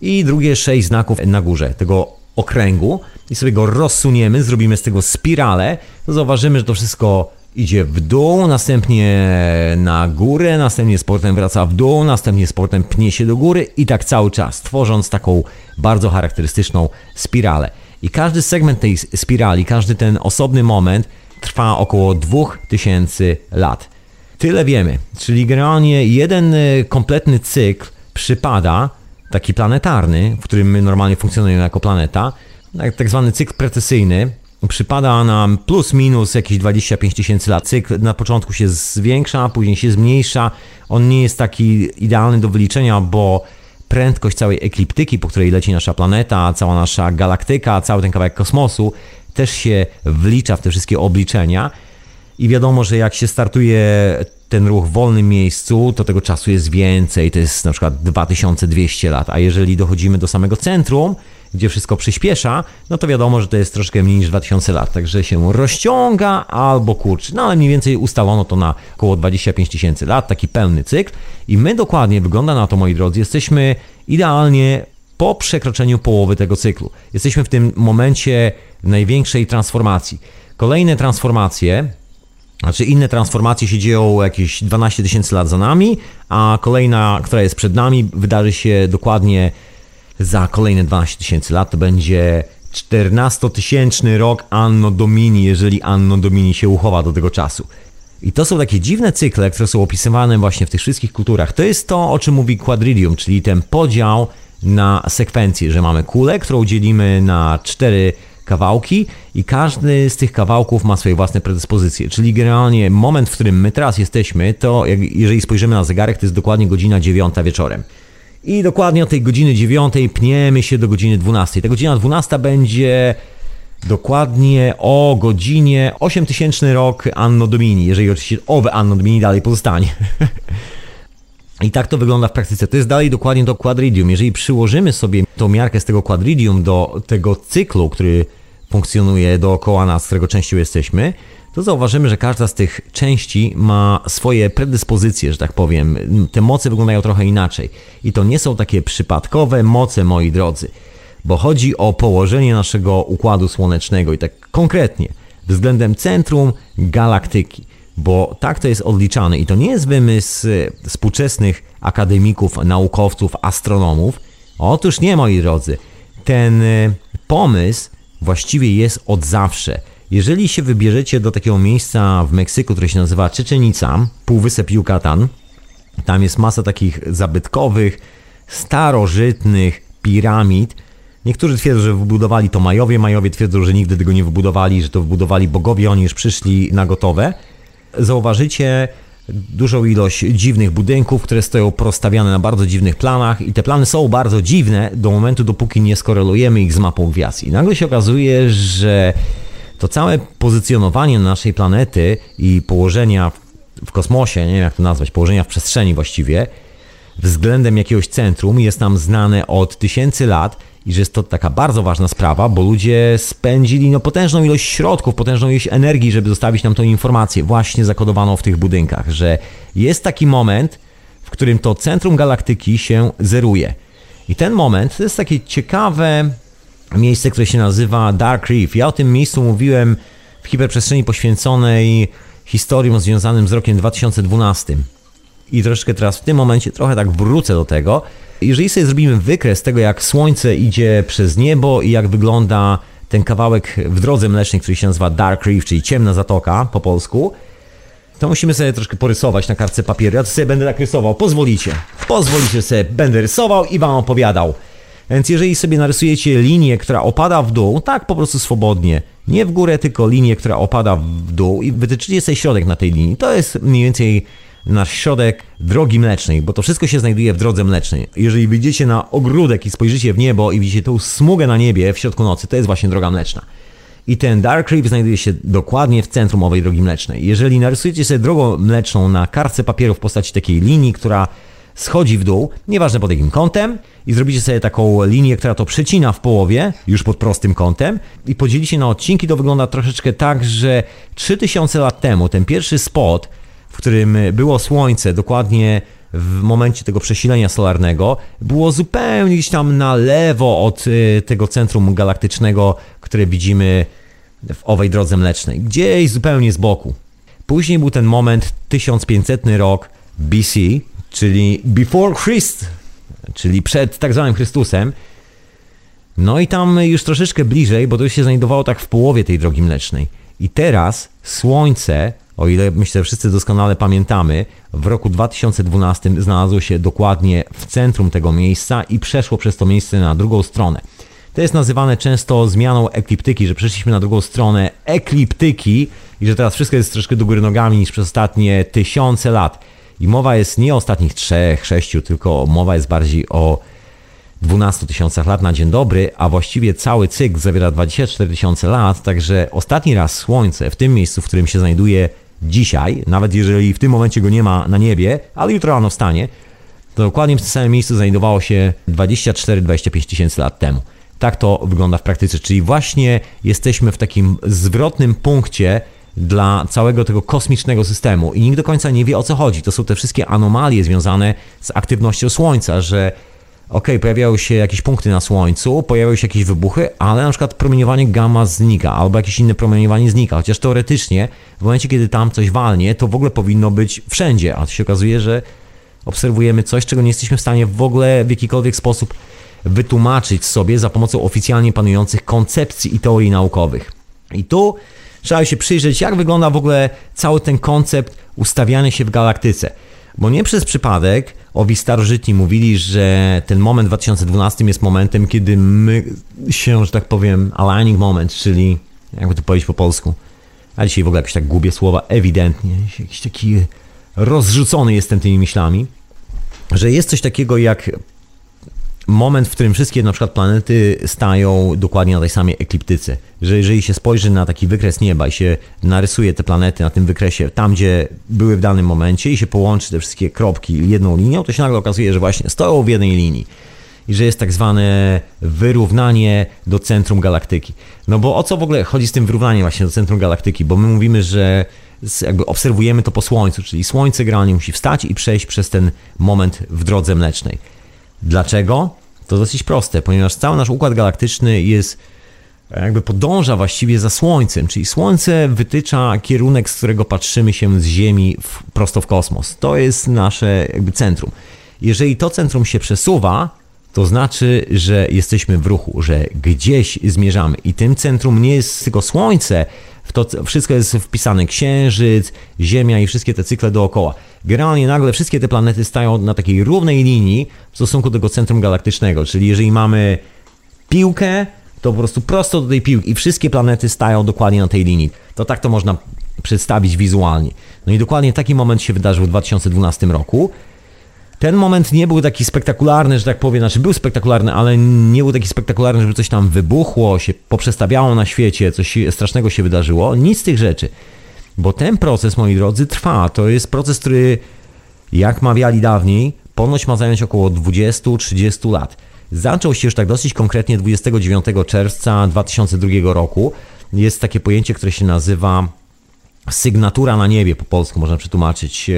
i drugie sześć znaków na górze tego okręgu i sobie go rozsuniemy, zrobimy z tego spirale, to zauważymy, że to wszystko idzie w dół, następnie na górę, następnie sportem wraca w dół, następnie sportem pnie się do góry i tak cały czas, tworząc taką bardzo charakterystyczną spiralę. I każdy segment tej spirali, każdy ten osobny moment trwa około 2000 lat. Tyle wiemy, czyli generalnie jeden e, kompletny cykl przypada, taki planetarny, w którym my normalnie funkcjonujemy jako planeta, tak zwany cykl precesyjny, przypada nam plus minus jakieś 25 tysięcy lat. Cykl na początku się zwiększa, później się zmniejsza. On nie jest taki idealny do wyliczenia, bo prędkość całej ekliptyki, po której leci nasza planeta, cała nasza galaktyka, cały ten kawałek kosmosu też się wlicza w te wszystkie obliczenia. I wiadomo, że jak się startuje ten ruch w wolnym miejscu, to tego czasu jest więcej, to jest na przykład 2200 lat, a jeżeli dochodzimy do samego centrum, gdzie wszystko przyspiesza, no to wiadomo, że to jest troszkę mniej niż 2000 lat, także się rozciąga albo kurczy. No ale mniej więcej ustalono to na około 25 tysięcy lat, taki pełny cykl i my dokładnie, wygląda na to moi drodzy, jesteśmy idealnie po przekroczeniu połowy tego cyklu. Jesteśmy w tym momencie największej transformacji. Kolejne transformacje, znaczy inne transformacje się dzieją jakieś 12 tysięcy lat za nami, a kolejna, która jest przed nami, wydarzy się dokładnie za kolejne 12 tysięcy lat. To będzie 14-tysięczny rok Anno Domini, jeżeli Anno Domini się uchowa do tego czasu. I to są takie dziwne cykle, które są opisywane właśnie w tych wszystkich kulturach. To jest to, o czym mówi quadridium, czyli ten podział na sekwencję, że mamy kulę, którą dzielimy na cztery kawałki i każdy z tych kawałków ma swoje własne predyspozycje. Czyli generalnie moment, w którym my teraz jesteśmy, to jeżeli spojrzymy na zegarek, to jest dokładnie godzina dziewiąta wieczorem. I dokładnie od tej godziny dziewiątej pniemy się do godziny 12. Ta godzina 12 będzie dokładnie o godzinie 8000 rok Anno Domini, jeżeli oczywiście owe Anno Domini dalej pozostanie. I tak to wygląda w praktyce. To jest dalej dokładnie do quadridium. Jeżeli przyłożymy sobie tą miarkę z tego quadridium do tego cyklu, który funkcjonuje dookoła nas, z którego częścią jesteśmy, to zauważymy, że każda z tych części ma swoje predyspozycje, że tak powiem. Te moce wyglądają trochę inaczej. I to nie są takie przypadkowe moce, moi drodzy, bo chodzi o położenie naszego układu słonecznego i tak konkretnie względem centrum galaktyki bo tak to jest odliczane i to nie jest wymysł współczesnych akademików, naukowców, astronomów. Otóż nie, moi drodzy. Ten e, pomysł właściwie jest od zawsze. Jeżeli się wybierzecie do takiego miejsca w Meksyku, które się nazywa Czeczenica, Półwysep Yucatan, tam jest masa takich zabytkowych, starożytnych piramid. Niektórzy twierdzą, że wybudowali to Majowie, Majowie twierdzą, że nigdy tego nie wybudowali, że to wybudowali bogowie, oni już przyszli na gotowe zauważycie dużą ilość dziwnych budynków, które stoją prostawiane na bardzo dziwnych planach i te plany są bardzo dziwne do momentu, dopóki nie skorelujemy ich z mapą gwiazd. I nagle się okazuje, że to całe pozycjonowanie naszej planety i położenia w kosmosie, nie wiem jak to nazwać, położenia w przestrzeni właściwie, względem jakiegoś centrum jest nam znane od tysięcy lat i że jest to taka bardzo ważna sprawa, bo ludzie spędzili no, potężną ilość środków, potężną ilość energii, żeby zostawić nam tą informację właśnie zakodowaną w tych budynkach, że jest taki moment, w którym to centrum galaktyki się zeruje. I ten moment to jest takie ciekawe miejsce, które się nazywa Dark Reef. Ja o tym miejscu mówiłem w hiperprzestrzeni poświęconej historiom związanym z rokiem 2012. I troszeczkę teraz w tym momencie trochę tak wrócę do tego, jeżeli sobie zrobimy wykres tego, jak słońce idzie przez niebo i jak wygląda ten kawałek w drodze mlecznej, który się nazywa Dark Reef, czyli ciemna zatoka po polsku, to musimy sobie troszkę porysować na kartce papieru. Ja to sobie będę tak rysował. Pozwolicie. Pozwolicie sobie, będę rysował i wam opowiadał. Więc jeżeli sobie narysujecie linię, która opada w dół, tak po prostu swobodnie, nie w górę, tylko linię, która opada w dół i wytyczycie sobie środek na tej linii, to jest mniej więcej nasz środek drogi mlecznej, bo to wszystko się znajduje w drodze mlecznej. Jeżeli wyjdziecie na ogródek i spojrzycie w niebo i widzicie tą smugę na niebie w środku nocy, to jest właśnie droga mleczna. I ten Dark Reef znajduje się dokładnie w centrum owej drogi mlecznej. Jeżeli narysujecie sobie drogą mleczną na kartce papieru w postaci takiej linii, która schodzi w dół, nieważne pod jakim kątem, i zrobicie sobie taką linię, która to przecina w połowie, już pod prostym kątem, i podzielicie na odcinki, to wygląda troszeczkę tak, że 3000 lat temu ten pierwszy spot w którym było słońce, dokładnie w momencie tego przesilenia solarnego, było zupełnie gdzieś tam na lewo od y, tego centrum galaktycznego, które widzimy w owej drodze mlecznej, gdzieś zupełnie z boku. Później był ten moment 1500 rok BC, czyli Before Christ, czyli przed tak zwanym Chrystusem. No i tam już troszeczkę bliżej, bo to się znajdowało tak w połowie tej drogi mlecznej. I teraz Słońce o ile myślę, że wszyscy doskonale pamiętamy, w roku 2012 znalazło się dokładnie w centrum tego miejsca i przeszło przez to miejsce na drugą stronę. To jest nazywane często zmianą ekliptyki, że przeszliśmy na drugą stronę ekliptyki i że teraz wszystko jest troszkę do góry nogami niż przez ostatnie tysiące lat. I mowa jest nie o ostatnich trzech, sześciu, tylko mowa jest bardziej o 12 tysiącach lat na dzień dobry, a właściwie cały cykl zawiera 24 tysiące lat, także ostatni raz Słońce w tym miejscu, w którym się znajduje dzisiaj, nawet jeżeli w tym momencie go nie ma na niebie, ale jutro rano wstanie, to dokładnie w tym samym miejscu znajdowało się 24-25 tysięcy lat temu. tak to wygląda w praktyce. Czyli właśnie jesteśmy w takim zwrotnym punkcie dla całego tego kosmicznego systemu i nikt do końca nie wie o co chodzi. To są te wszystkie anomalie związane z aktywnością Słońca, że ok, pojawiają się jakieś punkty na Słońcu, pojawiają się jakieś wybuchy, ale na przykład promieniowanie gamma znika, albo jakieś inne promieniowanie znika, chociaż teoretycznie w momencie, kiedy tam coś walnie, to w ogóle powinno być wszędzie, a to się okazuje, że obserwujemy coś, czego nie jesteśmy w stanie w ogóle w jakikolwiek sposób wytłumaczyć sobie za pomocą oficjalnie panujących koncepcji i teorii naukowych. I tu trzeba się przyjrzeć, jak wygląda w ogóle cały ten koncept ustawiania się w galaktyce. Bo nie przez przypadek owi starożytni mówili, że ten moment w 2012 jest momentem, kiedy my się, że tak powiem, aligning moment, czyli jakby to powiedzieć po polsku. A dzisiaj w ogóle jakoś tak gubię słowa, ewidentnie, jakiś taki rozrzucony jestem tymi myślami, że jest coś takiego jak moment, w którym wszystkie na przykład planety stają dokładnie na tej samej ekliptyce. Że jeżeli się spojrzy na taki wykres nieba i się narysuje te planety na tym wykresie, tam gdzie były w danym momencie i się połączy te wszystkie kropki jedną linią, to się nagle okazuje, że właśnie stoją w jednej linii. I że jest tak zwane wyrównanie do centrum galaktyki. No bo o co w ogóle chodzi z tym wyrównaniem właśnie do centrum galaktyki? Bo my mówimy, że jakby obserwujemy to po Słońcu, czyli Słońce generalnie musi wstać i przejść przez ten moment w drodze mlecznej. Dlaczego? To dosyć proste, ponieważ cały nasz układ galaktyczny jest jakby podąża właściwie za Słońcem, czyli Słońce wytycza kierunek, z którego patrzymy się z Ziemi w, prosto w kosmos. To jest nasze jakby centrum. Jeżeli to centrum się przesuwa, to znaczy, że jesteśmy w ruchu, że gdzieś zmierzamy i tym centrum nie jest tylko Słońce, w to wszystko jest wpisane Księżyc, Ziemia i wszystkie te cykle dookoła. Generalnie nagle wszystkie te planety stają na takiej równej linii w stosunku do tego centrum galaktycznego, czyli jeżeli mamy piłkę, to po prostu prosto do tej piłki i wszystkie planety stają dokładnie na tej linii. To tak to można przedstawić wizualnie. No i dokładnie taki moment się wydarzył w 2012 roku. Ten moment nie był taki spektakularny, że tak powiem, znaczy był spektakularny, ale nie był taki spektakularny, żeby coś tam wybuchło, się poprzestawiało na świecie, coś strasznego się wydarzyło. Nic z tych rzeczy. Bo ten proces, moi drodzy, trwa. To jest proces, który, jak mawiali dawniej, ponoć ma zająć około 20-30 lat. Zaczął się już tak dosyć konkretnie 29 czerwca 2002 roku. Jest takie pojęcie, które się nazywa sygnatura na niebie, po polsku można przetłumaczyć.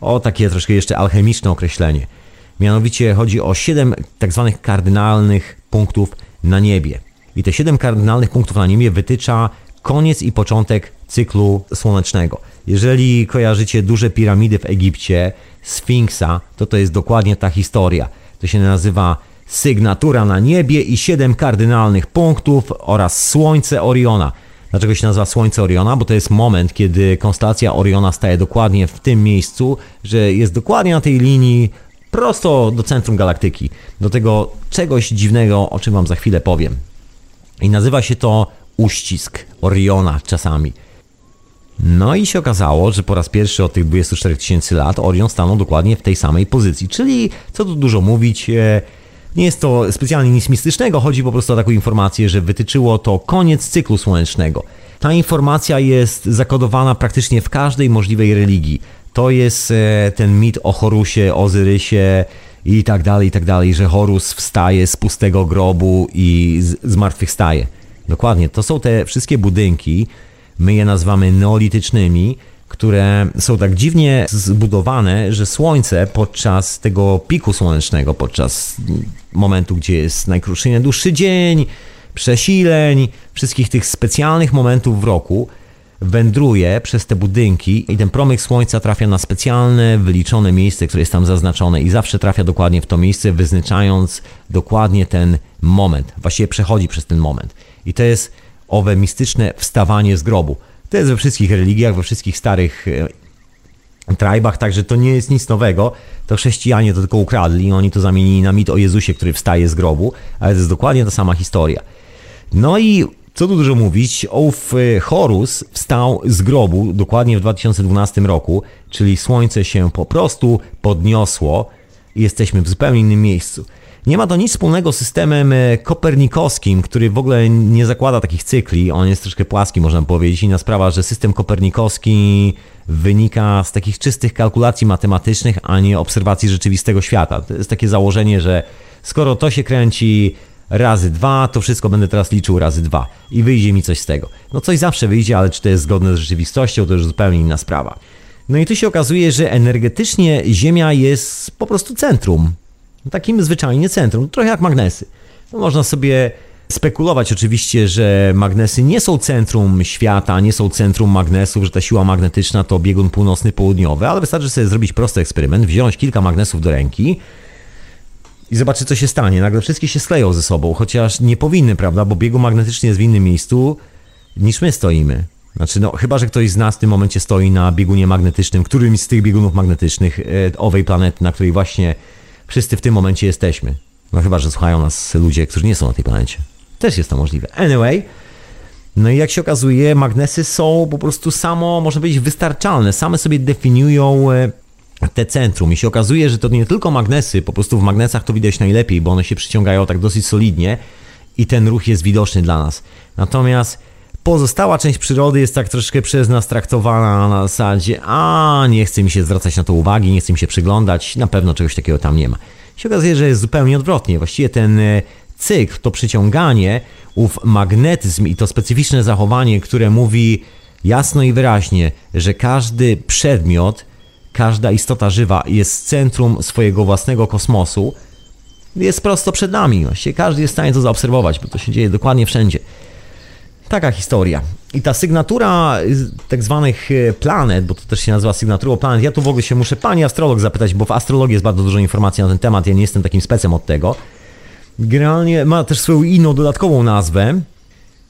O takie troszkę jeszcze alchemiczne określenie. Mianowicie chodzi o siedem tak zwanych kardynalnych punktów na niebie. I te siedem kardynalnych punktów na niebie wytycza koniec i początek cyklu słonecznego. Jeżeli kojarzycie duże piramidy w Egipcie, Sfinksa, to to jest dokładnie ta historia. To się nazywa sygnatura na niebie i siedem kardynalnych punktów oraz słońce Oriona. Dlaczego się nazywa Słońce Oriona? Bo to jest moment, kiedy konstelacja Oriona staje dokładnie w tym miejscu, że jest dokładnie na tej linii prosto do centrum galaktyki, do tego czegoś dziwnego, o czym Wam za chwilę powiem. I nazywa się to uścisk Oriona czasami. No i się okazało, że po raz pierwszy od tych 24 tysięcy lat Orion stanął dokładnie w tej samej pozycji. Czyli, co tu dużo mówić, e, nie jest to specjalnie nic mistycznego, chodzi po prostu o taką informację, że wytyczyło to koniec cyklu słonecznego. Ta informacja jest zakodowana praktycznie w każdej możliwej religii. To jest e, ten mit o Horusie, Ozyrysie i tak dalej, i tak dalej, że Horus wstaje z pustego grobu i zmartwychwstaje. Dokładnie, to są te wszystkie budynki, my je nazywamy neolitycznymi, które są tak dziwnie zbudowane, że słońce podczas tego piku słonecznego, podczas momentu, gdzie jest najkrótszy najdłuższy dzień, przesileń, wszystkich tych specjalnych momentów w roku, wędruje przez te budynki i ten promyk słońca trafia na specjalne, wyliczone miejsce, które jest tam zaznaczone i zawsze trafia dokładnie w to miejsce, wyznaczając dokładnie ten moment. Właściwie przechodzi przez ten moment. I to jest owe mistyczne wstawanie z grobu. To jest we wszystkich religiach, we wszystkich starych e, trajbach, także to nie jest nic nowego. To chrześcijanie to tylko ukradli, oni to zamienili na mit o Jezusie, który wstaje z grobu, ale to jest dokładnie ta sama historia. No i co tu dużo mówić, oów e, Horus wstał z grobu dokładnie w 2012 roku, czyli słońce się po prostu podniosło i jesteśmy w zupełnie innym miejscu. Nie ma to nic wspólnego z systemem e, kopernikowskim, który w ogóle nie zakłada takich cykli. On jest troszkę płaski, można powiedzieć. Inna sprawa, że system kopernikowski wynika z takich czystych kalkulacji matematycznych, a nie obserwacji rzeczywistego świata. To jest takie założenie, że skoro to się kręci, razy 2, to wszystko będę teraz liczył razy 2 i wyjdzie mi coś z tego. No coś zawsze wyjdzie, ale czy to jest zgodne z rzeczywistością, to już zupełnie inna sprawa. No i tu się okazuje, że energetycznie Ziemia jest po prostu centrum. Takim zwyczajnie centrum, trochę jak magnesy. No można sobie spekulować oczywiście, że magnesy nie są centrum świata, nie są centrum magnesów, że ta siła magnetyczna to biegun północny, południowy, ale wystarczy sobie zrobić prosty eksperyment, wziąć kilka magnesów do ręki i zobaczyć, co się stanie. Nagle wszystkie się skleją ze sobą, chociaż nie powinny, prawda, bo biegun magnetyczny jest w innym miejscu niż my stoimy. Znaczy, no, chyba, że ktoś z nas w tym momencie stoi na biegunie magnetycznym, którymś z tych biegunów magnetycznych e, owej planety, na której właśnie wszyscy w tym momencie jesteśmy. No chyba, że słuchają nas ludzie, którzy nie są na tej planecie. Też jest to możliwe. Anyway, no i jak się okazuje, magnesy są po prostu samo, można powiedzieć, wystarczalne. Same sobie definiują e, te centrum. I się okazuje, że to nie tylko magnesy, po prostu w magnesach to widać najlepiej, bo one się przyciągają tak dosyć solidnie i ten ruch jest widoczny dla nas. Natomiast pozostała część przyrody jest tak troszkę przez nas traktowana na zasadzie, a nie chce mi się zwracać na to uwagi, nie chce mi się przyglądać, na pewno czegoś takiego tam nie ma. Się okazuje, że jest zupełnie odwrotnie. Właściwie ten e, cykl, to przyciąganie, ów magnetyzm i to specyficzne zachowanie, które mówi jasno i wyraźnie, że każdy przedmiot, każda istota żywa jest centrum swojego własnego kosmosu, jest prosto przed nami. Właściwie każdy jest w stanie to zaobserwować, bo to się dzieje dokładnie wszędzie. Taka historia. I ta sygnatura tak zwanych e, planet, bo to też się nazywa sygnaturą planet, ja tu w ogóle się muszę pani astrolog zapytać, bo w astrologii jest bardzo dużo informacji na ten temat, ja nie jestem takim specem od tego. Generalnie ma też swoją inną dodatkową nazwę.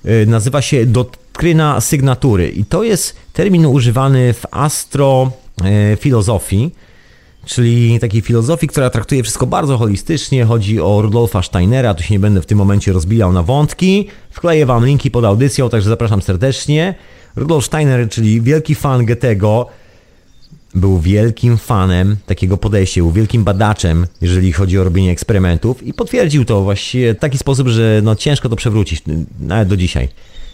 E, nazywa się doktryna sygnatury i to jest termin używany w astrofilozofii, czyli takiej filozofii, która traktuje wszystko bardzo holistycznie. Chodzi o Rudolfa Steinera, tu się nie będę w tym momencie rozbijał na wątki. Wkleję wam linki pod audycją, także zapraszam serdecznie. Rudolf Steiner, czyli wielki fan Goethego, był wielkim fanem takiego podejścia, był wielkim badaczem, jeżeli chodzi o robienie eksperymentów i potwierdził to właściwie w taki sposób, że no ciężko to przewrócić, nawet do dzisiaj.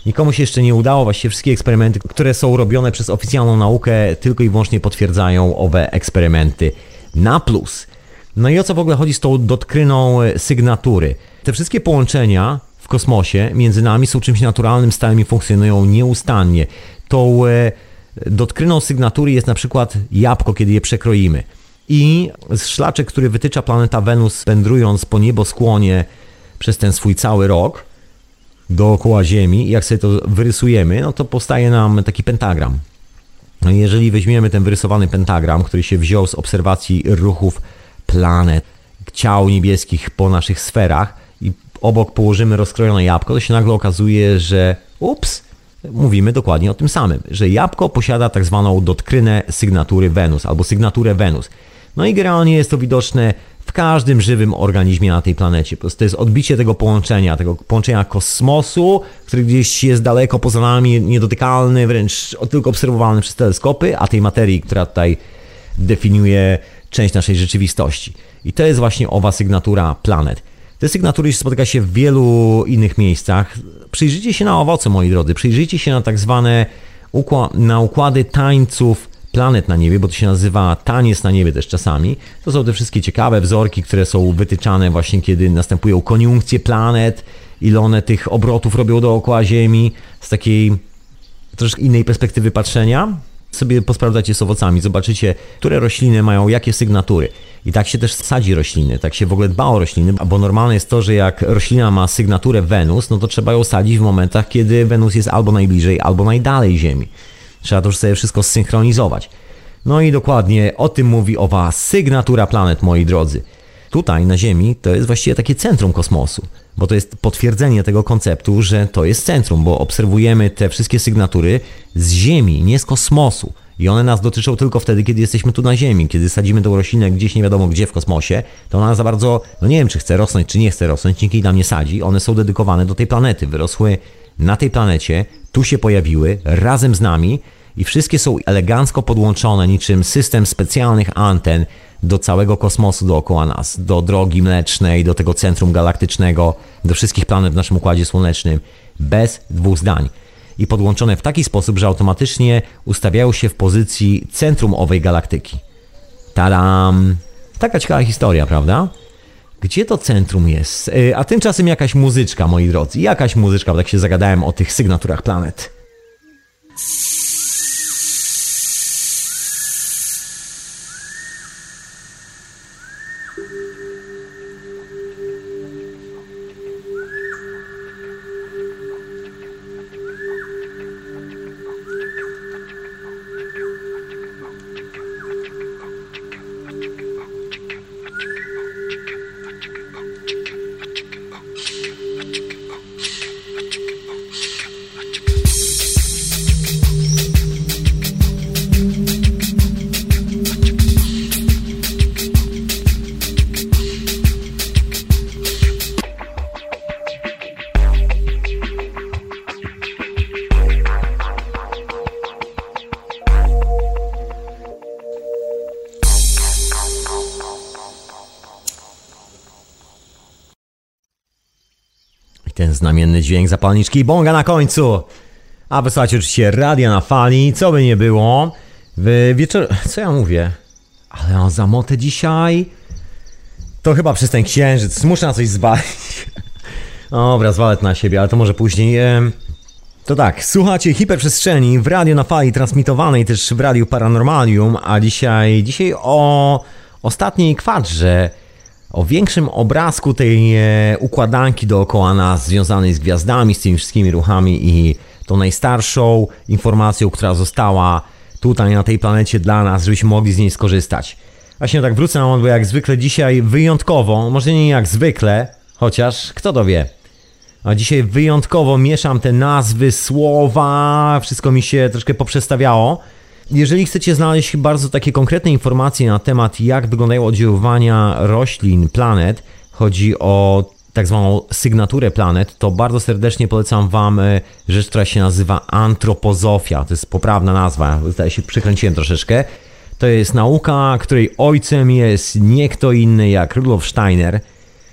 Nikomu się jeszcze nie udało, właściwie wszystkie eksperymenty, które są robione przez oficjalną naukę, tylko i wyłącznie potwierdzają owe eksperymenty na plus. No i o co w ogóle chodzi z tą dotkryną sygnatury? Te wszystkie połączenia w kosmosie między nami są czymś naturalnym, stałym i funkcjonują nieustannie. Tą e, Dotkryną sygnatury jest na przykład jabłko, kiedy je przekroimy. I szlaczek, który wytycza planeta Wenus, wędrując po nieboskłonie przez ten swój cały rok dookoła Ziemi, jak sobie to wyrysujemy, no to powstaje nam taki pentagram. No i jeżeli weźmiemy ten wyrysowany pentagram, który się wziął z obserwacji ruchów planet, ciał niebieskich po naszych sferach i obok położymy rozkrojone jabłko, to się nagle okazuje, że ups, mówimy dokładnie o tym samym, że jabłko posiada tak zwaną dotkrynę sygnatury Wenus albo sygnaturę Wenus. No i generalnie jest to widoczne w każdym żywym organizmie na tej planecie. Po prostu to jest odbicie tego połączenia, tego połączenia kosmosu, który gdzieś jest daleko poza nami, niedotykalny, wręcz tylko obserwowalny przez teleskopy, a tej materii, która tutaj definiuje część naszej rzeczywistości. I to jest właśnie owa sygnatura planet. Te sygnatury spotyka się w wielu innych miejscach. Przyjrzyjcie się na owoce, moi drodzy. Przyjrzyjcie się na tak zwane na układy tańców planet na niebie, bo to się nazywa taniec na niebie też czasami. To są te wszystkie ciekawe wzorki, które są wytyczane właśnie kiedy następują koniunkcje planet, ile one tych obrotów robią dookoła Ziemi z takiej troszkę innej perspektywy patrzenia sobie posprawdzacie z owocami, zobaczycie, które rośliny mają jakie sygnatury. I tak się też sadzi rośliny, tak się w ogóle dba o rośliny, bo normalne jest to, że jak roślina ma sygnaturę Wenus, no to trzeba ją sadzić w momentach, kiedy Wenus jest albo najbliżej, albo najdalej Ziemi. Trzeba to już sobie wszystko zsynchronizować. No i dokładnie o tym mówi owa sygnatura planet, moi drodzy. Tutaj na Ziemi to jest właściwie takie centrum kosmosu, bo to jest potwierdzenie tego konceptu, że to jest centrum, bo obserwujemy te wszystkie sygnatury z Ziemi, nie z kosmosu. I one nas dotyczą tylko wtedy, kiedy jesteśmy tu na Ziemi. Kiedy sadzimy tą roślinę gdzieś nie wiadomo gdzie w kosmosie, to ona za bardzo, no nie wiem, czy chce rosnąć, czy nie chce rosnąć, nikt jej tam nie sadzi. One są dedykowane do tej planety. Wyrosły na tej planecie, tu się pojawiły, razem z nami i wszystkie są elegancko podłączone niczym system specjalnych anten do całego kosmosu dookoła nas, do drogi mlecznej, do tego centrum galaktycznego, do wszystkich planet w naszym układzie słonecznym, bez dwóch zdań. I podłączone w taki sposób, że automatycznie ustawiają się w pozycji centrum owej galaktyki. Tadam! Taka ciekawa historia, prawda? Gdzie to centrum jest? Y, A tymczasem jakaś muzyczka, moi drodzy. Jakaś muzyczka, bo tak się zagadałem o tych sygnaturach planet. Znamienny dźwięk zapalniczki i bonga na końcu. A wysłuchajcie oczywiście radia na fali, co by nie było. W wieczór... Co ja mówię? Ale on za motę dzisiaj... To chyba przez ten księżyc. Muszę na coś zwalić. Dobra, zwalę na siebie, ale to może później. To tak, słuchacie hiperprzestrzeni w radio na fali transmitowanej też w radiu Paranormalium, a dzisiaj, dzisiaj o ostatniej kwadrze, o większym obrazku tej e, układanki dookoła nas związanej z gwiazdami, z tymi wszystkimi ruchami i tą najstarszą informacją, która została tutaj na tej planecie dla nas, żebyśmy mogli z niej skorzystać. Właśnie tak wrócę na moment, bo jak zwykle dzisiaj wyjątkowo, może nie jak zwykle, chociaż kto to wie. A dzisiaj wyjątkowo mieszam te nazwy, słowa, wszystko mi się troszkę poprzestawiało. Jeżeli chcecie znaleźć bardzo takie konkretne informacje na temat, jak wyglądają oddziaływania roślin, planet, chodzi o tak zwaną sygnaturę planet, to bardzo serdecznie polecam Wam e, rzecz, która się nazywa antropozofia. To jest poprawna nazwa, zdaje się przykręciłem troszeczkę. To jest nauka, której ojcem jest nie kto inny jak Rudolf Steiner.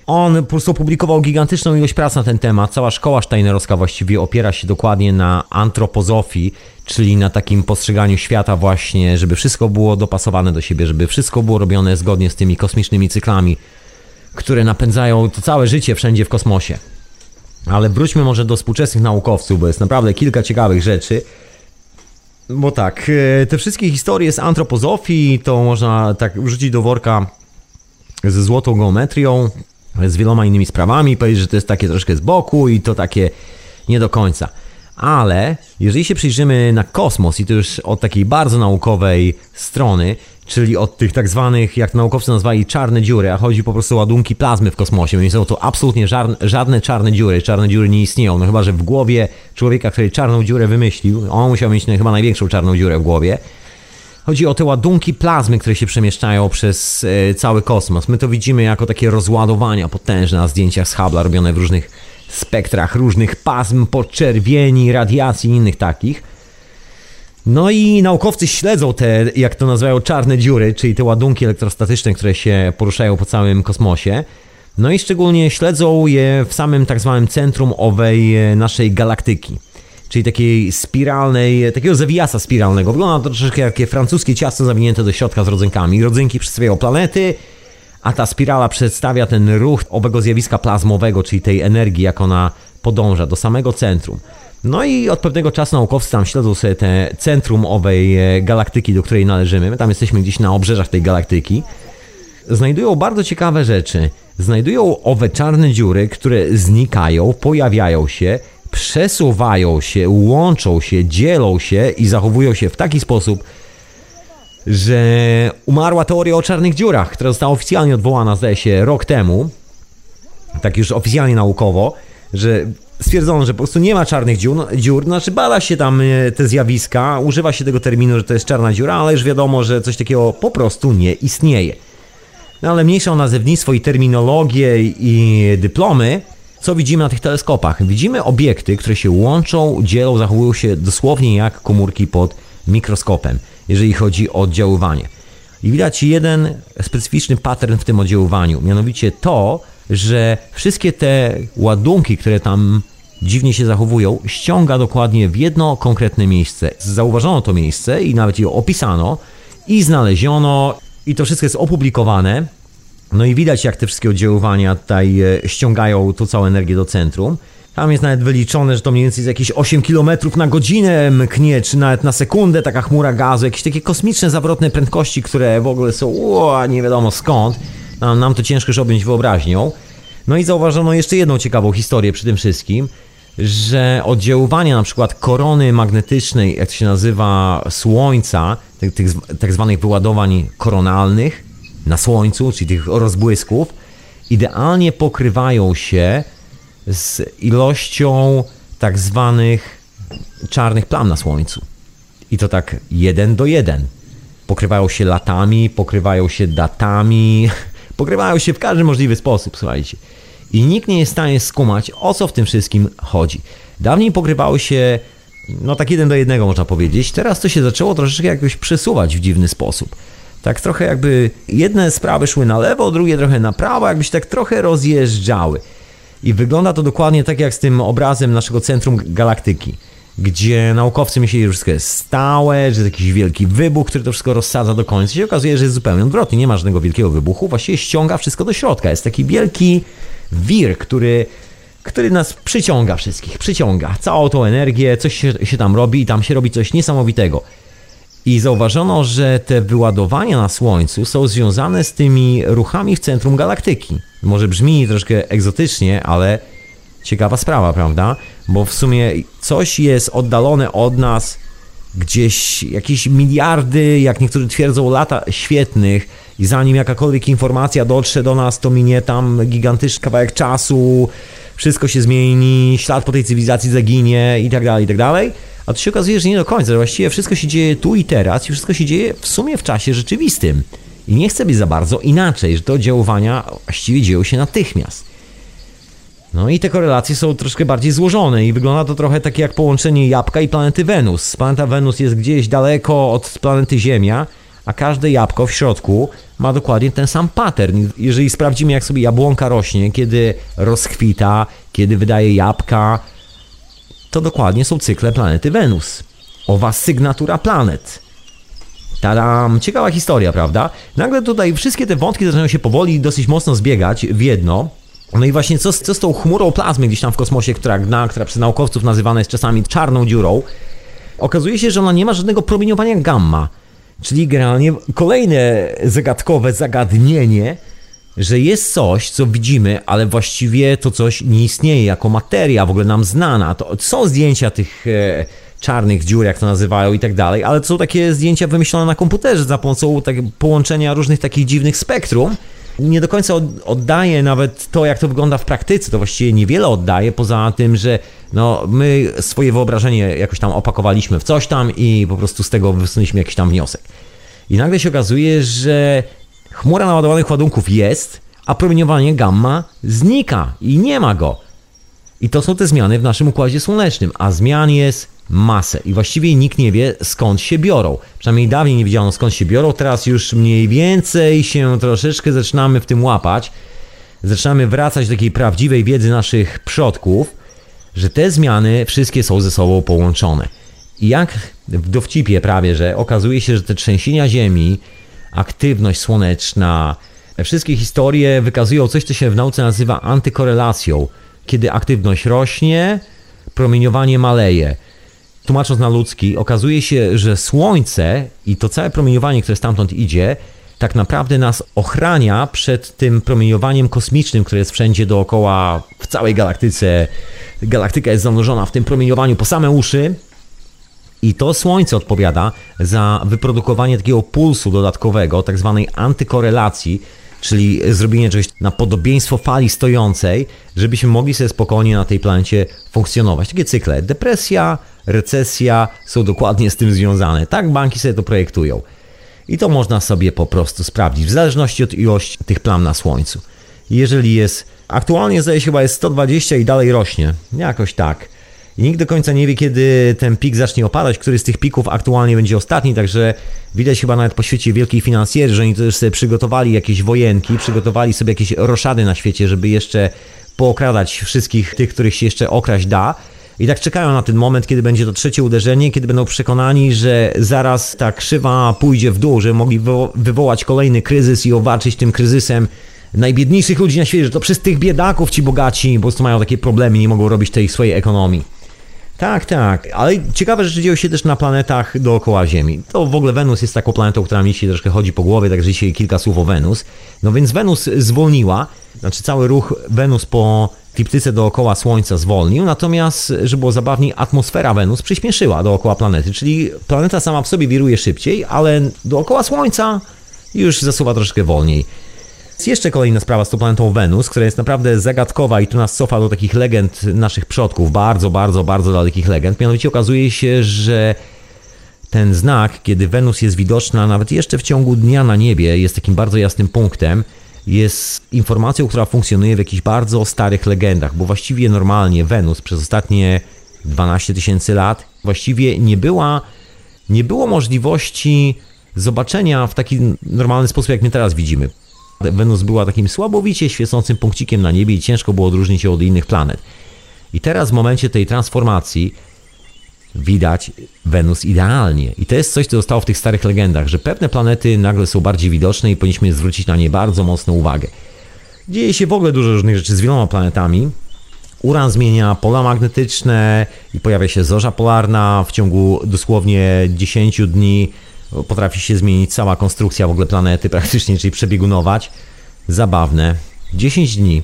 On po prostu opublikował gigantyczną ilość prac na ten temat. Cała szkoła steinerowska właściwie opiera się dokładnie na antropozofii, czyli na takim postrzeganiu świata właśnie, żeby wszystko było dopasowane do siebie, żeby wszystko było robione zgodnie z tymi kosmicznymi cyklami, które napędzają to całe życie wszędzie w kosmosie. Ale wróćmy może do współczesnych naukowców, bo jest naprawdę kilka ciekawych rzeczy. Bo tak, e, te wszystkie historie z antropozofii to można tak wrzucić do worka ze złotą geometrią, z wieloma innymi sprawami, powiedzieć, że to jest takie troszkę z boku i to takie nie do końca. Ale jeżeli się przyjrzymy na kosmos i to już od takiej bardzo naukowej strony, czyli od tych tak zwanych, jak naukowcy nazwali, czarne dziury, a chodzi po prostu o ładunki plazmy w kosmosie, więc są to absolutnie żadne czarne dziury, czarne dziury nie istnieją, no chyba, że w głowie człowieka, który czarną dziurę wymyślił, on musiał mieć no, chyba największą czarną dziurę w głowie, Chodzi o te ładunki plazmy, które się przemieszczają przez e, cały kosmos. My to widzimy jako takie rozładowania potężne na zdjęciach z Hubble'a robione w różnych spektrach, różnych pasm, podczerwieni, radiacji i innych takich. No i naukowcy śledzą te, jak to nazywają, czarne dziury, czyli te ładunki elektrostatyczne, które się poruszają po całym kosmosie. No i szczególnie śledzą je w samym tak zwanym centrum owej e, naszej galaktyki czyli takiej spiralnej, takiego zawijasa spiralnego. Wygląda to troszeczkę jak francuskie ciasto zawinięte do środka z rodzynkami. Rodzynki przedstawiają planety, a ta spirala przedstawia ten ruch owego zjawiska plazmowego, czyli tej energii, jak ona podąża do samego centrum. No i od pewnego czasu naukowcy tam śledzą sobie te centrum owej e, galaktyki, do której należymy. My tam jesteśmy gdzieś na obrzeżach tej galaktyki. Znajdują bardzo ciekawe rzeczy. Znajdują owe czarne dziury, które znikają, pojawiają się, przesuwają się, łączą się, dzielą się i zachowują się w taki sposób, że umarła teoria o czarnych dziurach, która została oficjalnie odwołana, zdaje się, rok temu, tak już oficjalnie naukowo, że stwierdzono, że po prostu nie ma czarnych dziur, dziur znaczy bada się tam e, te zjawiska, używa się tego terminu, że to jest czarna dziura, ale już wiadomo, że coś takiego po prostu nie istnieje. No ale mniejsza o nazewnictwo i terminologię i dyplomy, co widzimy na tych teleskopach? Widzimy obiekty, które się łączą, dzielą, zachowują się dosłownie jak komórki pod mikroskopem, jeżeli chodzi o oddziaływanie. I widać jeden specyficzny pattern w tym oddziaływaniu, mianowicie to, że wszystkie te ładunki, które tam dziwnie się zachowują, ściąga dokładnie w jedno konkretne miejsce. Zauważono to miejsce i nawet je opisano i znaleziono i to wszystko jest opublikowane No i widać, jak te wszystkie oddziaływania tutaj e, ściągają tą całą energię do centrum. Tam jest nawet wyliczone, że to mniej więcej jest jakieś 8 km na godzinę mknie, czy nawet na sekundę taka chmura gazu, jakieś takie kosmiczne, zawrotne prędkości, które w ogóle są ua, nie wiadomo skąd. Nam, nam to ciężko już objąć wyobraźnią. No i zauważono jeszcze jedną ciekawą historię przy tym wszystkim, że oddziaływania na przykład korony magnetycznej, jak to się nazywa, Słońca, tych, tych tak zwanych wyładowań koronalnych na Słońcu, czyli tych rozbłysków, idealnie pokrywają się z ilością tak zwanych czarnych plam na Słońcu. I to tak jeden do jeden. Pokrywają się latami, pokrywają się datami, pokrywają się w każdy możliwy sposób, słuchajcie. I nikt nie jest w stanie skumać, o co w tym wszystkim chodzi. Dawniej pokrywały się, no tak jeden do jednego można powiedzieć, teraz to się zaczęło troszeczkę jakoś przesuwać w dziwny sposób. Tak trochę jakby jedne sprawy szły na lewo, drugie trochę na prawo, jakby się tak trochę rozjeżdżały. I wygląda to dokładnie tak jak z tym obrazem naszego centrum galaktyki, gdzie naukowcy myśleli, że wszystko jest stałe, że jest jakiś wielki wybuch, który to wszystko rozsadza do końca. I się okazuje, że jest zupełnie odwrotnie, nie ma żadnego wielkiego wybuchu, właściwie ściąga wszystko do środka. Jest taki wielki wir, który, który nas przyciąga wszystkich, przyciąga całą tą energię, coś się, się tam robi i tam się robi coś niesamowitego. I zauważono, że te wyładowania na Słońcu są związane z tymi ruchami w centrum galaktyki. Może brzmi troszkę egzotycznie, ale ciekawa sprawa, prawda? Bo w sumie coś jest oddalone od nas gdzieś jakieś miliardy, jak niektórzy twierdzą, lata świetnych i zanim jakakolwiek informacja dotrze do nas, to minie tam gigantyczny kawałek czasu, wszystko się zmieni, ślad po tej cywilizacji zaginie i tak dalej, i tak dalej. A tu się okazuje, że nie do końca, że właściwie wszystko się dzieje tu i teraz i wszystko się dzieje w sumie w czasie rzeczywistym. I nie chcę być za bardzo inaczej, że te oddziaływania właściwie dzieją się natychmiast. No i te korelacje są troszkę bardziej złożone i wygląda to trochę takie jak połączenie jabłka i planety Wenus. Planeta Wenus jest gdzieś daleko od planety Ziemia, a każde jabłko w środku ma dokładnie ten sam pattern. Jeżeli sprawdzimy, jak sobie jabłonka rośnie, kiedy rozkwita, kiedy wydaje jabłka, to dokładnie są cykle planety Wenus. Owa sygnatura planet. Tadam, ciekawa historia, prawda? Nagle tutaj wszystkie te wątki zaczynają się powoli dosyć mocno zbiegać w jedno. No i właśnie co, co z tą chmurą plazmy gdzieś tam w kosmosie, która gna, która przez naukowców nazywana jest czasami czarną dziurą. Okazuje się, że ona nie ma żadnego promieniowania gamma. Czyli generalnie kolejne zagadkowe zagadnienie, że jest coś, co widzimy, ale właściwie to coś nie istnieje jako materia w ogóle nam znana. To są zdjęcia tych e, czarnych dziur, jak to nazywają i tak dalej, ale to są takie zdjęcia wymyślone na komputerze za pomocą tak, połączenia różnych takich dziwnych spektrum. Nie do końca oddaje nawet to, jak to wygląda w praktyce. To właściwie niewiele oddaje, poza tym, że no, my swoje wyobrażenie jakoś tam opakowaliśmy w coś tam i po prostu z tego wysunęliśmy jakiś tam wniosek. I nagle się okazuje, że chmura naładowanych ładunków jest, a promieniowanie gamma znika i nie ma go. I to są te zmiany w naszym układzie słonecznym, a zmian jest masę i właściwie nikt nie wie skąd się biorą. Przynajmniej dawniej nie wiedziano skąd się biorą, teraz już mniej więcej się troszeczkę zaczynamy w tym łapać. Zaczynamy wracać do takiej prawdziwej wiedzy naszych przodków, że te zmiany wszystkie są ze sobą połączone. I jak w dowcipie prawie, że okazuje się, że te trzęsienia Ziemi, aktywność słoneczna, wszystkie historie wykazują coś, co się w nauce nazywa antykorelacją. Kiedy aktywność rośnie, promieniowanie maleje. Tłumacząc na ludzki, okazuje się, że Słońce i to całe promieniowanie, które stamtąd idzie, tak naprawdę nas ochrania przed tym promieniowaniem kosmicznym, które jest wszędzie dookoła, w całej galaktyce. Galaktyka jest zanurzona w tym promieniowaniu po same uszy. I to Słońce odpowiada za wyprodukowanie takiego pulsu dodatkowego, tak zwanej antykorelacji, czyli zrobienie czegoś na podobieństwo fali stojącej, żebyśmy mogli sobie spokojnie na tej planecie funkcjonować. Takie cykle. Depresja, recesja są dokładnie z tym związane. Tak banki sobie to projektują. I to można sobie po prostu sprawdzić, w zależności od ilości tych plam na Słońcu. Jeżeli jest, aktualnie zdaje się chyba jest 120 i dalej rośnie, jakoś tak. I nikt do końca nie wie, kiedy ten pik zacznie opadać, który z tych pików aktualnie będzie ostatni, także widać chyba nawet po świecie wielkiej finansjerzy, że oni też sobie przygotowali jakieś wojenki, przygotowali sobie jakieś roszady na świecie, żeby jeszcze pookradać wszystkich tych, których się jeszcze okraść da. I tak czekają na ten moment, kiedy będzie to trzecie uderzenie, kiedy będą przekonani, że zaraz ta krzywa pójdzie w dół, że mogli wywo wywołać kolejny kryzys i obarczyć tym kryzysem najbiedniejszych ludzi na świecie, że to przez tych biedaków ci bogaci po prostu mają takie problemy, nie mogą robić tej swojej ekonomii. Tak, tak, ale ciekawe rzeczy dzieją się też na planetach dookoła Ziemi. To w ogóle Wenus jest taką planetą, która mi się troszkę chodzi po głowie, także dzisiaj kilka słów o Wenus. No więc Wenus zwolniła, znaczy cały ruch Wenus po kliptyce dookoła Słońca zwolnił, natomiast, żeby było zabawniej, atmosfera Wenus przyspieszyła dookoła planety, czyli planeta sama w sobie wiruje szybciej, ale dookoła Słońca już zasuwa troszkę wolniej. Jest jeszcze kolejna sprawa z tą planetą Wenus, która jest naprawdę zagadkowa i tu nas cofa do takich legend naszych przodków, bardzo, bardzo, bardzo dalekich legend. Mianowicie okazuje się, że ten znak, kiedy Wenus jest widoczna nawet jeszcze w ciągu dnia na niebie, jest takim bardzo jasnym punktem, jest informacją, która funkcjonuje w jakichś bardzo starych legendach, bo właściwie normalnie Wenus przez ostatnie 12 tysięcy lat właściwie nie była, nie było możliwości zobaczenia w taki normalny sposób, jak my teraz widzimy. Wenus była takim słabowicie świecącym punkcikiem na niebie i ciężko było odróżnić ją od innych planet. I teraz w momencie tej transformacji widać Wenus idealnie. I to jest coś, co zostało w tych starych legendach, że pewne planety nagle są bardziej widoczne i powinniśmy zwrócić na nie bardzo mocną uwagę. Dzieje się w ogóle dużo różnych rzeczy z wieloma planetami. Uran zmienia pola magnetyczne i pojawia się zorza polarna w ciągu dosłownie 10 dni potrafi się zmienić cała konstrukcja w ogóle planety praktycznie, czyli przebiegunować. Zabawne. 10 dni.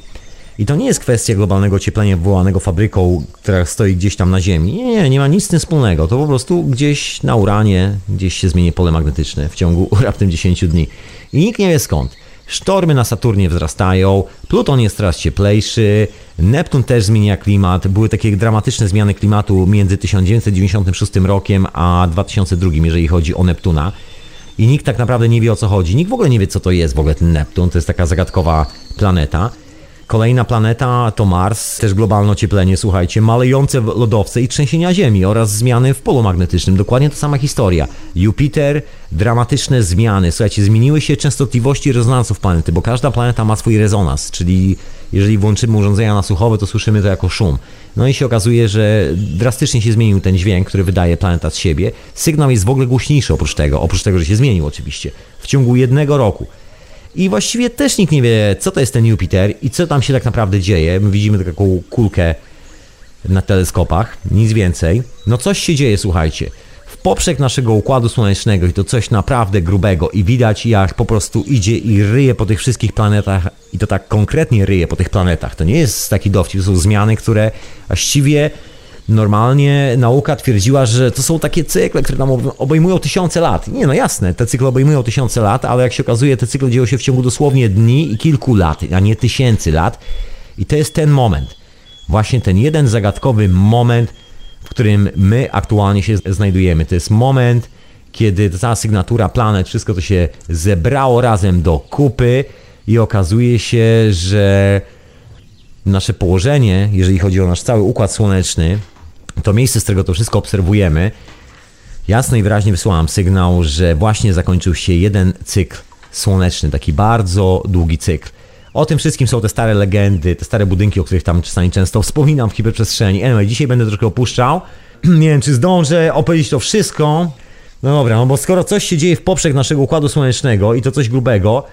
I to nie jest kwestia globalnego ocieplenia wywołanego fabryką, która stoi gdzieś tam na Ziemi. Nie, nie, nie ma nic z tym wspólnego. To po prostu gdzieś na Uranie, gdzieś się zmieni pole magnetyczne w ciągu raptem 10 dni. I nikt nie wie skąd. Sztormy na Saturnie wzrastają, Pluton jest coraz cieplejszy, Neptun też zmienia klimat. Były takie dramatyczne zmiany klimatu między 1996 rokiem a 2002, jeżeli chodzi o Neptuna. I nikt tak naprawdę nie wie o co chodzi. Nikt w ogóle nie wie, co to jest w ogóle ten Neptun. To jest taka zagadkowa planeta. Kolejna planeta to Mars, też globalne ocieplenie, słuchajcie, malejące lodowce i trzęsienia Ziemi oraz zmiany w polu magnetycznym. Dokładnie ta sama historia. Jupiter, dramatyczne zmiany. Słuchajcie, zmieniły się częstotliwości rezonansów planety, bo każda planeta ma swój rezonans, czyli jeżeli włączymy urządzenia nasłuchowe, to słyszymy to jako szum. No i się okazuje, że drastycznie się zmienił ten dźwięk, który wydaje planeta z siebie. Sygnał jest w ogóle głośniejszy oprócz tego, oprócz tego, że się zmienił oczywiście, w ciągu jednego roku. I właściwie też nikt nie wie, co to jest ten Jupiter i co tam się tak naprawdę dzieje. My widzimy taką kulkę na teleskopach, nic więcej. No coś się dzieje, słuchajcie. W poprzek naszego układu słonecznego i to coś naprawdę grubego i widać jak po prostu idzie i ryje po tych wszystkich planetach i to tak konkretnie ryje po tych planetach. To nie jest taki dowcip, to są zmiany, które właściwie Normalnie nauka twierdziła, że to są takie cykle, które nam obejmują tysiące lat. Nie, no jasne, te cykle obejmują tysiące lat, ale jak się okazuje, te cykle dzieją się w ciągu dosłownie dni i kilku lat, a nie tysięcy lat. I to jest ten moment. Właśnie ten jeden zagadkowy moment, w którym my aktualnie się znajdujemy. To jest moment, kiedy ta sygnatura planet, wszystko to się zebrało razem do kupy i okazuje się, że nasze położenie, jeżeli chodzi o nasz cały układ słoneczny, to miejsce, z którego to wszystko obserwujemy, jasno i wyraźnie wysyłam sygnał, że właśnie zakończył się jeden cykl słoneczny, taki bardzo długi cykl. O tym wszystkim są te stare legendy, te stare budynki, o których tam czasami często wspominam w hiperprzestrzeni. Anyway, dzisiaj będę troszkę opuszczał. Nie wiem, czy zdążę opowiedzieć to wszystko. No dobra, no bo skoro coś się dzieje w poprzek naszego układu słonecznego i to coś grubego,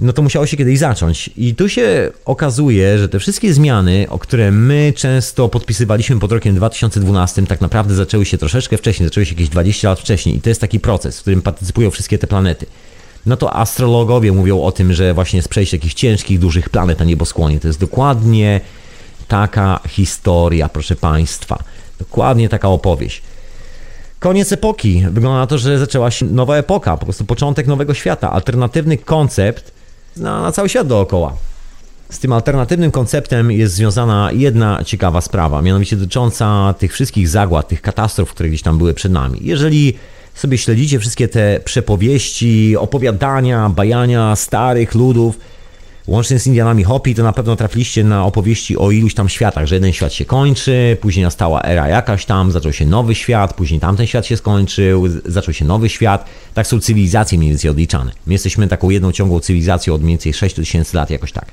no to musiało się kiedyś zacząć. I tu się okazuje, że te wszystkie zmiany, o które my często podpisywaliśmy pod rokiem 2012, tak naprawdę zaczęły się troszeczkę wcześniej, zaczęły się jakieś 20 lat wcześniej. I to jest taki proces, w którym partycypują wszystkie te planety. No to astrologowie mówią o tym, że właśnie jest przejście jakichś ciężkich, dużych planet na nieboskłonie. To jest dokładnie taka historia, proszę Państwa. Dokładnie taka opowieść. Koniec epoki. Wygląda na to, że zaczęła się nowa epoka, po prostu początek nowego świata. Alternatywny koncept na, na cały świat dookoła. Z tym alternatywnym konceptem jest związana jedna ciekawa sprawa, mianowicie dotycząca tych wszystkich zagład, tych katastrof, które gdzieś tam były przed nami. Jeżeli sobie śledzicie wszystkie te przepowieści, opowiadania, bajania starych ludów, Łącznie z Indianami Hopi, to na pewno trafiliście na opowieści o iluś tam światach, że jeden świat się kończy, później nastała era jakaś tam, zaczął się nowy świat, później tamten świat się skończył, zaczął się nowy świat. Tak są cywilizacje mniej więcej odliczane. My jesteśmy taką jedną ciągłą cywilizacją od mniej więcej 6 tysięcy lat, jakoś tak.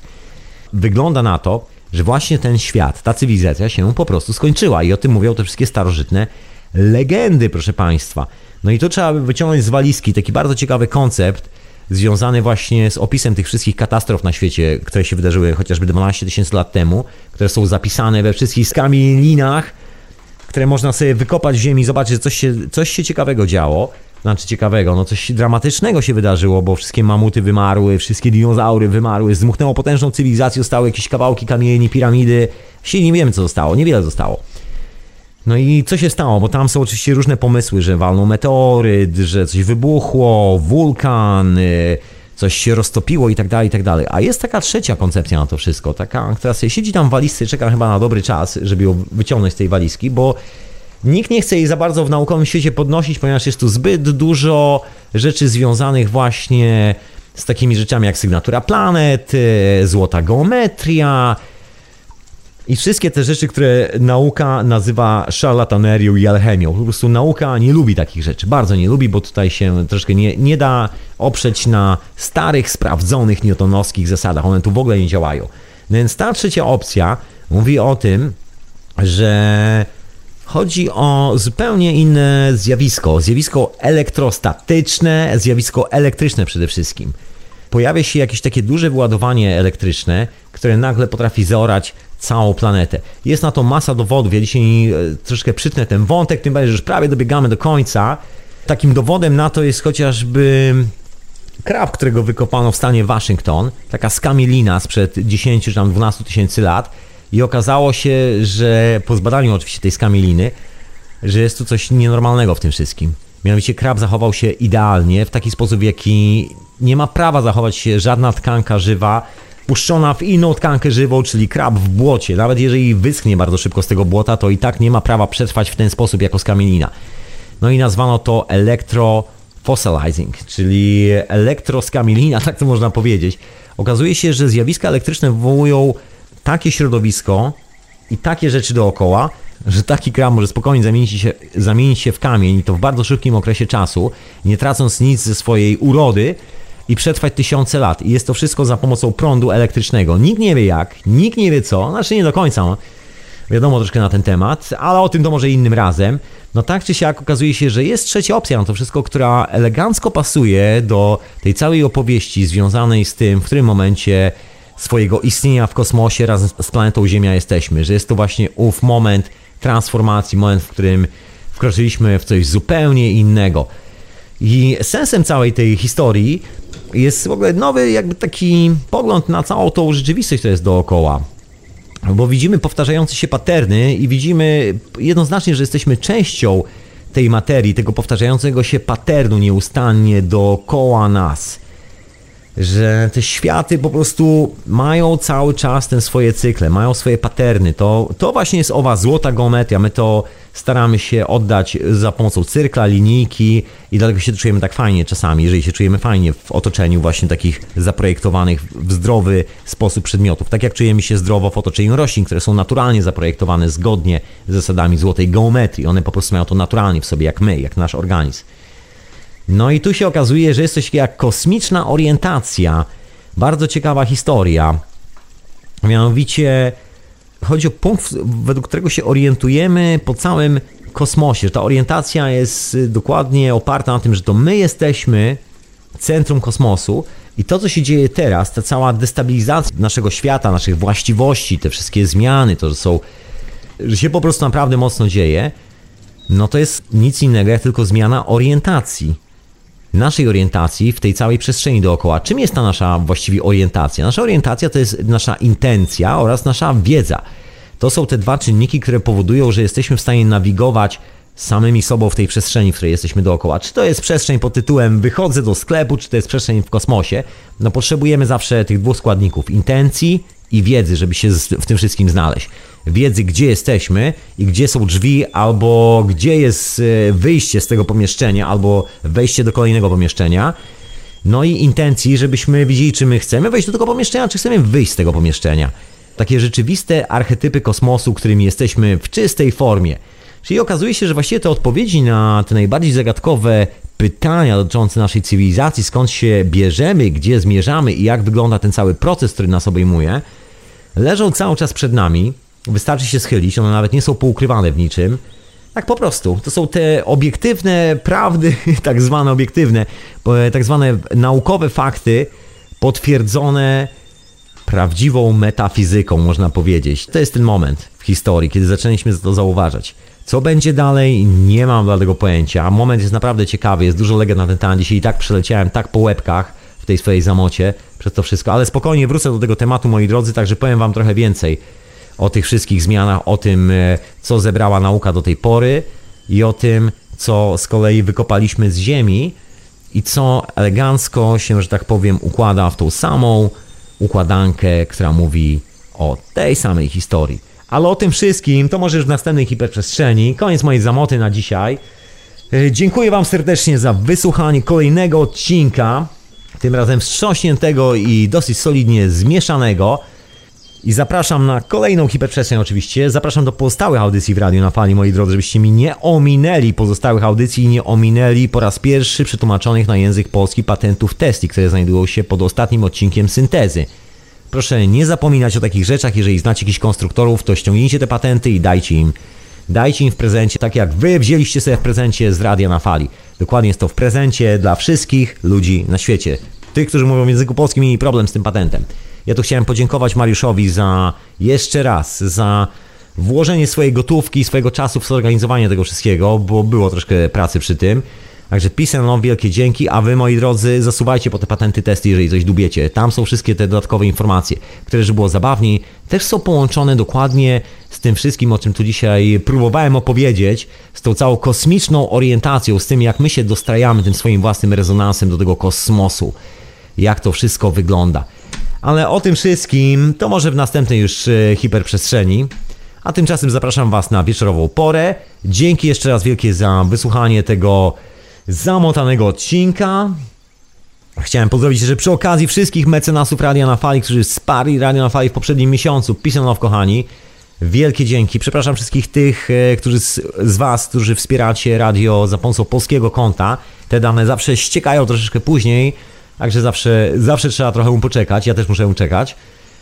Wygląda na to, że właśnie ten świat, ta cywilizacja się po prostu skończyła i o tym mówią te wszystkie starożytne legendy, proszę Państwa. No i to trzeba wyciągnąć z walizki taki bardzo ciekawy koncept, związany właśnie z opisem tych wszystkich katastrof na świecie, które się wydarzyły chociażby 12 tysięcy lat temu, które są zapisane we wszystkich skamielinach, które można sobie wykopać w ziemi, zobaczyć, że coś się, coś się ciekawego działo. Znaczy ciekawego, no coś dramatycznego się wydarzyło, bo wszystkie mamuty wymarły, wszystkie dinozaury wymarły, zmuchnęło potężną cywilizację, zostały jakieś kawałki kamieni, piramidy. Właściwie nie wiemy co zostało, niewiele zostało. No i co się stało? Bo tam są oczywiście różne pomysły, że walną meteoryt, że coś wybuchło, wulkan, y, coś się roztopiło i tak dalej, i tak dalej. A jest taka trzecia koncepcja na to wszystko, taka, która sobie siedzi tam w walizce, czeka chyba na dobry czas, żeby ją wyciągnąć z tej walizki, bo nikt nie chce jej za bardzo w naukowym świecie podnosić, ponieważ jest tu zbyt dużo rzeczy związanych właśnie z takimi rzeczami jak sygnatura planet, y, złota geometria, i wszystkie te rzeczy, które nauka nazywa szarlatanerią i alchemią. Po prostu nauka nie lubi takich rzeczy. Bardzo nie lubi, bo tutaj się troszkę nie, nie da oprzeć na starych, sprawdzonych newtonowskich zasadach. One tu w ogóle nie działają. No więc ta trzecia opcja mówi o tym, że chodzi o zupełnie inne zjawisko. Zjawisko elektrostatyczne, zjawisko elektryczne przede wszystkim pojawia się jakieś takie duże wyładowanie elektryczne, które nagle potrafi zaorać całą planetę. Jest na to masa dowodów. Ja dzisiaj e, troszkę przytnę ten wątek, tym bardziej, że już prawie dobiegamy do końca. Takim dowodem na to jest chociażby krab, którego wykopano w stanie Waszyngton, taka skamielina sprzed 10 czy tam 12 tysięcy lat i okazało się, że po zbadaniu oczywiście tej skamieliny, że jest tu coś nienormalnego w tym wszystkim. Mianowicie krab zachował się idealnie, w taki sposób, w jaki nie ma prawa zachować się żadna tkanka żywa, puszczona w inną tkankę żywą, czyli krab w błocie. Nawet jeżeli wyschnie bardzo szybko z tego błota, to i tak nie ma prawa przetrwać w ten sposób jako skamielina. No i nazwano to electrofossilizing, czyli elektroskamielina, tak to można powiedzieć. Okazuje się, że zjawiska elektryczne wywołują takie środowisko i takie rzeczy dookoła, że taki krab może spokojnie zamienić się, zamienić się w kamień i to w bardzo szybkim okresie czasu, nie tracąc nic ze swojej urody, i przetrwać tysiące lat. I jest to wszystko za pomocą prądu elektrycznego. Nikt nie wie jak, nikt nie wie co, znaczy nie do końca. No. Wiadomo troszkę na ten temat, ale o tym to może innym razem. No tak czy siak okazuje się, że jest trzecia opcja na to wszystko, która elegancko pasuje do tej całej opowieści związanej z tym, w którym momencie swojego istnienia w kosmosie razem z planetą Ziemia jesteśmy. Że jest to właśnie ów moment transformacji, moment, w którym wkroczyliśmy w coś zupełnie innego. I sensem całej tej historii jest w ogóle nowy jakby taki pogląd na całą tą rzeczywistość, która jest dookoła. Bo widzimy powtarzające się paterny i widzimy jednoznacznie, że jesteśmy częścią tej materii, tego powtarzającego się paternu nieustannie dookoła nas. Że te światy po prostu mają cały czas ten swoje cykle, mają swoje paterny. To, to właśnie jest owa złota geometria. My to staramy się oddać za pomocą cyrkla, linijki i dlatego się czujemy tak fajnie czasami, jeżeli się czujemy fajnie w otoczeniu właśnie takich zaprojektowanych w zdrowy sposób przedmiotów. Tak jak czujemy się zdrowo w otoczeniu roślin, które są naturalnie zaprojektowane zgodnie z zasadami złotej geometrii. One po prostu mają to naturalnie w sobie, jak my, jak nasz organizm. No i tu się okazuje, że jest coś jak kosmiczna orientacja. Bardzo ciekawa historia. Mianowicie chodzi o punkt, według którego się orientujemy po całym kosmosie. Ta orientacja jest dokładnie oparta na tym, że to my jesteśmy centrum kosmosu i to, co się dzieje teraz, ta cała destabilizacja naszego świata, naszych właściwości, te wszystkie zmiany, to, że są, że się po prostu naprawdę mocno dzieje, no to jest nic innego jak tylko zmiana orientacji. Naszej orientacji w tej całej przestrzeni dookoła. Czym jest ta nasza właściwie orientacja? Nasza orientacja to jest nasza intencja oraz nasza wiedza. To są te dwa czynniki, które powodują, że jesteśmy w stanie nawigować samymi sobą w tej przestrzeni, w której jesteśmy dookoła. Czy to jest przestrzeń pod tytułem wychodzę do sklepu, czy to jest przestrzeń w kosmosie, no potrzebujemy zawsze tych dwóch składników, intencji i wiedzy, żeby się w tym wszystkim znaleźć. Wiedzy, gdzie jesteśmy i gdzie są drzwi, albo gdzie jest e, wyjście z tego pomieszczenia, albo wejście do kolejnego pomieszczenia. No i intencji, żebyśmy widzieli, czy my chcemy wejść do tego pomieszczenia, czy chcemy wyjść z tego pomieszczenia takie rzeczywiste archetypy kosmosu, którymi jesteśmy w czystej formie. Czyli okazuje się, że właściwie te odpowiedzi na te najbardziej zagadkowe pytania dotyczące naszej cywilizacji, skąd się bierzemy, gdzie zmierzamy i jak wygląda ten cały proces, który nas obejmuje, leżą cały czas przed nami. Wystarczy się schylić, one nawet nie są poukrywane w niczym. Tak po prostu. To są te obiektywne prawdy, tak zwane obiektywne, e, tak zwane naukowe fakty potwierdzone prawdziwą metafizyką, można powiedzieć. To jest ten moment w historii, kiedy zaczęliśmy to zauważać. Co będzie dalej, nie mam dla tego pojęcia. Moment jest naprawdę ciekawy, jest dużo legend na ten temat. Dzisiaj i tak przeleciałem tak po łebkach w tej swojej zamocie przez to wszystko, ale spokojnie wrócę do tego tematu, moi drodzy, także powiem wam trochę więcej o tych wszystkich zmianach, o tym, e, co zebrała nauka do tej pory i o tym, co z kolei wykopaliśmy z ziemi i co elegancko się, że tak powiem, układa w tą samą układankę, która mówi o tej samej historii. Ale o tym wszystkim to może już w następnej hiperprzestrzeni. Koniec mojej zamoty na dzisiaj. E, dziękuję Wam serdecznie za wysłuchanie kolejnego odcinka, tym razem wstrząśniętego i dosyć solidnie zmieszanego. I zapraszam na kolejną hiperprzestrzeń oczywiście. Zapraszam do pozostałych audycji w Radiu na Fali, moi drodzy, żebyście mi nie ominęli pozostałych audycji i nie ominęli po raz pierwszy przetłumaczonych na język polski patentów testi, które znajdują się pod ostatnim odcinkiem syntezy. Proszę nie zapominać o takich rzeczach, jeżeli znacie jakichś konstruktorów, to ściągnijcie te patenty i dajcie im. Dajcie im w prezencie, tak jak wy wzięliście sobie w prezencie z Radia na Fali. Dokładnie jest to w prezencie dla wszystkich ludzi na świecie. Tych, którzy mówią w języku polskim, mieli problem z tym patentem. Ja tu chciałem podziękować Mariuszowi za jeszcze raz, za włożenie swojej gotówki, swojego czasu w zorganizowanie tego wszystkiego, bo było troszkę pracy przy tym. Także love, wielkie dzięki, a wy moi drodzy zasuwajcie po te patenty testy, jeżeli coś dubiecie. Tam są wszystkie te dodatkowe informacje, które, żeby było zabawniej, też są połączone dokładnie z tym wszystkim, o czym tu dzisiaj próbowałem opowiedzieć, z tą całą kosmiczną orientacją, z tym jak my się dostrajamy tym swoim własnym rezonansem do tego kosmosu, jak to wszystko wygląda. Ale o tym wszystkim to może w następnej już e, hiperprzestrzeni. A tymczasem zapraszam Was na wieczorową porę. Dzięki jeszcze raz wielkie za wysłuchanie tego zamotanego odcinka. Chciałem pozdrowić jeszcze przy okazji wszystkich mecenasów Radia na Fali, którzy wsparli Radio na Fali w poprzednim miesiącu. Pisano kochani. Wielkie dzięki. Przepraszam wszystkich tych, e, którzy z, z Was, którzy wspieracie radio za pomocą polskiego konta. Te dane zawsze ściekają troszeczkę później, także zawsze, zawsze trzeba trochę mu poczekać. Ja też muszę mu czekać.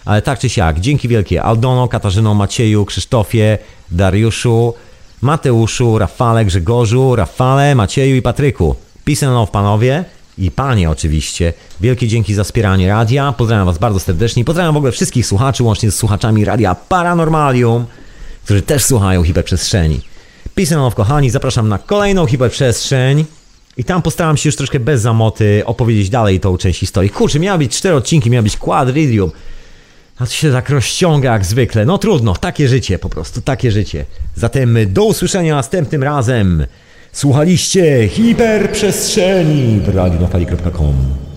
Ale tak czy siak, dzięki wielkie Aldono, Katarzyno, Macieju, Krzysztofie, Dariuszu, Mateuszu, Rafale, Grzegorzu, Rafale, Macieju i Patryku. Peace and love, panowie i panie oczywiście. Wielkie dzięki za wspieranie radia. Pozdrawiam was bardzo serdecznie. Pozdrawiam w ogóle wszystkich słuchaczy, łącznie z słuchaczami radia Paranormalium, którzy też słuchają hiperprzestrzeni. Peace and love, kochani. Zapraszam na kolejną hiperprzestrzeń. I tam postaram się już troszkę bez zamoty opowiedzieć dalej tą część historii. Kurczę, miały być cztery odcinki, miały być quadridium. A to się tak rozciąga jak zwykle. No trudno, takie życie po prostu, takie życie. Zatem do usłyszenia następnym razem. Słuchaliście hiperprzestrzeni w radionafali.com